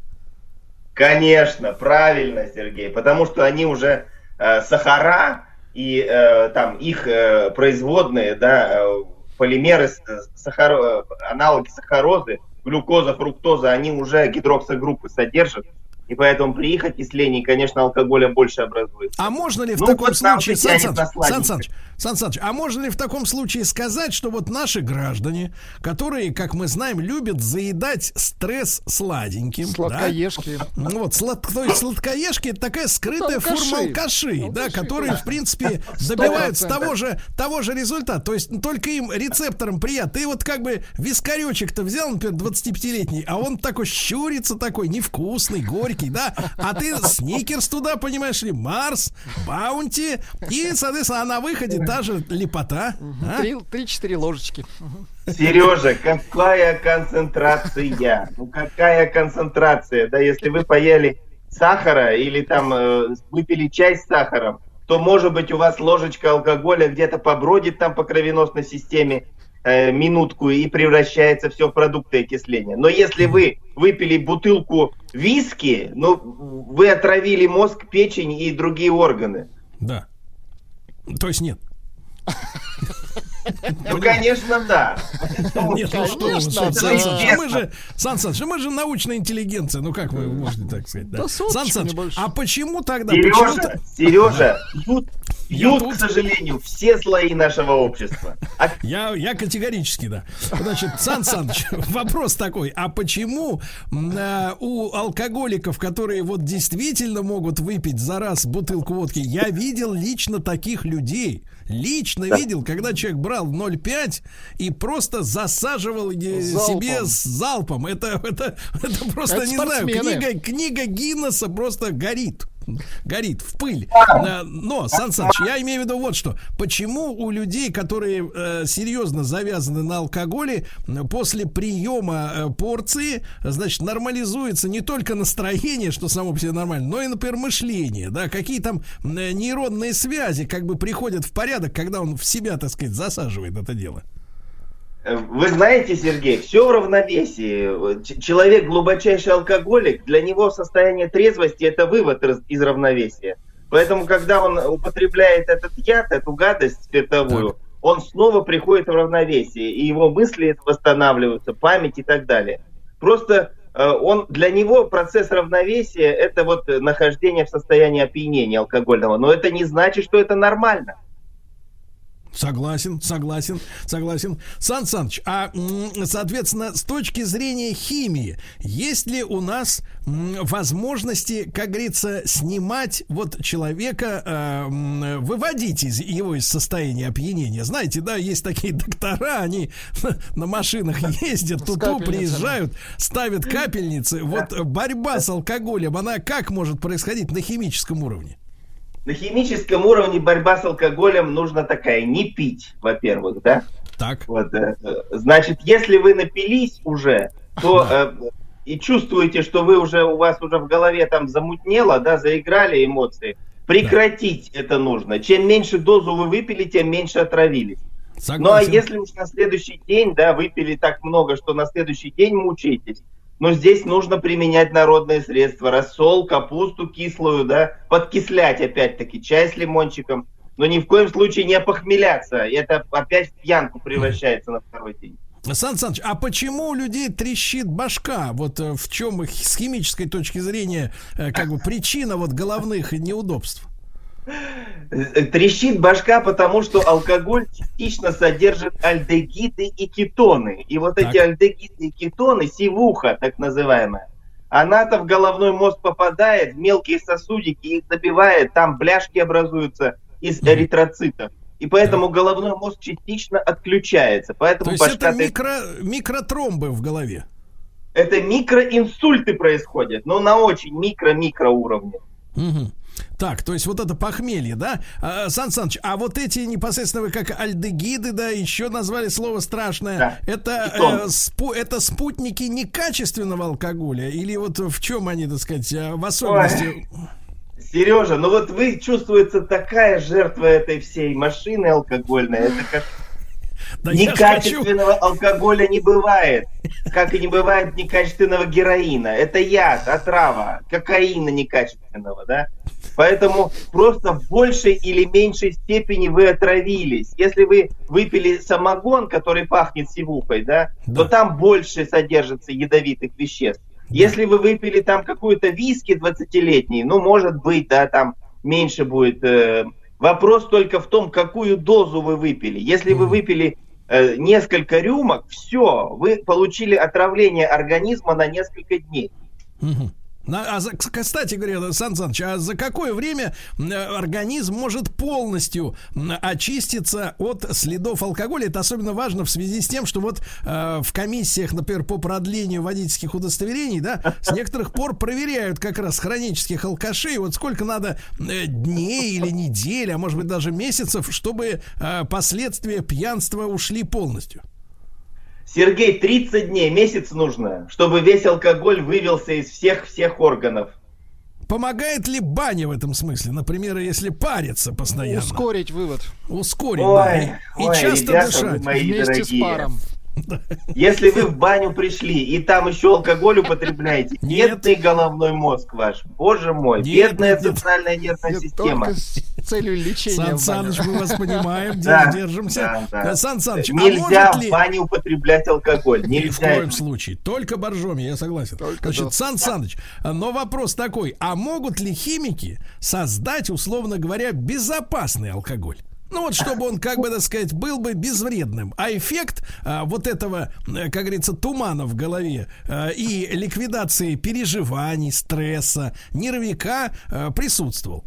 [SPEAKER 10] Конечно, правильно, Сергей, потому что они уже э, сахара и э, там их э, производные, да, э, полимеры, с- сахаро- аналоги сахарозы, глюкоза, фруктоза, они уже гидроксогруппы содержат, и поэтому при их окислении, конечно, алкоголя больше образуется.
[SPEAKER 2] А можно ли в
[SPEAKER 10] Ну,
[SPEAKER 2] таком
[SPEAKER 10] вот
[SPEAKER 2] случае, Сан Саныч, Сан. Саныч, Сан Саныч, а можно ли в таком случае сказать, что вот наши граждане, которые, как мы знаем, любят заедать стресс сладеньким, да?
[SPEAKER 3] Сладкоежки.
[SPEAKER 2] Ну вот, слад... то есть сладкоежки это такая скрытая
[SPEAKER 3] алкаши.
[SPEAKER 2] форма алкашей, да,
[SPEAKER 3] Алкаши,
[SPEAKER 2] которые,
[SPEAKER 3] да.
[SPEAKER 2] в принципе, добиваются
[SPEAKER 3] 100%.
[SPEAKER 2] того же, того же результата. То есть только им, рецепторам, приятно. Ты вот как бы вискаречек-то взял, например, 25-летний, а он такой щурится такой, невкусный, горький, да, а ты сникерс туда, понимаешь ли, Марс, Баунти, и, соответственно, а на выходе та же лепота. а?
[SPEAKER 3] Три- Три-четыре ложечки.
[SPEAKER 10] Сережа, какая концентрация? Ну какая концентрация? Да, если вы поели сахара или там э, выпили чай с сахаром, то может быть у вас ложечка алкоголя где-то побродит там по кровеносной системе э, минутку и превращается все в продукты окисления. Но если вы выпили бутылку виски, ну вы отравили мозг, печень и другие органы.
[SPEAKER 2] Да. То есть нет.
[SPEAKER 10] Ну, конечно, да.
[SPEAKER 2] Нет, ну что Сан. Саныч, а мы же, Сан Саныч, мы же научная интеллигенция, ну как вы можете так сказать? Да? Сан Саныч, а почему тогда?
[SPEAKER 10] Сережа, Сережа,
[SPEAKER 2] тут.
[SPEAKER 10] к сожалению, все слои нашего общества. А
[SPEAKER 2] Я, я категорически, да. Значит, Сан Саныч, вопрос такой, а почему а, у алкоголиков, которые вот действительно могут выпить за раз бутылку водки, я видел лично таких людей, лично видел, когда человек брал 0,5 и просто засаживал
[SPEAKER 3] Залпом.
[SPEAKER 2] себе с залпом. Это, это, это просто,
[SPEAKER 3] Это
[SPEAKER 2] не знаю, книга, книга Гиннесса просто горит. Горит в пыль. Но, Сан Саныч, я имею в виду вот что. Почему у людей, которые э, серьезно завязаны на алкоголе, после приема э, порции, значит, нормализуется не только настроение, что само по себе нормально, но и, например, мышление, да, какие там э, нейронные связи как бы приходят в порядок, когда он в себя, так сказать, засаживает это дело.
[SPEAKER 10] Э, Вы знаете, Сергей, все в равновесии. Человек глубочайший алкоголик, для него состояние трезвости это вывод из, равновесия. Поэтому, когда он употребляет этот яд, эту гадость спиртовую, он снова приходит в равновесие, и его мысли восстанавливаются, память и так далее. Просто э, он для него процесс равновесия это вот нахождение в состоянии опьянения алкогольного, но это не значит, что это нормально.
[SPEAKER 2] Согласен, согласен, согласен. Сан Саныч, а, соответственно, с точки зрения химии, есть ли у нас возможности, как говорится, снимать вот человека, э, выводить из его из состояния опьянения? Знаете, да, есть такие доктора, они на машинах ездят, тут
[SPEAKER 3] капельницами.
[SPEAKER 2] приезжают, ставят капельницы. Вот борьба с алкоголем, она как может происходить на химическом уровне?
[SPEAKER 10] На химическом уровне борьба с алкоголем нужна такая, не пить, во-первых, да?
[SPEAKER 2] Так.
[SPEAKER 10] Вот, э, э, значит, если вы напились уже, то э, и чувствуете, что вы уже, у вас уже в голове там замутнело, да, заиграли эмоции, прекратить это нужно. Чем меньше дозу вы выпили, тем меньше отравились. Ну а
[SPEAKER 2] Согласен.
[SPEAKER 10] если уж на следующий день, да, выпили так много, что на следующий день мучаетесь, но здесь нужно применять народные средства. Рассол, капусту кислую, да, подкислять опять-таки чай с лимончиком, но ни в коем случае не опохмеляться. Это опять в пьянку превращается на второй день.
[SPEAKER 2] Сан Саныч, а почему у людей трещит башка? Вот э, в чем их с химической точки зрения э, как бы причина вот головных неудобств?
[SPEAKER 10] Трещит башка, потому что алкоголь частично содержит альдегиды и кетоны. И вот
[SPEAKER 2] Так.
[SPEAKER 10] эти альдегиды и кетоны, сивуха так называемая, она-то в головной мозг попадает, в мелкие сосудики их забивает, там бляшки образуются из эритроцитов. И поэтому головной мозг частично отключается. Поэтому
[SPEAKER 2] То есть
[SPEAKER 10] башка
[SPEAKER 2] это микро, микротромбы в голове.
[SPEAKER 10] Это микроинсульты происходят, но на очень микро-микро уровне.
[SPEAKER 2] Мгм. Так, то есть вот это похмелье, да? А, Сан Саныч, а вот эти непосредственно вы как альдегиды, да, еще назвали слово страшное.
[SPEAKER 10] Да.
[SPEAKER 2] Это, э, спу- это спутники некачественного алкоголя? Или вот в чем они, так сказать, э, в особенности?
[SPEAKER 10] Сережа, ну вот вы чувствуется такая жертва этой всей машины алкогольной. Это как
[SPEAKER 2] Да
[SPEAKER 10] некачественного алкоголя не бывает. Как и не бывает некачественного героина. Это яд, отрава, кокаина некачественного, да? Поэтому просто в большей или меньшей степени вы отравились. Если вы выпили самогон, который пахнет сивухой, да,
[SPEAKER 2] Да.
[SPEAKER 10] то там больше содержится ядовитых веществ. Если вы выпили там какую-то виски 20-летний, ну, может быть, да, там меньше будет. э, вопрос только в том, какую дозу вы выпили. Если вы выпили э, несколько рюмок, все, вы получили отравление организма на несколько дней.
[SPEAKER 2] А за- кстати говоря, Сан Саныч, а за какое время э, организм может полностью очиститься от следов алкоголя? Это особенно важно в связи с тем, что вот э, в комиссиях, например, по продлению водительских удостоверений, да, с некоторых пор проверяют как раз хронических алкашей, вот сколько надо э, дней или недель, а может быть даже месяцев, чтобы э, последствия пьянства ушли полностью.
[SPEAKER 10] Сергей, 30 дней, месяц нужно, чтобы весь алкоголь вывелся из всех-всех органов.
[SPEAKER 2] Помогает ли баня в этом смысле? Например, если париться постоянно.
[SPEAKER 3] Ускорить вывод
[SPEAKER 2] Ускорить,
[SPEAKER 10] Ой,
[SPEAKER 2] да. И, и
[SPEAKER 10] ой,
[SPEAKER 2] часто
[SPEAKER 10] ребята,
[SPEAKER 2] дышать.
[SPEAKER 10] мои
[SPEAKER 3] вместе
[SPEAKER 10] дорогие.
[SPEAKER 3] с паром.
[SPEAKER 10] Если вы в баню пришли и там еще алкоголь употребляете,
[SPEAKER 2] Нет.
[SPEAKER 10] бедный головной мозг ваш, боже мой,
[SPEAKER 2] Нет,
[SPEAKER 10] бедная
[SPEAKER 2] нет, нет.
[SPEAKER 10] центральная нервная
[SPEAKER 3] Нет,
[SPEAKER 10] система.
[SPEAKER 3] только с целью лечения.
[SPEAKER 2] Сан
[SPEAKER 3] в.
[SPEAKER 2] Саныч, мы вас понимаем,
[SPEAKER 10] Да,
[SPEAKER 2] держимся.
[SPEAKER 10] да, да.
[SPEAKER 2] Да, Сан Саныч, а
[SPEAKER 10] Нельзя в
[SPEAKER 2] ли...
[SPEAKER 10] бане употреблять алкоголь.
[SPEAKER 2] Ни в
[SPEAKER 10] Нельзя.
[SPEAKER 2] коем случае. Только боржоми, я согласен.
[SPEAKER 3] Только
[SPEAKER 2] Значит,
[SPEAKER 3] да.
[SPEAKER 2] Сан Саныч, но вопрос такой. А могут ли химики создать, условно говоря, безопасный алкоголь? Ну вот, чтобы он, как бы, так сказать, был бы безвредным. А эффект а, вот этого, э, как говорится, тумана в голове а, и ликвидации переживаний, стресса, нервика а, присутствовал.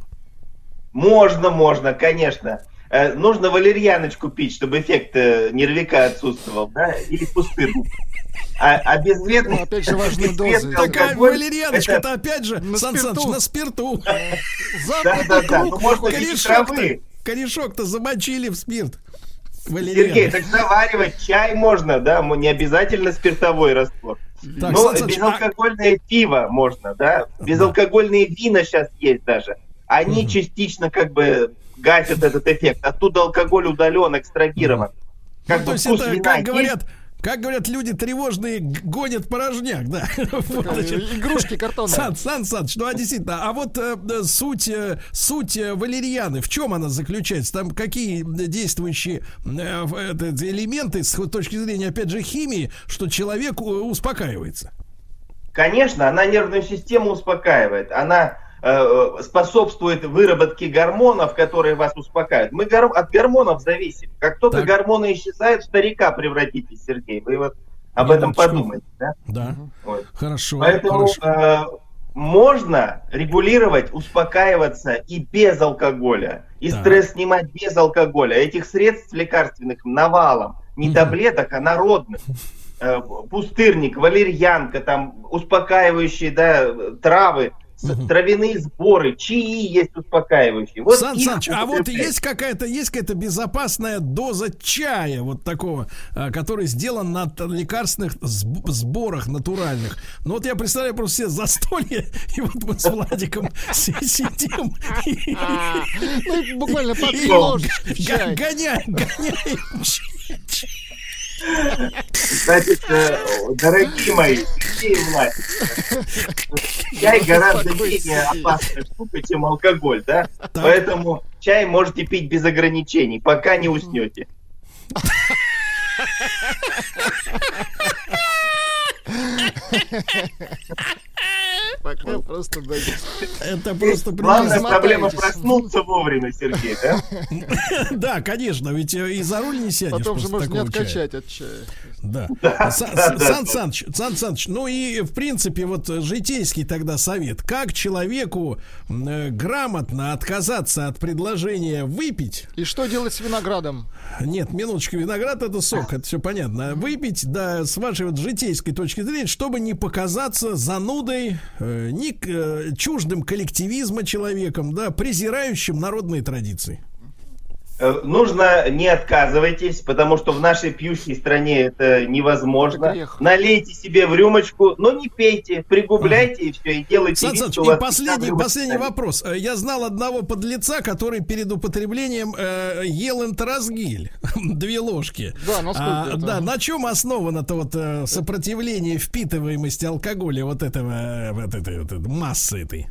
[SPEAKER 10] Можно, можно, конечно. Э, Нужно валерьяночку пить, чтобы эффект э, нервика отсутствовал, да, или пустырник. А, а безвредный,
[SPEAKER 3] Ну, опять же, важны
[SPEAKER 10] безвредный
[SPEAKER 3] дозы.
[SPEAKER 2] Такая
[SPEAKER 10] алкоголь
[SPEAKER 2] валерьяночка-то
[SPEAKER 10] это-
[SPEAKER 2] опять же,
[SPEAKER 3] На
[SPEAKER 2] Сан
[SPEAKER 3] спирту.
[SPEAKER 2] Саныч, на спирту.
[SPEAKER 10] Да, да, да. Ну, можно травы.
[SPEAKER 2] Корешок-то замочили в спирт.
[SPEAKER 10] Сергей,
[SPEAKER 2] Валерьяна.
[SPEAKER 10] так заваривать чай можно, да, не обязательно спиртовой раствор.
[SPEAKER 2] Так,
[SPEAKER 10] Но
[SPEAKER 2] Сан Саныч, а-
[SPEAKER 10] безалкогольное пиво можно, да, безалкогольные вина сейчас есть даже. Они частично как бы гасят этот эффект. Оттуда алкоголь удален, экстрагирован. Как
[SPEAKER 2] Ну,
[SPEAKER 10] бы
[SPEAKER 2] то есть это, как
[SPEAKER 10] есть,
[SPEAKER 2] говорят, как говорят люди тревожные, гонят порожняк, да. Вот, значит,
[SPEAKER 3] Игрушки картонные.
[SPEAKER 2] Сан, Сан Саныч, ну а действительно, а вот э, э, суть, э, суть э, валерьяны, в чем она заключается? Там какие действующие э, элементы с точки зрения, опять же, химии, что человек э, успокаивается?
[SPEAKER 10] Конечно, она нервную систему успокаивает. Она э, способствует выработке гормонов, которые вас успокаивают. Мы гор- от гормонов зависим. Как только
[SPEAKER 2] Так.
[SPEAKER 10] гормоны исчезают, в старика превратитесь, Сергей. Вы вот об этом
[SPEAKER 2] Минуточку.
[SPEAKER 10] подумайте. Да?
[SPEAKER 2] Да,
[SPEAKER 10] Вот.
[SPEAKER 2] хорошо.
[SPEAKER 10] Поэтому
[SPEAKER 2] хорошо.
[SPEAKER 10] э, можно регулировать, успокаиваться и без алкоголя. И
[SPEAKER 2] Так.
[SPEAKER 10] стресс снимать без алкоголя. Этих средств лекарственных навалом. Не
[SPEAKER 2] Мгм.
[SPEAKER 10] таблеток, а народных. Э, пустырник, валерьянка, там успокаивающие да, травы,
[SPEAKER 2] Мгм.
[SPEAKER 10] травяные сборы, чаи есть успокаивающие. Вот
[SPEAKER 2] Сан Саныч, а вот есть какая-то есть какая-то безопасная доза чая вот такого, а, который сделан на лекарственных сб- сборах натуральных. Ну вот я представляю просто себе застолье, и вот мы с Владиком си- сидим и-
[SPEAKER 3] А, Ну, буквально по три
[SPEAKER 2] и
[SPEAKER 3] ложечки в
[SPEAKER 2] г-
[SPEAKER 3] чай.
[SPEAKER 2] гоняем, гоняем чай.
[SPEAKER 10] Значит, э, дорогие мои, Сергей Власик. Чай гораздо менее опасная штука, чем алкоголь, да? Поэтому чай можете пить без ограничений, пока не уснете.
[SPEAKER 3] Пока просто
[SPEAKER 2] Это просто
[SPEAKER 10] Главная проблема проснуться вовремя, Сергей, да?
[SPEAKER 2] Да, конечно, ведь э, и за руль не сядешь
[SPEAKER 3] Потом же
[SPEAKER 2] после
[SPEAKER 3] можно не откачать от чая.
[SPEAKER 2] Да. Сан. Саныч, Сан Саныч, ну и в принципе вот э, житейский тогда совет. Как человеку э, грамотно отказаться от предложения выпить?
[SPEAKER 3] И что делать с виноградом?
[SPEAKER 2] Нет, минуточку, виноград это сок, это все понятно. Выпить, да, с вашей вот житейской точки зрения, чтобы не показаться занудой, э, не чуждым коллективизма человеком, да, презирающим народные традиции.
[SPEAKER 10] Э, Нужно не отказывайтесь, потому что в нашей пьющей стране это невозможно.
[SPEAKER 3] Грех.
[SPEAKER 10] Налейте себе в рюмочку, но не пейте, пригубляйте и все, и делайте
[SPEAKER 2] Сан
[SPEAKER 10] вид,
[SPEAKER 2] Саныч, и последний, последний вопрос. Э, Я знал одного подлеца, который перед употреблением э, ел энтеросгиль. Две ложки.
[SPEAKER 3] Да,
[SPEAKER 2] А,
[SPEAKER 3] это?
[SPEAKER 2] Да, на чем основано-то вот э, сопротивление впитываемости алкоголя вот этого, вот этой, вот массы этой?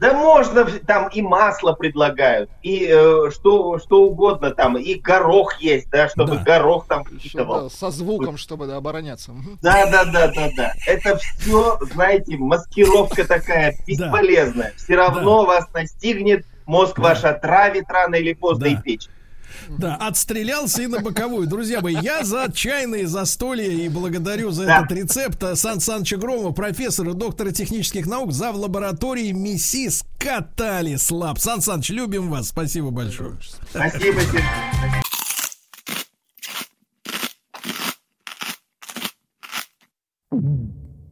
[SPEAKER 10] Да можно, там и масло предлагают, и э, что, что угодно там, и горох есть, да, чтобы
[SPEAKER 2] Да.
[SPEAKER 10] горох там впитывал.
[SPEAKER 3] да, со звуком, чтобы да, обороняться.
[SPEAKER 10] Да, да, да, да, да. Это все, знаете, маскировка такая бесполезная. Все равно вас настигнет, мозг ваш отравит рано или поздно
[SPEAKER 2] Да.
[SPEAKER 10] и печень.
[SPEAKER 2] Да, отстрелялся и на боковую. Друзья мои, я за чайные застолья и благодарю за этот рецепт Сан Саныча Громова, профессора, доктора технических наук, зав. лаборатории МИСИС Catalis Lab. Сан Саныч, любим вас. Спасибо большое.
[SPEAKER 10] Спасибо, Сергей.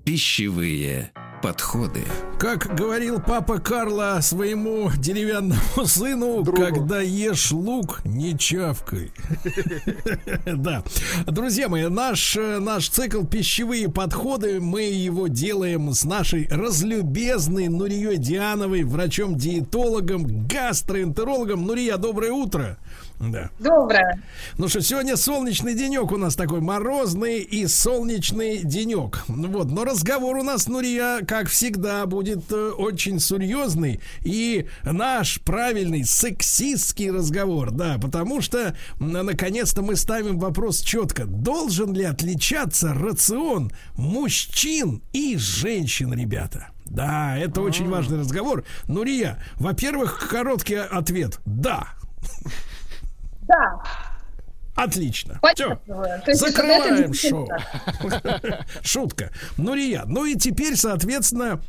[SPEAKER 1] Пищевые подходы.
[SPEAKER 2] Как говорил папа Карло своему деревянному сыну,
[SPEAKER 3] Другу.
[SPEAKER 2] когда ешь лук, не чавкай. Да. Друзья мои, наш, э, наш цикл «Пищевые подходы», мы его делаем с нашей разлюбезной Нурией Диановой, врачом-диетологом, гастроэнтерологом. Нурия, доброе утро. Да.
[SPEAKER 9] Доброе.
[SPEAKER 2] Ну что, сегодня солнечный денек у нас такой, морозный и солнечный денек. Ну Вот, но разговор у нас, Нурия, как всегда, будет э, очень серьезный и наш правильный сексистский разговор, да, потому что наконец-то мы ставим вопрос четко. Должен ли отличаться рацион мужчин и женщин, ребята? Да, это очень важный разговор. Нурия, во-первых, короткий ответ. Да.
[SPEAKER 9] Да,
[SPEAKER 2] Отлично.
[SPEAKER 9] Это
[SPEAKER 2] Закрываем шоу. Шутка. Ну, Рия, ну и теперь, соответственно,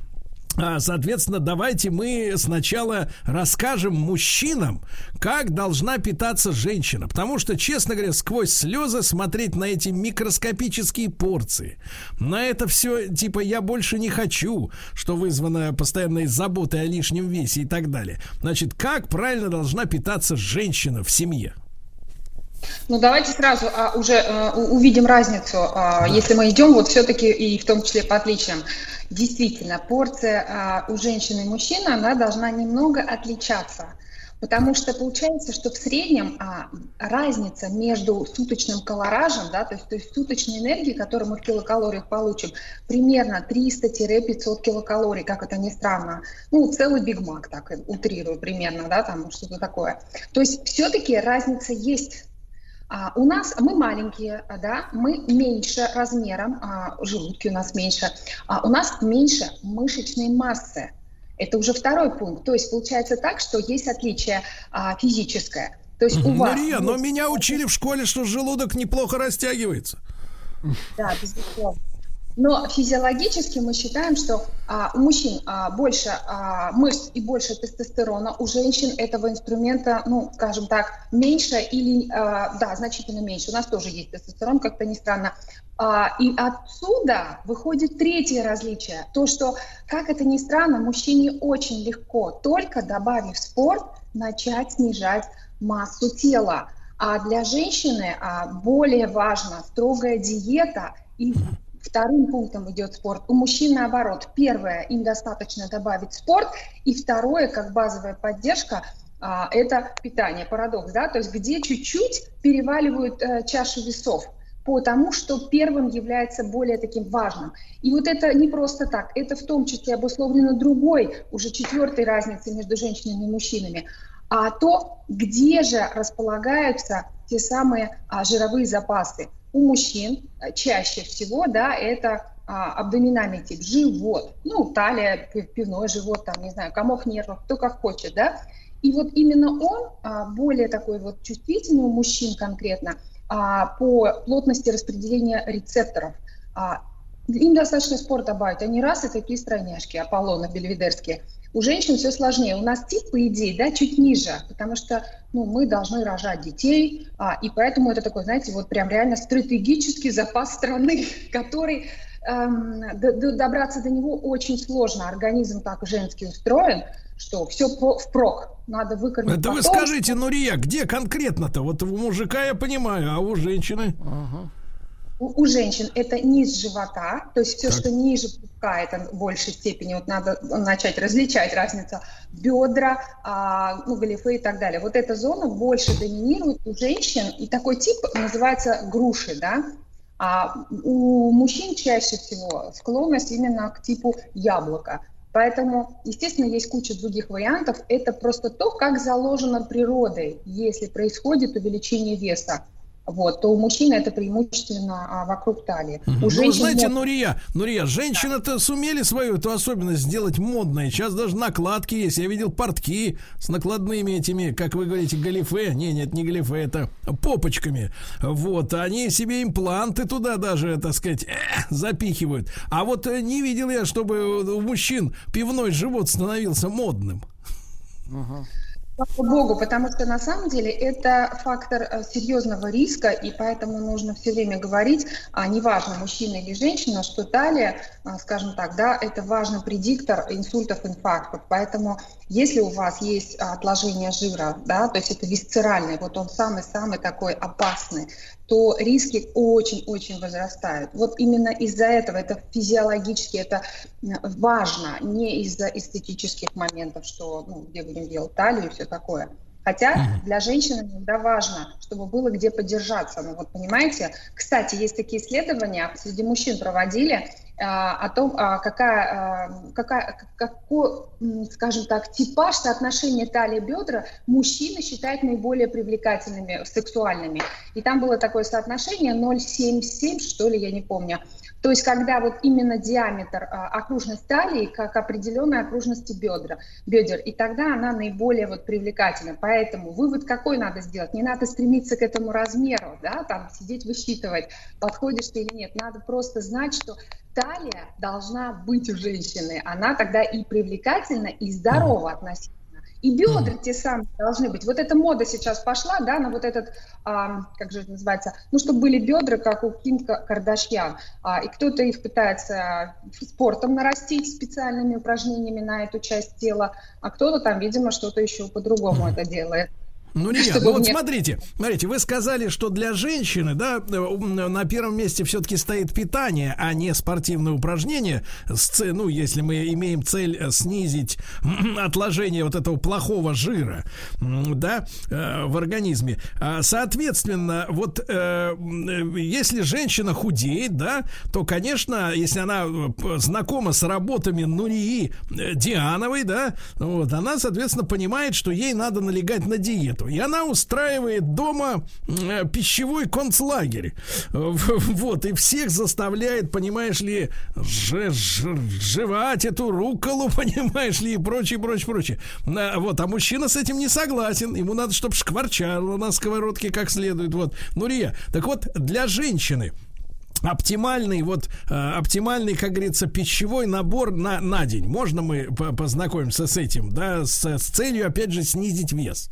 [SPEAKER 2] а, Соответственно, давайте мы сначала расскажем мужчинам, как должна питаться женщина. Потому что, честно говоря, сквозь слезы смотреть на эти микроскопические порции, на это все типа я больше не хочу, что вызвано постоянной заботой о лишнем весе и так далее. Значит, как правильно должна питаться женщина в семье?
[SPEAKER 11] Ну, давайте сразу а, уже у- увидим разницу, а, если мы идем вот все-таки и в том числе по отличиям. Действительно, порция а, у женщины и мужчины, она должна немного отличаться. Потому что получается, что в среднем а, разница между суточным колоражем, да, то есть, то есть суточной энергией, которую мы в килокалориях получим, примерно 300-500 килокалорий, как это ни странно. Ну, целый Биг Мак, так утрирую примерно, да, там что-то такое. То есть все-таки разница есть. А, у нас мы маленькие, да, мы меньше размером, а, желудки у нас меньше, а, у нас меньше мышечной массы. Это уже второй пункт. То есть получается так, что есть отличие а, физическое. То есть у вас
[SPEAKER 2] Мария, но
[SPEAKER 11] есть-
[SPEAKER 2] меня учили в школе, что желудок неплохо растягивается.
[SPEAKER 11] Да, безусловно. Но физиологически мы считаем, что а, у мужчин а, больше а, мышц и больше тестостерона, у женщин этого инструмента, ну, скажем так, меньше или, а, да, значительно меньше. У нас тоже есть тестостерон, как-то не странно. А, и отсюда выходит третье различие. То, что, как это ни странно, мужчине очень легко, только добавив спорт, начать снижать массу тела. А для женщины а, более важна строгая диета и Вторым пунктом идет спорт. У мужчин наоборот. Первое, им достаточно добавить спорт. И второе, как базовая поддержка, а, это питание. Парадокс, да? То есть где чуть-чуть переваливают э, чашу весов. потому что первым является более таким важным. И вот это не просто так, это в том числе обусловлено другой, уже четвертой разницей между женщинами и мужчинами, а то, где же располагаются те самые а, жировые запасы. У мужчин а, чаще всего, да, это а, абдоминальный тип, живот, ну, талия, пивной живот, там, не знаю, комок нервов, кто как хочет, да. И вот именно он, а, более такой вот чувствительный у мужчин конкретно, а, по плотности распределения рецепторов. А, им достаточно спорт добавить, они раз и такие стройняшки, Аполлоны, бельведерские. У женщин все сложнее. У нас тип, по идее, да, чуть ниже, потому что ну, мы должны рожать детей, а, и поэтому это такой, знаете, вот прям реально стратегический запас страны, который эм, добраться до него очень сложно. Организм так женский устроен, что все впрок, надо выкормить.
[SPEAKER 2] Это потом. вы скажите, Нурия, где конкретно-то? Вот у мужика я понимаю, а у женщины?
[SPEAKER 11] Ага. У, у женщин это низ живота, то есть все, так. что ниже пупка, это в большей степени, вот надо начать различать разницу, бедра, а, ну, галифе и так далее. Вот эта зона больше доминирует у женщин, и такой тип называется груши, да, а у мужчин чаще всего склонность именно к типу яблока. Поэтому, естественно, есть куча других вариантов. Это просто то, как заложено природой, если происходит увеличение веса вот, то у мужчины это преимущественно а, вокруг талии.
[SPEAKER 2] Угу. У женщин... Ну, знаете. Нурия, Нурия, женщины-то да. сумели свою эту особенность сделать модной. Сейчас даже накладки есть. Я видел портки с накладными этими, как вы говорите, галифе. Не, нет, не галифе, это попочками. Вот, они себе импланты туда даже, так сказать, э, запихивают. А вот э, не видел я, чтобы у мужчин пивной живот становился модным.
[SPEAKER 11] Ага. Слава богу, потому что на самом деле это фактор э, серьезного риска, и поэтому нужно все время говорить, а неважно, мужчина или женщина, что талия, а, скажем так, да, это важный предиктор инсультов, инфарктов. Поэтому если у вас есть отложение жира, да, то есть это висцеральный, вот он самый-самый такой опасный, то риски очень-очень возрастают. Вот именно из-за этого, это физиологически, это важно, не из-за эстетических моментов, что ну, где будем делать талию и все такое. Хотя для женщины иногда важно, чтобы было где поддержаться. Ну вот понимаете, кстати, есть такие исследования, среди мужчин проводили, о том, а, какая, а, какая, какой, скажем так, типаж соотношения талии бедра мужчины считают наиболее привлекательными, сексуальными. И там было такое соотношение 0,77, что ли, я не помню. То есть когда вот именно диаметр, а, окружность талии, как определенной окружности бедра, бедер, и тогда она наиболее вот привлекательна. Поэтому вывод какой надо сделать? Не надо стремиться к этому размеру, да, там сидеть высчитывать, подходишь ты или нет. Надо просто знать, что талия должна быть у женщины. Она тогда и привлекательна, и здорова относительно и бедра те самые должны быть. Вот эта мода сейчас пошла, да, на вот этот, а, как же это называется, ну, чтобы были бедра, как у Ким Кардашьян. А, и кто-то их пытается спортом нарастить специальными упражнениями на эту часть тела, а кто-то там, видимо, что-то еще по-другому это делает.
[SPEAKER 2] Ну нет, ну вот смотрите, смотрите, вы сказали, что для женщины, да, на первом месте все-таки стоит питание, а не спортивные упражнения. Ну, если мы имеем цель э, снизить отложение вот этого плохого жира, да, э, в организме. А, соответственно, вот э, если женщина худеет, да, то, конечно, если она знакома с работами Нурии Диановой, да, вот, она, соответственно, понимает, что ей надо налегать на диету работу. И она устраивает дома э, пищевой концлагерь. Вот, и всех заставляет, понимаешь ли, ж, ж, жевать эту руколу, понимаешь ли, и прочее, прочее, прочее. Вот, а мужчина с этим не согласен. Ему надо, чтобы шкварчало на сковородке как следует. Вот. Нурия, так вот, для женщины оптимальный вот э, оптимальный, как говорится, пищевой набор на на день. Можно мы познакомимся с этим, да, с, с целью опять же снизить вес.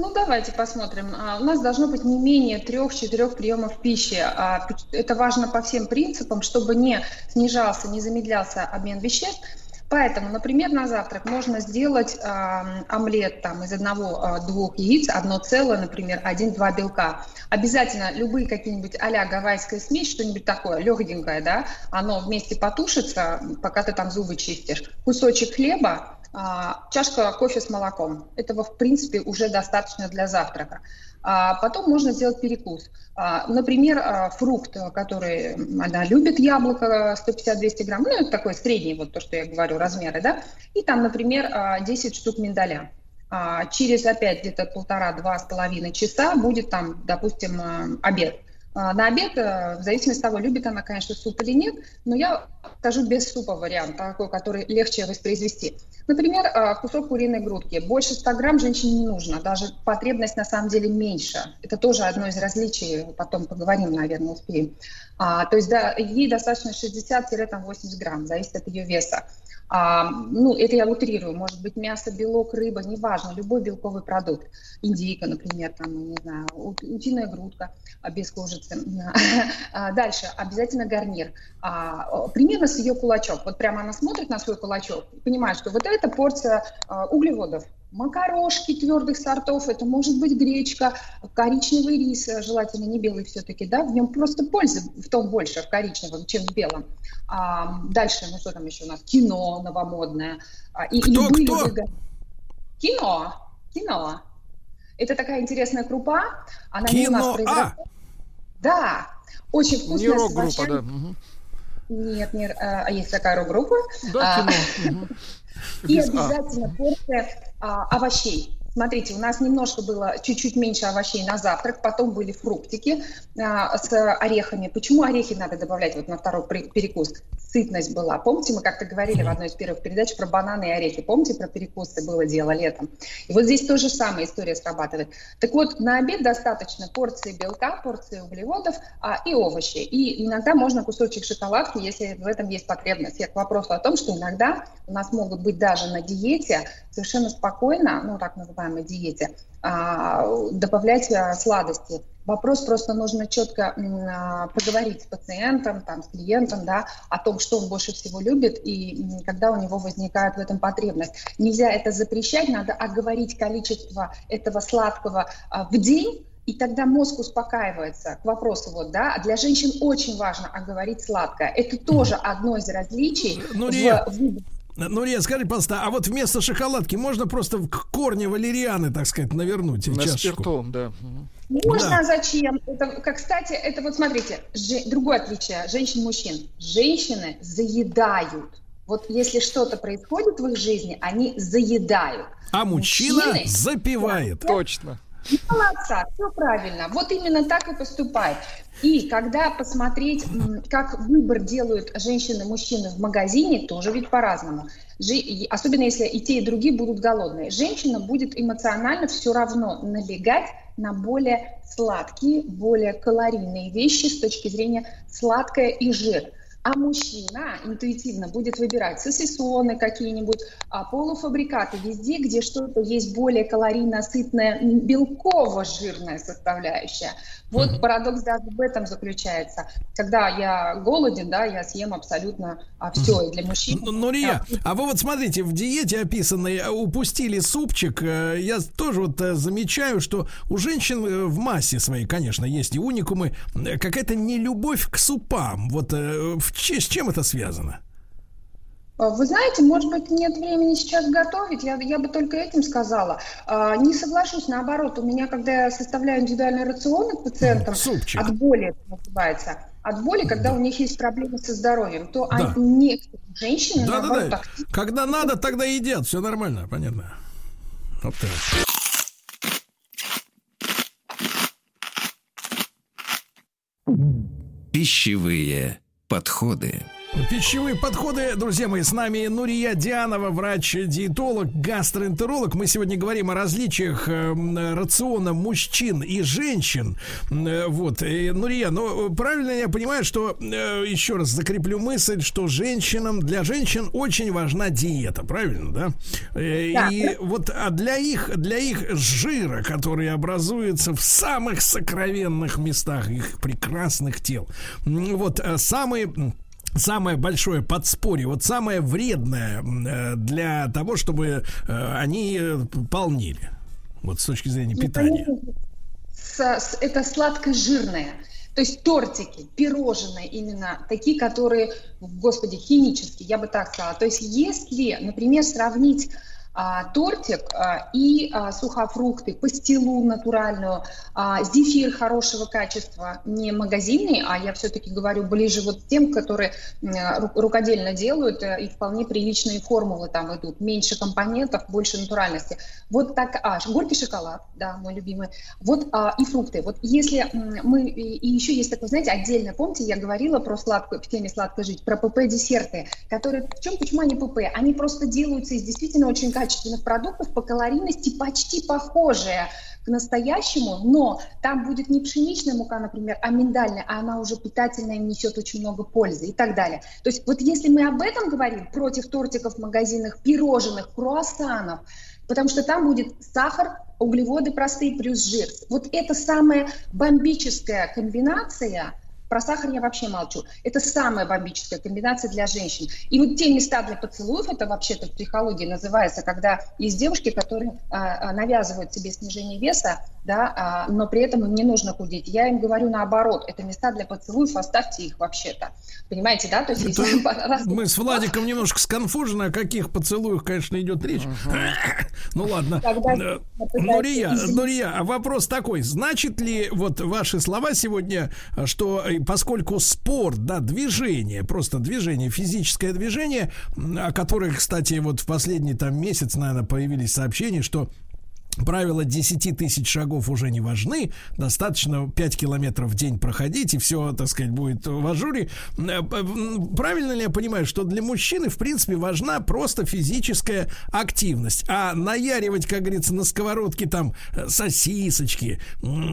[SPEAKER 11] Ну, давайте посмотрим. А, у нас должно быть не менее трех-четырех приемов пищи. А, это важно по всем принципам, чтобы не снижался, не замедлялся обмен веществ. Поэтому, например, на завтрак можно сделать э, омлет там, из одного-двух э, яиц, одно целое, например, один-два белка. Обязательно любые какие-нибудь а-ля гавайская смесь, что-нибудь такое легенькое, да, оно вместе потушится, пока ты там зубы чистишь. Кусочек хлеба, а, чашка кофе с молоком. Этого, в принципе, уже достаточно для завтрака. А потом можно сделать перекус. А, например, а, фрукт, который она любит, яблоко 150-200 грамм, ну, это такой средний, вот то, что я говорю, размеры, да, и там, например, а, 10 штук миндаля. А, через опять где-то полтора-два с половиной часа будет там, допустим, а, обед. А, На обед, э, в зависимости от того, любит она, конечно, суп или нет, но я скажу без супа вариант, такой, который легче воспроизвести. Например, э, кусок куриной грудки. Больше 100 грамм женщине не нужно, даже потребность на самом деле меньше. Это тоже одно из различий, потом поговорим, наверное, успеем. А, то есть да, ей достаточно 60-80 грамм, зависит от ее веса. А, ну, это я утрирую, может быть, мясо, белок, рыба, неважно, любой белковый продукт. Индейка, например, там, не знаю, ут- утиная грудка а, без кожицы. А, Дальше, обязательно гарнир. А, Примерно с ее кулачок. Вот прямо она смотрит на свой кулачок и понимает, что вот это порция а, углеводов. Макарошки твердых сортов, это может быть гречка, коричневый рис, э, желательно не белый все-таки, да, в нем просто пользы в том больше, в коричневом, чем в белом. А, дальше, ну что там еще у нас, кино новомодное. А, и
[SPEAKER 2] Кто,
[SPEAKER 11] любые
[SPEAKER 2] кто?
[SPEAKER 11] виды га- Кино, кино. Это такая интересная крупа, она не у нас
[SPEAKER 2] Кино, а!
[SPEAKER 11] произрастает. Да, очень
[SPEAKER 3] Не
[SPEAKER 11] вкусная. с
[SPEAKER 3] рок-группа, да. мгм.
[SPEAKER 11] Нет, нет, а а есть такая рок-группа.
[SPEAKER 3] Да,
[SPEAKER 11] А,
[SPEAKER 3] кино.
[SPEAKER 11] и
[SPEAKER 3] А.
[SPEAKER 11] обязательно порция а, овощей. Смотрите, у нас немножко было чуть-чуть меньше овощей на завтрак, потом были фруктики а, с орехами. Почему орехи надо добавлять вот на второй перекус? Сытность была. Помните, мы как-то говорили в одной из первых передач про бананы и орехи. Помните, про перекусы было дело летом? И вот здесь тоже самая история срабатывает. Так вот, на обед достаточно порции белка, порции углеводов а, и овощей. И иногда можно кусочек шоколадки, если в этом есть потребность. Я к вопросу о том, что иногда у нас могут быть даже на диете совершенно спокойно, ну так называемой диете, а, добавлять а, сладости. Вопрос просто нужно четко а, поговорить с пациентом, там, с клиентом, да, о том, что он больше всего любит и когда у него возникает в этом потребность. Нельзя это запрещать, надо оговорить количество этого сладкого а, в день, и тогда мозг успокаивается к вопросу вот, да, а для женщин очень важно оговорить сладкое. Это тоже одно из различий
[SPEAKER 2] Ну,
[SPEAKER 11] в
[SPEAKER 2] Рия,
[SPEAKER 11] выборе
[SPEAKER 2] Ну, Рия, скажи, пожалуйста, а вот вместо шоколадки можно просто в к корне валерианы, так сказать, навернуть
[SPEAKER 3] На
[SPEAKER 2] чашечку?
[SPEAKER 3] спирту, да.
[SPEAKER 11] Можно,
[SPEAKER 2] Да.
[SPEAKER 11] зачем? Это, как, кстати, это вот смотрите, же- другое отличие женщин-мужчин. Женщины заедают. Вот если что-то происходит в их жизни, они заедают.
[SPEAKER 2] А мужчина
[SPEAKER 11] Мужчины-
[SPEAKER 2] запивает.
[SPEAKER 3] Точно.
[SPEAKER 11] Молодца, все правильно. Вот именно так и поступает. И когда посмотреть, как выбор делают женщины мужчины в магазине, тоже ведь по-разному. Особенно если и те, и другие будут голодные. Женщина будет эмоционально все равно налегать на более сладкие, более калорийные вещи с точки зрения сладкое и жир. А мужчина интуитивно будет выбирать сосисоны какие-нибудь, а полуфабрикаты везде, где что-то есть более калорийно сытное, м, белково-жирная составляющая. Вот парадокс даже в этом заключается. Когда я голоден, да, я съем абсолютно все. И для мужчин...
[SPEAKER 2] Ну, ну, Рия, а вы вот смотрите, в диете описанной э, упустили супчик. Э, Я тоже вот э, замечаю, что у женщин в массе своей, конечно, есть и уникумы, какая-то нелюбовь к супам. Вот в с чем это связано?
[SPEAKER 11] А, Вы знаете, может быть, нет времени сейчас готовить, я, я бы только этим сказала. А, Не соглашусь, наоборот, у меня, когда я составляю индивидуальные рационы пациентам,
[SPEAKER 2] Супчик.
[SPEAKER 11] от боли это называется, от боли, когда у них есть проблемы со здоровьем, то
[SPEAKER 2] Да.
[SPEAKER 11] они, некоторые женщины,
[SPEAKER 2] Да,
[SPEAKER 11] наоборот,
[SPEAKER 2] да,
[SPEAKER 11] так
[SPEAKER 2] да. Когда надо, тогда едят. Все нормально, понятно. Вот так.
[SPEAKER 1] Пищевые подходы.
[SPEAKER 2] Пищевые подходы, друзья мои, с нами Нурия Дианова, врач-диетолог, гастроэнтеролог. Мы сегодня говорим о различиях э, м, рациона мужчин и женщин. Э, Вот, и, Нурия, ну, правильно я понимаю, что, э, еще раз закреплю мысль, что женщинам, для женщин очень важна диета, правильно, да? Э,
[SPEAKER 11] Да.
[SPEAKER 2] И вот, а для их, для их жира, который образуется в самых сокровенных местах их прекрасных тел, вот, самые... Самое большое подспорье, вот самое вредное э, для того, чтобы э, они э, полнили. Вот с точки зрения
[SPEAKER 11] Ну,
[SPEAKER 2] питания.
[SPEAKER 11] это сладко-жирное. То есть тортики, пирожные именно, такие, которые, господи, химические, я бы так сказала. То есть если, например, сравнить тортик а, и а, сухофрукты, пастилу натуральную, а, зефир хорошего качества, не магазинный, а я все-таки говорю ближе вот тем, которые рукодельно делают, э, и вполне приличные формулы там идут, меньше компонентов, больше натуральности. Вот так, а, горький шоколад, да, мой любимый, вот а, и фрукты. Вот если мы, и еще есть такое, знаете, отдельно, помните, я говорила про сладкую, в теме сладко жить, про ПП-десерты, которые, в чем, почему они ПП? Они просто делаются из действительно очень качественных продуктов, по калорийности почти похожие к настоящему, но там будет не пшеничная мука, например, а миндальная, а она уже питательная, несет очень много пользы и так далее. То есть вот если мы об этом говорим, против тортиков в магазинах, пирожных, круассанов, потому что там будет сахар, углеводы простые плюс жир. Вот это самая бомбическая комбинация, про сахар я вообще молчу. Это самая бомбическая комбинация для женщин. И вот те места для поцелуев, это вообще-то в психологии называется, когда есть девушки, которые а, а, навязывают себе снижение веса, да, а, но при этом им не нужно худеть. Я им говорю наоборот, это места для поцелуев, оставьте их вообще-то. Понимаете, да? То есть
[SPEAKER 2] Это
[SPEAKER 11] если раз-
[SPEAKER 2] мы с Владиком немножко сконфужены, о каких поцелуях, конечно, идет речь. Ну ладно.
[SPEAKER 11] Тогда
[SPEAKER 2] Э, Нурия. Нурия, а вопрос такой. Значит ли вот ваши слова сегодня, что э, поскольку спорт, да, движение, просто движение, физическое движение, о которых, кстати, вот в последний там месяц, наверное, появились сообщения, что Правила 10 тысяч шагов уже не важны. Достаточно 5 километров в день проходить, и все, так сказать, будет в ажуре. Э, Правильно ли я понимаю, что для мужчины, в принципе, важна просто физическая активность? А наяривать, как говорится, на сковородке там э, сосисочки,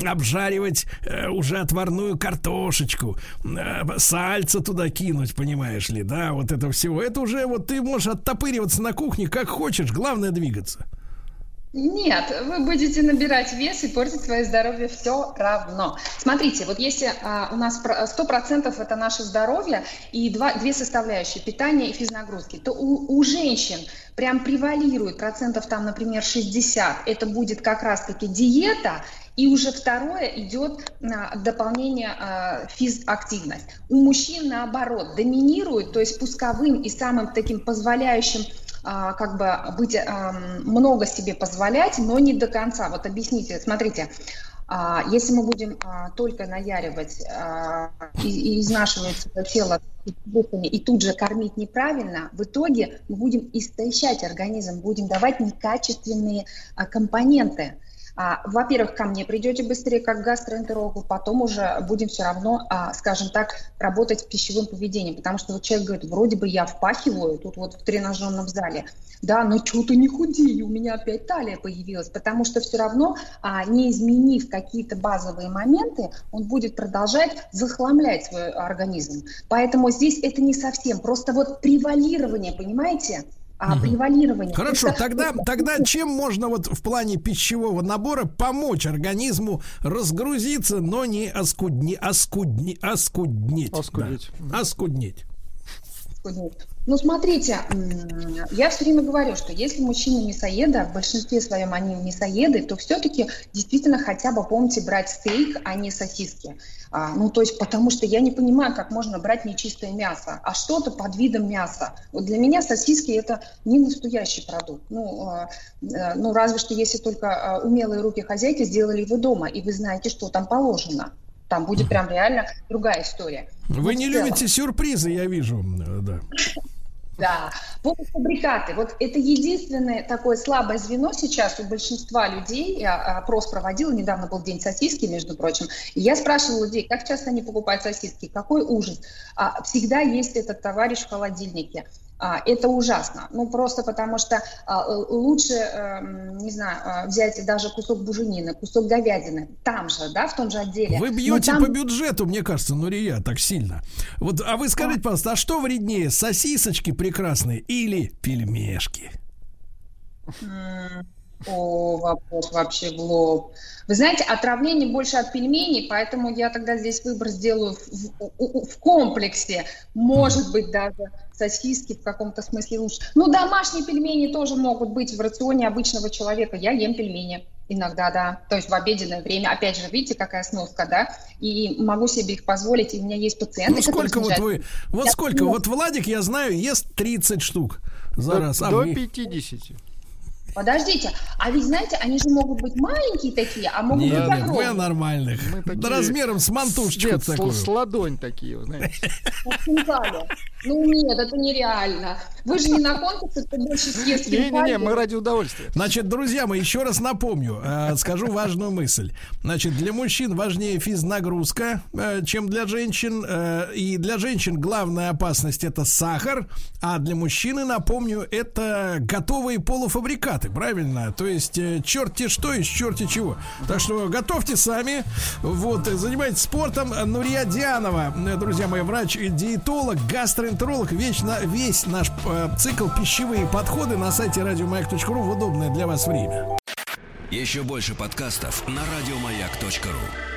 [SPEAKER 2] обжаривать э, уже отварную картошечку, сальца туда кинуть, понимаешь ли, да, вот это всего. Это уже вот ты можешь оттопыриваться на кухне как хочешь, главное двигаться.
[SPEAKER 11] Нет, вы будете набирать вес и портить свое здоровье все равно. Смотрите, вот если а, у нас про- 100% это наше здоровье и два, две составляющие, питание и физнагрузки, то у, у женщин прям превалирует процентов там, например, 60, это будет как раз-таки диета, и уже второе идет а, дополнение а, физактивность. У мужчин наоборот доминирует, то есть пусковым и самым таким позволяющим как бы быть ам, много себе позволять, но не до конца. Вот объясните, смотрите, а, если мы будем а, только наяривать а, и, изнашивать свое тело и тут же кормить неправильно, в итоге мы будем истощать организм, будем давать некачественные а, компоненты. А, Во-первых, ко мне придете быстрее, как гастроэнтерологу, потом уже будем все равно, а, скажем так, работать с пищевым поведением, потому что вот человек говорит, вроде бы я впахиваю тут вот в тренажерном зале, да, но что-то не худею, у меня опять талия появилась, потому что все равно, а, не изменив какие-то базовые моменты, он будет продолжать захламлять свой организм. Поэтому здесь это не совсем, просто вот превалирование, понимаете? А, превалирование.
[SPEAKER 2] Хорошо,
[SPEAKER 11] Это-
[SPEAKER 2] тогда, тогда чем можно вот в плане пищевого набора помочь организму разгрузиться, но не оскудни, оскудни, оскуднеть?
[SPEAKER 3] Оскудеть.
[SPEAKER 2] Да, оскуднеть.
[SPEAKER 11] Нет. Ну, смотрите, я все время говорю, что если мужчина мясоеда, в большинстве своем они мясоеды, то все-таки действительно хотя бы помните брать стейк, а не сосиски. А, ну, то есть, потому что я не понимаю, как можно брать нечистое мясо, а что-то под видом мяса. Вот для меня сосиски это не настоящий продукт. Ну, а, э, ну разве что если только а, умелые руки хозяйки сделали его дома, и вы знаете, что там положено. Там будет прям реально другая история.
[SPEAKER 2] Вы
[SPEAKER 11] Но
[SPEAKER 2] не любите сюрпризы, я вижу. э, Да.
[SPEAKER 11] Да, полуфабрикаты. Вот это единственное такое слабое звено сейчас у большинства людей. Я опрос проводила, недавно был день сосиски, между прочим. И я спрашивала людей, как часто они покупают сосиски, какой ужас. А, всегда есть этот товарищ в холодильнике. А, это ужасно. Ну, просто потому что а, лучше, эм, не знаю, а, взять даже кусок буженины, кусок говядины, там же, да, в том же отделе.
[SPEAKER 2] Вы бьете
[SPEAKER 11] там-
[SPEAKER 2] по бюджету, мне кажется, Нурия, так сильно. Вот, а вы скажите, пожалуйста, а что вреднее, сосисочки прекрасные или пельмешки?
[SPEAKER 11] М, О, вопрос вообще в лоб. Вы знаете, отравление больше от пельменей, поэтому я тогда здесь выбор сделаю в, в- в комплексе. Может быть, даже сосиски в каком-то смысле лучше. Ну, домашние пельмени тоже могут быть в рационе обычного человека. Я ем пельмени. Иногда, да. То есть в обеденное время. Опять же, видите, какая сноска, да? И могу себе их позволить. И у меня есть пациенты,
[SPEAKER 2] Ну сколько вот вы, вот
[SPEAKER 11] Я
[SPEAKER 2] сколько,
[SPEAKER 11] поняла.
[SPEAKER 2] вот Владик, я знаю, ест 30 штук за
[SPEAKER 3] До,
[SPEAKER 2] раз. А
[SPEAKER 3] до
[SPEAKER 2] вы?
[SPEAKER 3] 50.
[SPEAKER 11] Подождите, а ведь знаете, они же могут быть маленькие такие, а могут
[SPEAKER 2] Нет,
[SPEAKER 11] быть
[SPEAKER 2] нет, мы
[SPEAKER 11] огромные.
[SPEAKER 2] о нормальных.
[SPEAKER 3] Мы такие-
[SPEAKER 2] Да размером с мантушечку
[SPEAKER 3] Нет,
[SPEAKER 2] такую.
[SPEAKER 3] с ладонь такие, знаете.
[SPEAKER 11] Ну нет, это нереально. Вы же не на конкурсе, кто больше съест
[SPEAKER 3] Не-не-не, мы ради удовольствия.
[SPEAKER 2] Значит, друзья мои, еще раз напомню, э, скажу важную мысль. Значит, для мужчин важнее физнагрузка, э, чем для женщин. э, и для женщин главная опасность это сахар, а для мужчины, напомню, это готовые полуфабрикаты, правильно? То есть э, черти что из черти чего. Так что готовьте сами. Вот, э, занимайтесь спортом. Нурия Дианова, э, друзья мои, врач-диетолог, гастроэнтеролог. Вечно, весь наш цикл пищевые подходы на сайте радиомаяк.ру в удобное для вас время.
[SPEAKER 1] Еще больше подкастов на радиомаяк.ру.